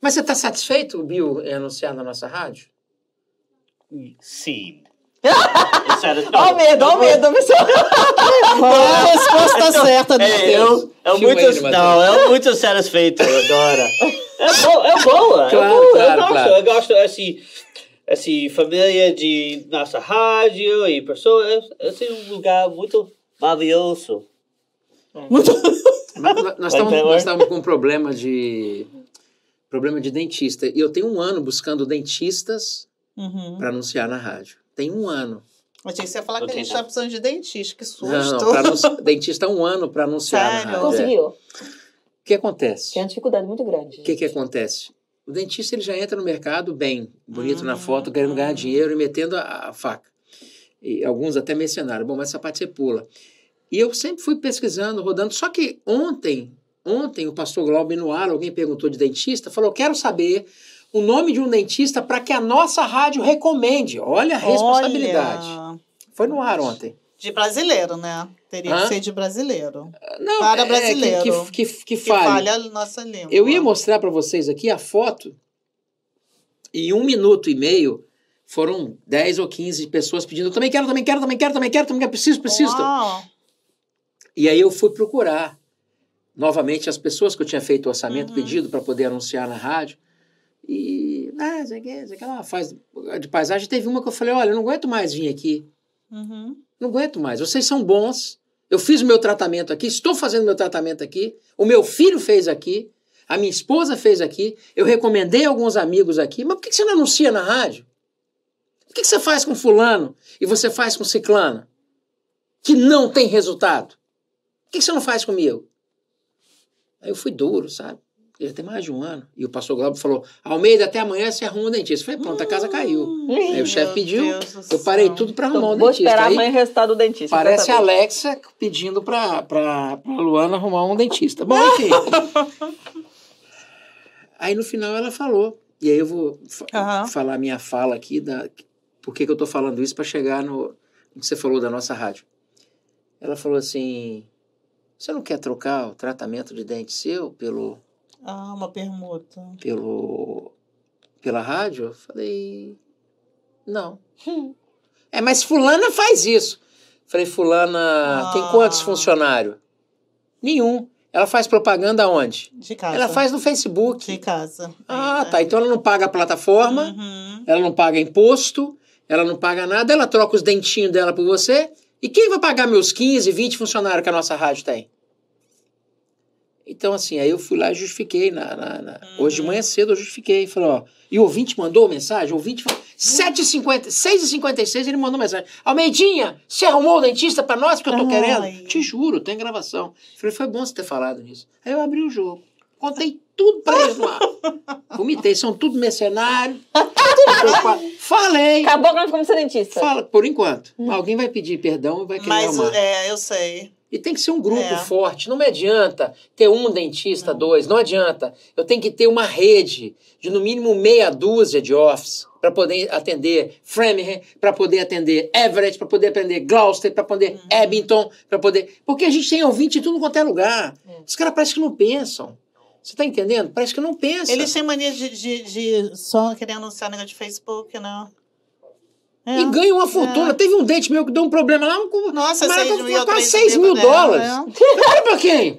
Mas você está satisfeito, Bill, em anunciar na nossa rádio? Sim. Era- Ó o medo, ó o medo, pessoal. Qual a resposta certa do É, eu, é muito, não, é muito satisfeito agora. É, bo, é boa, Claro, é boa. claro, eu gosto, claro. eu gosto assim, assim, família de nossa rádio e pessoas, assim, um lugar muito maravilhoso. Mas nós- Nós estamos, nós estamos com um problema de problema de dentista. E eu tenho um ano buscando dentistas Uhum. para anunciar na rádio. Tem um ano. Eu achei que você ia falar Não que a gente nada. tá precisando de dentista. Que susto. Não, não, pra anunci- dentista é um ano para anunciar Sério? na rádio. é. Conseguiu. O que acontece? Tem uma dificuldade muito grande. O que, que acontece? O dentista ele já entra no mercado bem, bonito na Uhum, foto, querendo ganhar dinheiro e metendo a, a faca. E alguns até mercenários. Bom, mas essa parte você pula. E eu sempre fui pesquisando, rodando. Só que ontem, ontem o pastor Glauber no ar, alguém perguntou de dentista, falou: quero saber o nome de um dentista para que a nossa rádio recomende. Olha a responsabilidade. Olha, Foi no ar ontem. De brasileiro, né? Teria Hã? que ser de brasileiro. Não, Para é, que- brasileiro. Que, que, que, Que fale. fale a nossa língua. Eu ia mostrar para vocês aqui a foto. Em um minuto e meio, foram 10 ou 15 pessoas pedindo: eu também quero, também quero, também quero, também quero, também quero, preciso, preciso. Uau. E aí eu fui procurar novamente as pessoas que eu tinha feito o orçamento Uhum. pedido para poder anunciar na rádio. E, ah, sei que, sei que lá, faz de paisagem. Teve uma que eu falei: olha, eu não aguento mais vir aqui. Uhum. Não aguento mais. Vocês são bons. Eu fiz o meu tratamento aqui, estou fazendo meu tratamento aqui. O meu filho fez aqui. A minha esposa fez aqui. Eu recomendei alguns amigos aqui. Mas por que você não anuncia na rádio? Por que você faz com fulano e você faz com ciclano? Que não tem resultado. Por que você não faz comigo? Aí eu fui duro, sabe? Já tem mais de um ano. E o pastor Glauber falou: Almeida, até amanhã você arruma um dentista. Eu falei: pronto, a casa caiu. Aí o chefe pediu, Deus eu parei tudo para arrumar um Então, vou dentista. esperar Aí- amanhã o resultado do dentista. pra Parece a saber. Alexa pedindo pra, pra, pra Luana arrumar um dentista. Bom, enfim. aí no final ela falou. E aí eu vou fa- Aham. falar a minha fala aqui, da, por que, que eu tô falando isso para chegar no, no que você falou da nossa rádio. Ela falou assim: você não quer trocar o tratamento de dente seu pelo, Ah, uma permuta. pelo, pela rádio? Eu falei: não. É, mas Fulana faz isso. Falei: Fulana tem Ah. quantos funcionários? Nenhum. Ela faz propaganda onde? De casa. Ela faz no Facebook. De casa. Ah, É. tá. Então ela não paga a plataforma, Uhum. ela não paga imposto, ela não paga nada, ela troca os dentinhos dela por você. E quem vai pagar meus 15, 20 funcionários que a nossa rádio tem? Então, assim, aí eu fui lá e justifiquei. Na, na- na- Hoje de manhã cedo eu justifiquei. Falei, ó. E o ouvinte mandou mensagem? O ouvinte falou. 7h50, 6h56 ele mandou mensagem. Almeidinha, você arrumou o dentista pra nós porque eu tô Ai. querendo? Te juro, tem gravação. Falei, foi bom você ter falado nisso. Aí eu abri o jogo. Contei tudo pra eles lá. Vomitei, são tudo mercenário. tudo. Falei. Acabou que nós ficamos dentista. Fala, por enquanto. Alguém vai pedir perdão e vai querer Mas, arrumar. é, eu sei. E tem que ser um grupo É. forte. Não me adianta ter um dentista, dois. Não adianta. Eu tenho que ter uma rede de no mínimo meia dúzia de office para poder atender Framingham, para poder atender Everett, para poder atender Gloucester, para poder Uhum. Abington, para poder. Porque a gente tem ouvinte em tudo quanto é lugar. É. Os caras parecem que não pensam. Você tá entendendo? Parece que não pensa. Eles têm mania de, de, de só querer anunciar negócio de Facebook, né? É. E ganha uma fortuna. Teve um dente meu que deu um problema lá. Um, Nossa, mas seis quase mil, quase três 6 mil dólares. Pera um pouquinho.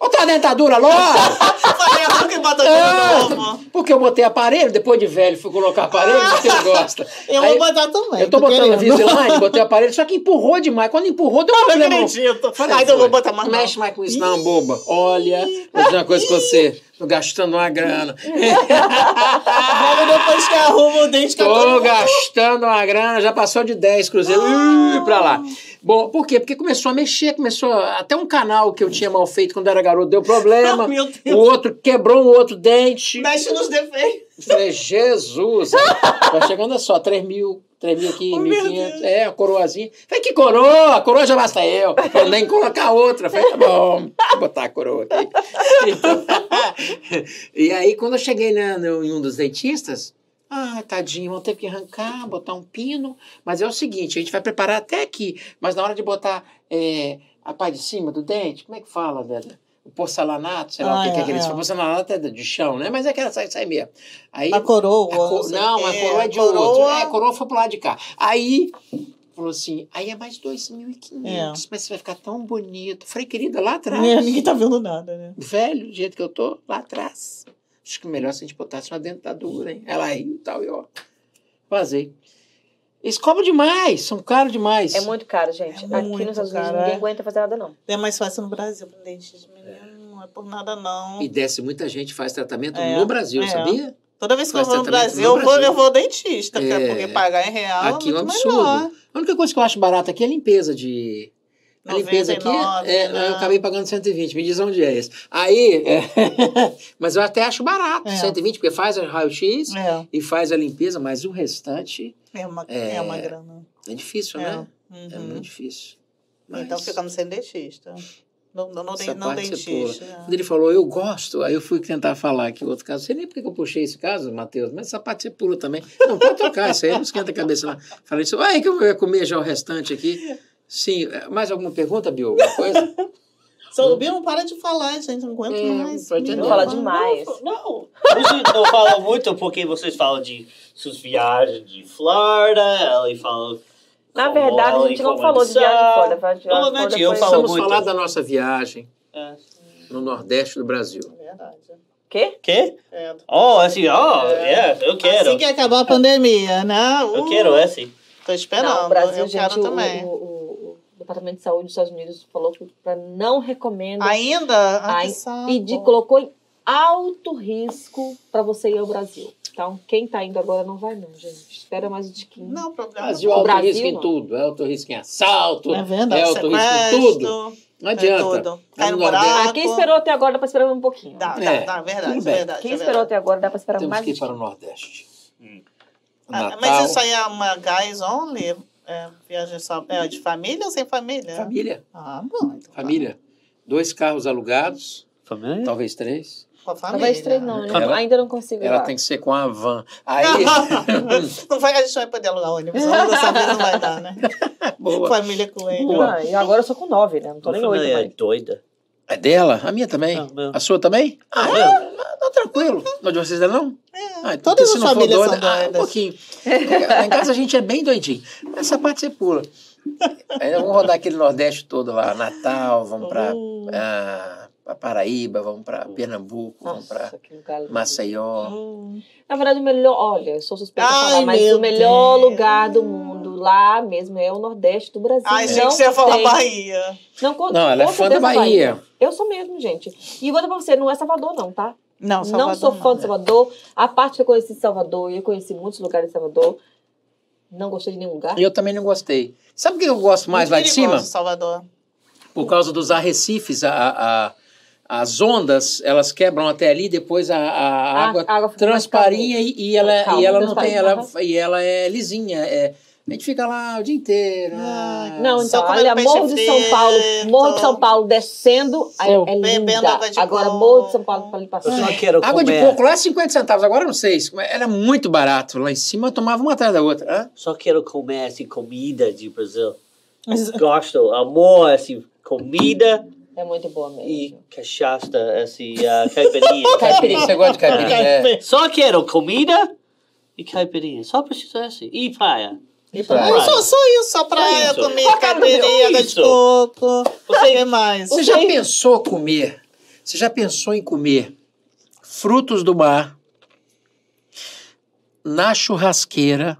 Aí. Outra dentadura logo. Falei, eu que Ah, de novo. porque eu botei aparelho, depois de velho fui colocar aparelho, porque ele gosta. Eu Aí- vou botar também. Eu tô tô botando querendo. Invisalign, botei aparelho, só que empurrou demais. Quando empurrou, deu um Não problema. acredito. Falei, Ai, não vou foi. botar mais Não não. mexe mais com isso não, boba. Olha, vou dizer uma coisa com você. Tô gastando uma grana. Logo depois que arruma o dente que eu Tô tô... gastando uma grana, já passou de 10 cruzeiros. Ah. Ih, pra lá. Bom, por quê? Porque começou a mexer, começou. a- Até um canal que eu tinha mal feito quando era garoto deu problema. Deus. O outro quebrou um outro dente. Mexe nos defeitos. Falei, Jesus, tá chegando a só 3 mil, 3 mil aqui, Oh, meu 1.500. Deus. É, a coroazinha. Falei, que coroa? A coroa já basta eu. Falei, nem colocar outra. Falei, tá bom, vou botar a coroa aqui. Então, e aí, quando eu cheguei na, no- em um dos dentistas, ah, tadinho, vão ter que arrancar, botar um pino. Mas é o seguinte, a gente vai preparar até aqui, mas na hora de botar é, a parte de cima do dente, como é que fala, Dada? O porcelanato, sei lá o Ah, que, que é é, aquele. é. Porcelanato é de chão, né? Mas é aquela sai, sai mesmo. Aí, A coroa. a co- sei não, o a quê. coroa é de Coroa- outro. É, a coroa foi pro lado de cá. Aí, falou assim, aí é mais 2.500, É. mas você vai ficar tão bonito. Falei, querida, lá atrás. É, Ninguém tá vendo nada, né? Velho, do jeito que eu tô, lá atrás. Acho que melhor se a gente botasse uma dentadura, hein? Ela riu e tal, e ó. Vazei. Eles cobram demais, são caros demais. É muito caro, gente. É Aqui nos Estados Unidos ninguém é. aguenta fazer nada, não. É mais fácil no Brasil pra dentista. Menino, não é por nada, não. E desce muita gente, faz tratamento É, no Brasil, é. sabia? Toda vez que eu Faz vou no Brasil, no eu vou, Brasil. eu vou ao dentista, que É. é porque pagar em real Aqui é é um muito absurdo. melhor. A única coisa que eu acho barata aqui é a limpeza de. A limpeza aqui, 99, é, né? eu acabei pagando 120, me diz onde é esse. Aí, é, mas eu até acho barato, É. 120, porque faz o raio-x É, e faz a limpeza, mas o restante é uma, É. é. uma grana. é difícil, É. né? Uhum. É muito difícil. Então Mas ficamos sem dentista. Não, não, não, essa não dentista. é. Quando ele falou, eu gosto, aí eu fui tentar falar aqui outro caso. Não sei nem por que eu puxei esse caso, Matheus, mas essa parte você pula também. Não, pode tocar, isso aí não esquenta a cabeça não. Falei isso, ai que eu ia comer já o restante aqui. Sim, mais alguma pergunta, Bill? Alguma coisa? Só o Bill não para de falar, gente. Não aguento É, mais. não. Fala demais. Não, não falam muito porque vocês falam de suas viagens de Flórida, ele fala. Na verdade, a gente não falou de viagem de Flórida. Viagem de Normalmente Flórida eu falo Vamos muito. falar da nossa viagem É. no Nordeste do Brasil. Verdade. Quê? Quê? É. Oh, assim, oh, yes, eu quero. Assim que acabar a pandemia, né? Eu Uh, quero esse. Tô esperando. Não, o Brasil, eu gente, quero o, também. o- o Departamento de Saúde dos Estados Unidos falou que não recomenda Ainda? Ah, Ai, que saco. e de, colocou em alto risco para você ir ao Brasil. Então, quem tá indo agora não vai não, gente. Espera mais um tiquinho. Não, problema. Brasil é alto Brasil, risco em não. tudo. É alto risco em assalto. É verdade. É alto risco em tudo. Não é adianta. tudo. Cai no buraco. Ah, quem esperou até agora dá pra esperar um pouquinho. Dá, dá, É, dá, verdade, tudo bem. verdade. Quem é esperou verdade. até agora dá pra esperar Temos mais que um ir para o. Nordeste. Hum. Ah, Natal, mas isso aí é uma guys only? É, viagem só, é de família ou sem família? família. Ah, bom. Então tá. Família. Dois carros alugados, Família? talvez três. Com a família. Talvez três não, não, Ela- ainda não consigo. ir Ela tem que ser com a van. Aí. não vai, a gente não vai poder alugar ônibus. Dessa vez não vai dar, né? Boa. Família com ele. Boa. Ah, e agora eu sou com nove, né? Não tô nem oito é doida. É dela? A minha também? Não, meu. A sua também? Ah, é? Tá tranquilo. Não de vocês ainda não? É, Ah, então, todas se as não for famílias doida- são ah, um doidas. pouquinho. Lá em casa a gente é bem doidinho. Essa parte você pula. Aí vamos rodar aquele Nordeste todo lá. Natal, vamos pra, Hum. ah, pra Paraíba, vamos pra Pernambuco, vamos pra Nossa, lugar lindo. Maceió. Hum. Na verdade, o melhor, olha, eu sou suspeita de Ai, falar, mas o melhor Deus. lugar do mundo, lá mesmo, é o Nordeste do Brasil. Ai, não que você ia falar Bahia. Não, com, Não, ela é fã da certeza Bahia. Eu sou mesmo, gente. E vou dizer pra você, não é Salvador, não, tá? Não, não Salvador sou fã não. de Salvador. A parte que eu conheci de Salvador, e eu conheci muitos lugares de Salvador, não gostei de nenhum lugar. E eu também não gostei. Sabe o que eu gosto mais lá de cima? Salvador. Por causa dos arrecifes, a, a- as ondas, elas quebram até ali, depois a, a A água água transparinha e, e ela, Calma, e ela não tem, ela, e ela é lisinha. É, a gente fica lá o dia inteiro. Ai, ah, Não, então, olha, Morro de São Paulo. Morro de São Paulo descendo, aí é Bebendo linda. água de Agora. Morro de São Paulo, pra ali Eu passar. só quero Água comer. de coco lá é 50 centavos, agora eu não sei. Era muito barato. Lá em cima eu tomava uma atrás da outra. Hã? Só quero comer assim, comida de Brasil. Gosto, amor, assim, comida É muito boa mesmo. e cachaça, assim, uh, caipirinha. Caipirinha. Você gosta de caipirinha? É. Só quero comida e caipirinha. Só precisa assim. E praia. E praia. Não, só, só isso, só praia, isso. comer que o caipirinha, de coco. O Você- que mais? Você já pensou comer? Você já pensou em comer frutos do mar na churrasqueira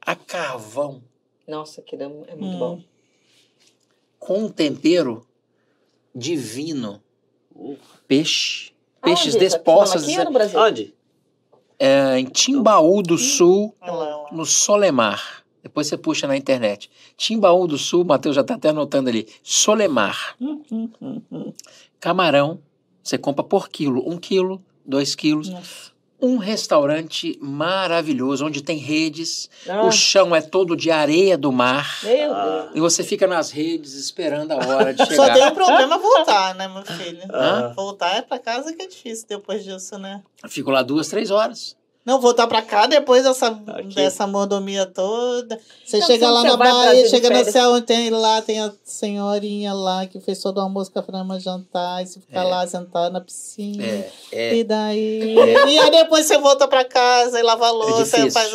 a carvão Nossa, aquilo é é muito Hum. bom. com um tempero divino? Peixe. Peixes Aonde? despostos Aqui no Brasil? Onde? é, em Timbaú do Sul, no Solemar. Depois você puxa na internet. Timbaú do Sul, o Matheus já está até anotando ali. Solemar. Camarão, você compra por quilo. Um quilo, dois quilos. Nossa. Um restaurante maravilhoso, onde tem redes. Ah, O chão é todo de areia do mar. meu Ah. Deus. E você fica nas redes esperando a hora de Só tem chegar. um problema voltar, né, meu filho? Hã? Voltar é pra casa que é difícil depois disso, né? Fico lá duas, três horas. Não, voltar pra cá depois dessa, Aqui. dessa mordomia toda. Você Não, chega lá na Bahia, chega no céu, tem lá, tem a senhorinha lá que fez todo o almoço, café da manhã, jantar, e você fica É. lá sentado na piscina. É, é. E daí? E aí depois você volta pra casa e lava a louça, difícil. e faz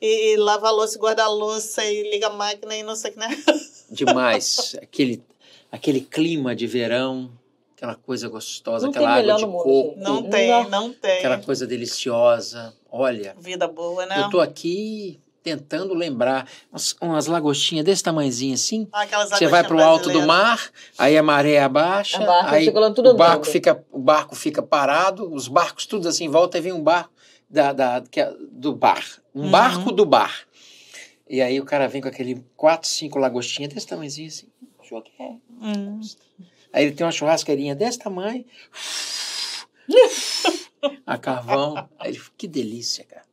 e, e lava a louça, e guarda a louça e liga a máquina e não sei o que, né? demais. aquele, aquele clima de verão, aquela coisa gostosa, Não aquela água de mundo, coco, Não. tem, não tem. aquela coisa deliciosa. Olha, Vida boa, né? eu tô aqui tentando lembrar umas, umas lagostinhas desse tamanhozinho assim. Aquelas Você vai para o alto do mar, aí a maré abaixa, aí tudo o barco andando. fica o barco fica parado, os barcos todos assim em volta e vem um barco da, da- que é do bar, um Uhum. barco do bar. E aí o cara vem com aquele quatro, cinco lagostinhas desse tamanhozinho assim. Joguei. Hum. Aí ele tem uma churrasqueirinha desse tamanho. a carvão. Aí ele, que delícia, cara.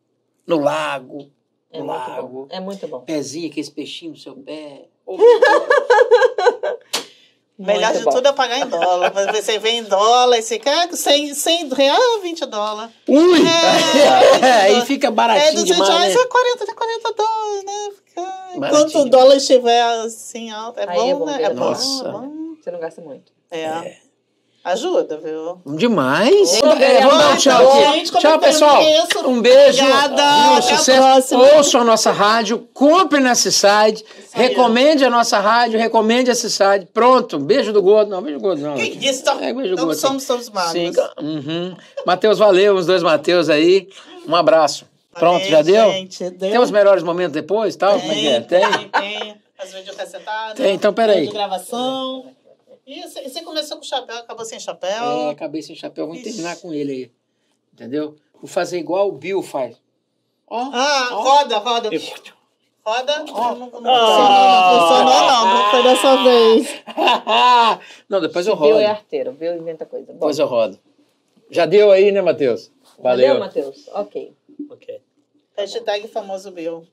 No lago, É no muito lago. bom. É muito bom. Pezinho, aquele peixinho no seu pé. Melhor Muito de bom. tudo é pagar em dólar. Mas Você vem em dólar, você quer 100, 100 reais, 20 dólares. Ui! É, aí fica É, baratinho 200 demais, reais né? é 40, 40 dólares, né? Fica-. Enquanto o dólar estiver assim alto, é Aí bom, é bom né? É bom, Nossa. é bom. Você não gasta muito. É. Ajuda, viu? Demais. É, vamos dar um tchau aqui. Gente, tchau, pessoal. mereço? Um beijo. Obrigada, a Sucesso. Ouçam a nossa rádio, compre Cicide, aí. recomende a nossa rádio, recomende a Cicide. Pronto. Beijo do gordo. Não, beijo do gordo, não. Que isso? Então, É, beijo do então gordo. somos todos magos. Sim. Uhum. Matheus, valeu. Os dois Matheus aí. Um abraço. Pronto, Valeu, já deu? Gente, deu. Tem os melhores momentos depois, tal? Como é que é? Tem, Tem? tem, tem. As videocassetadas. Tem, então, peraí. De gravação. E você, começou com chapéu, acabou sem chapéu. É, acabei sem chapéu. Vamos terminar com ele aí. Entendeu? Vou fazer igual o Bill faz. Ó. Ah, ó. roda, roda. Roda. Não, não, não, Ah. não funcionou, não. Não foi dessa vez. Não, depois eu Bill rodo. é arteiro. Bill inventa coisa. Bom, Depois eu rodo. Já deu aí, né, Matheus? Valeu, Matheus? Ok. Ok. Hashtag famoso Bill.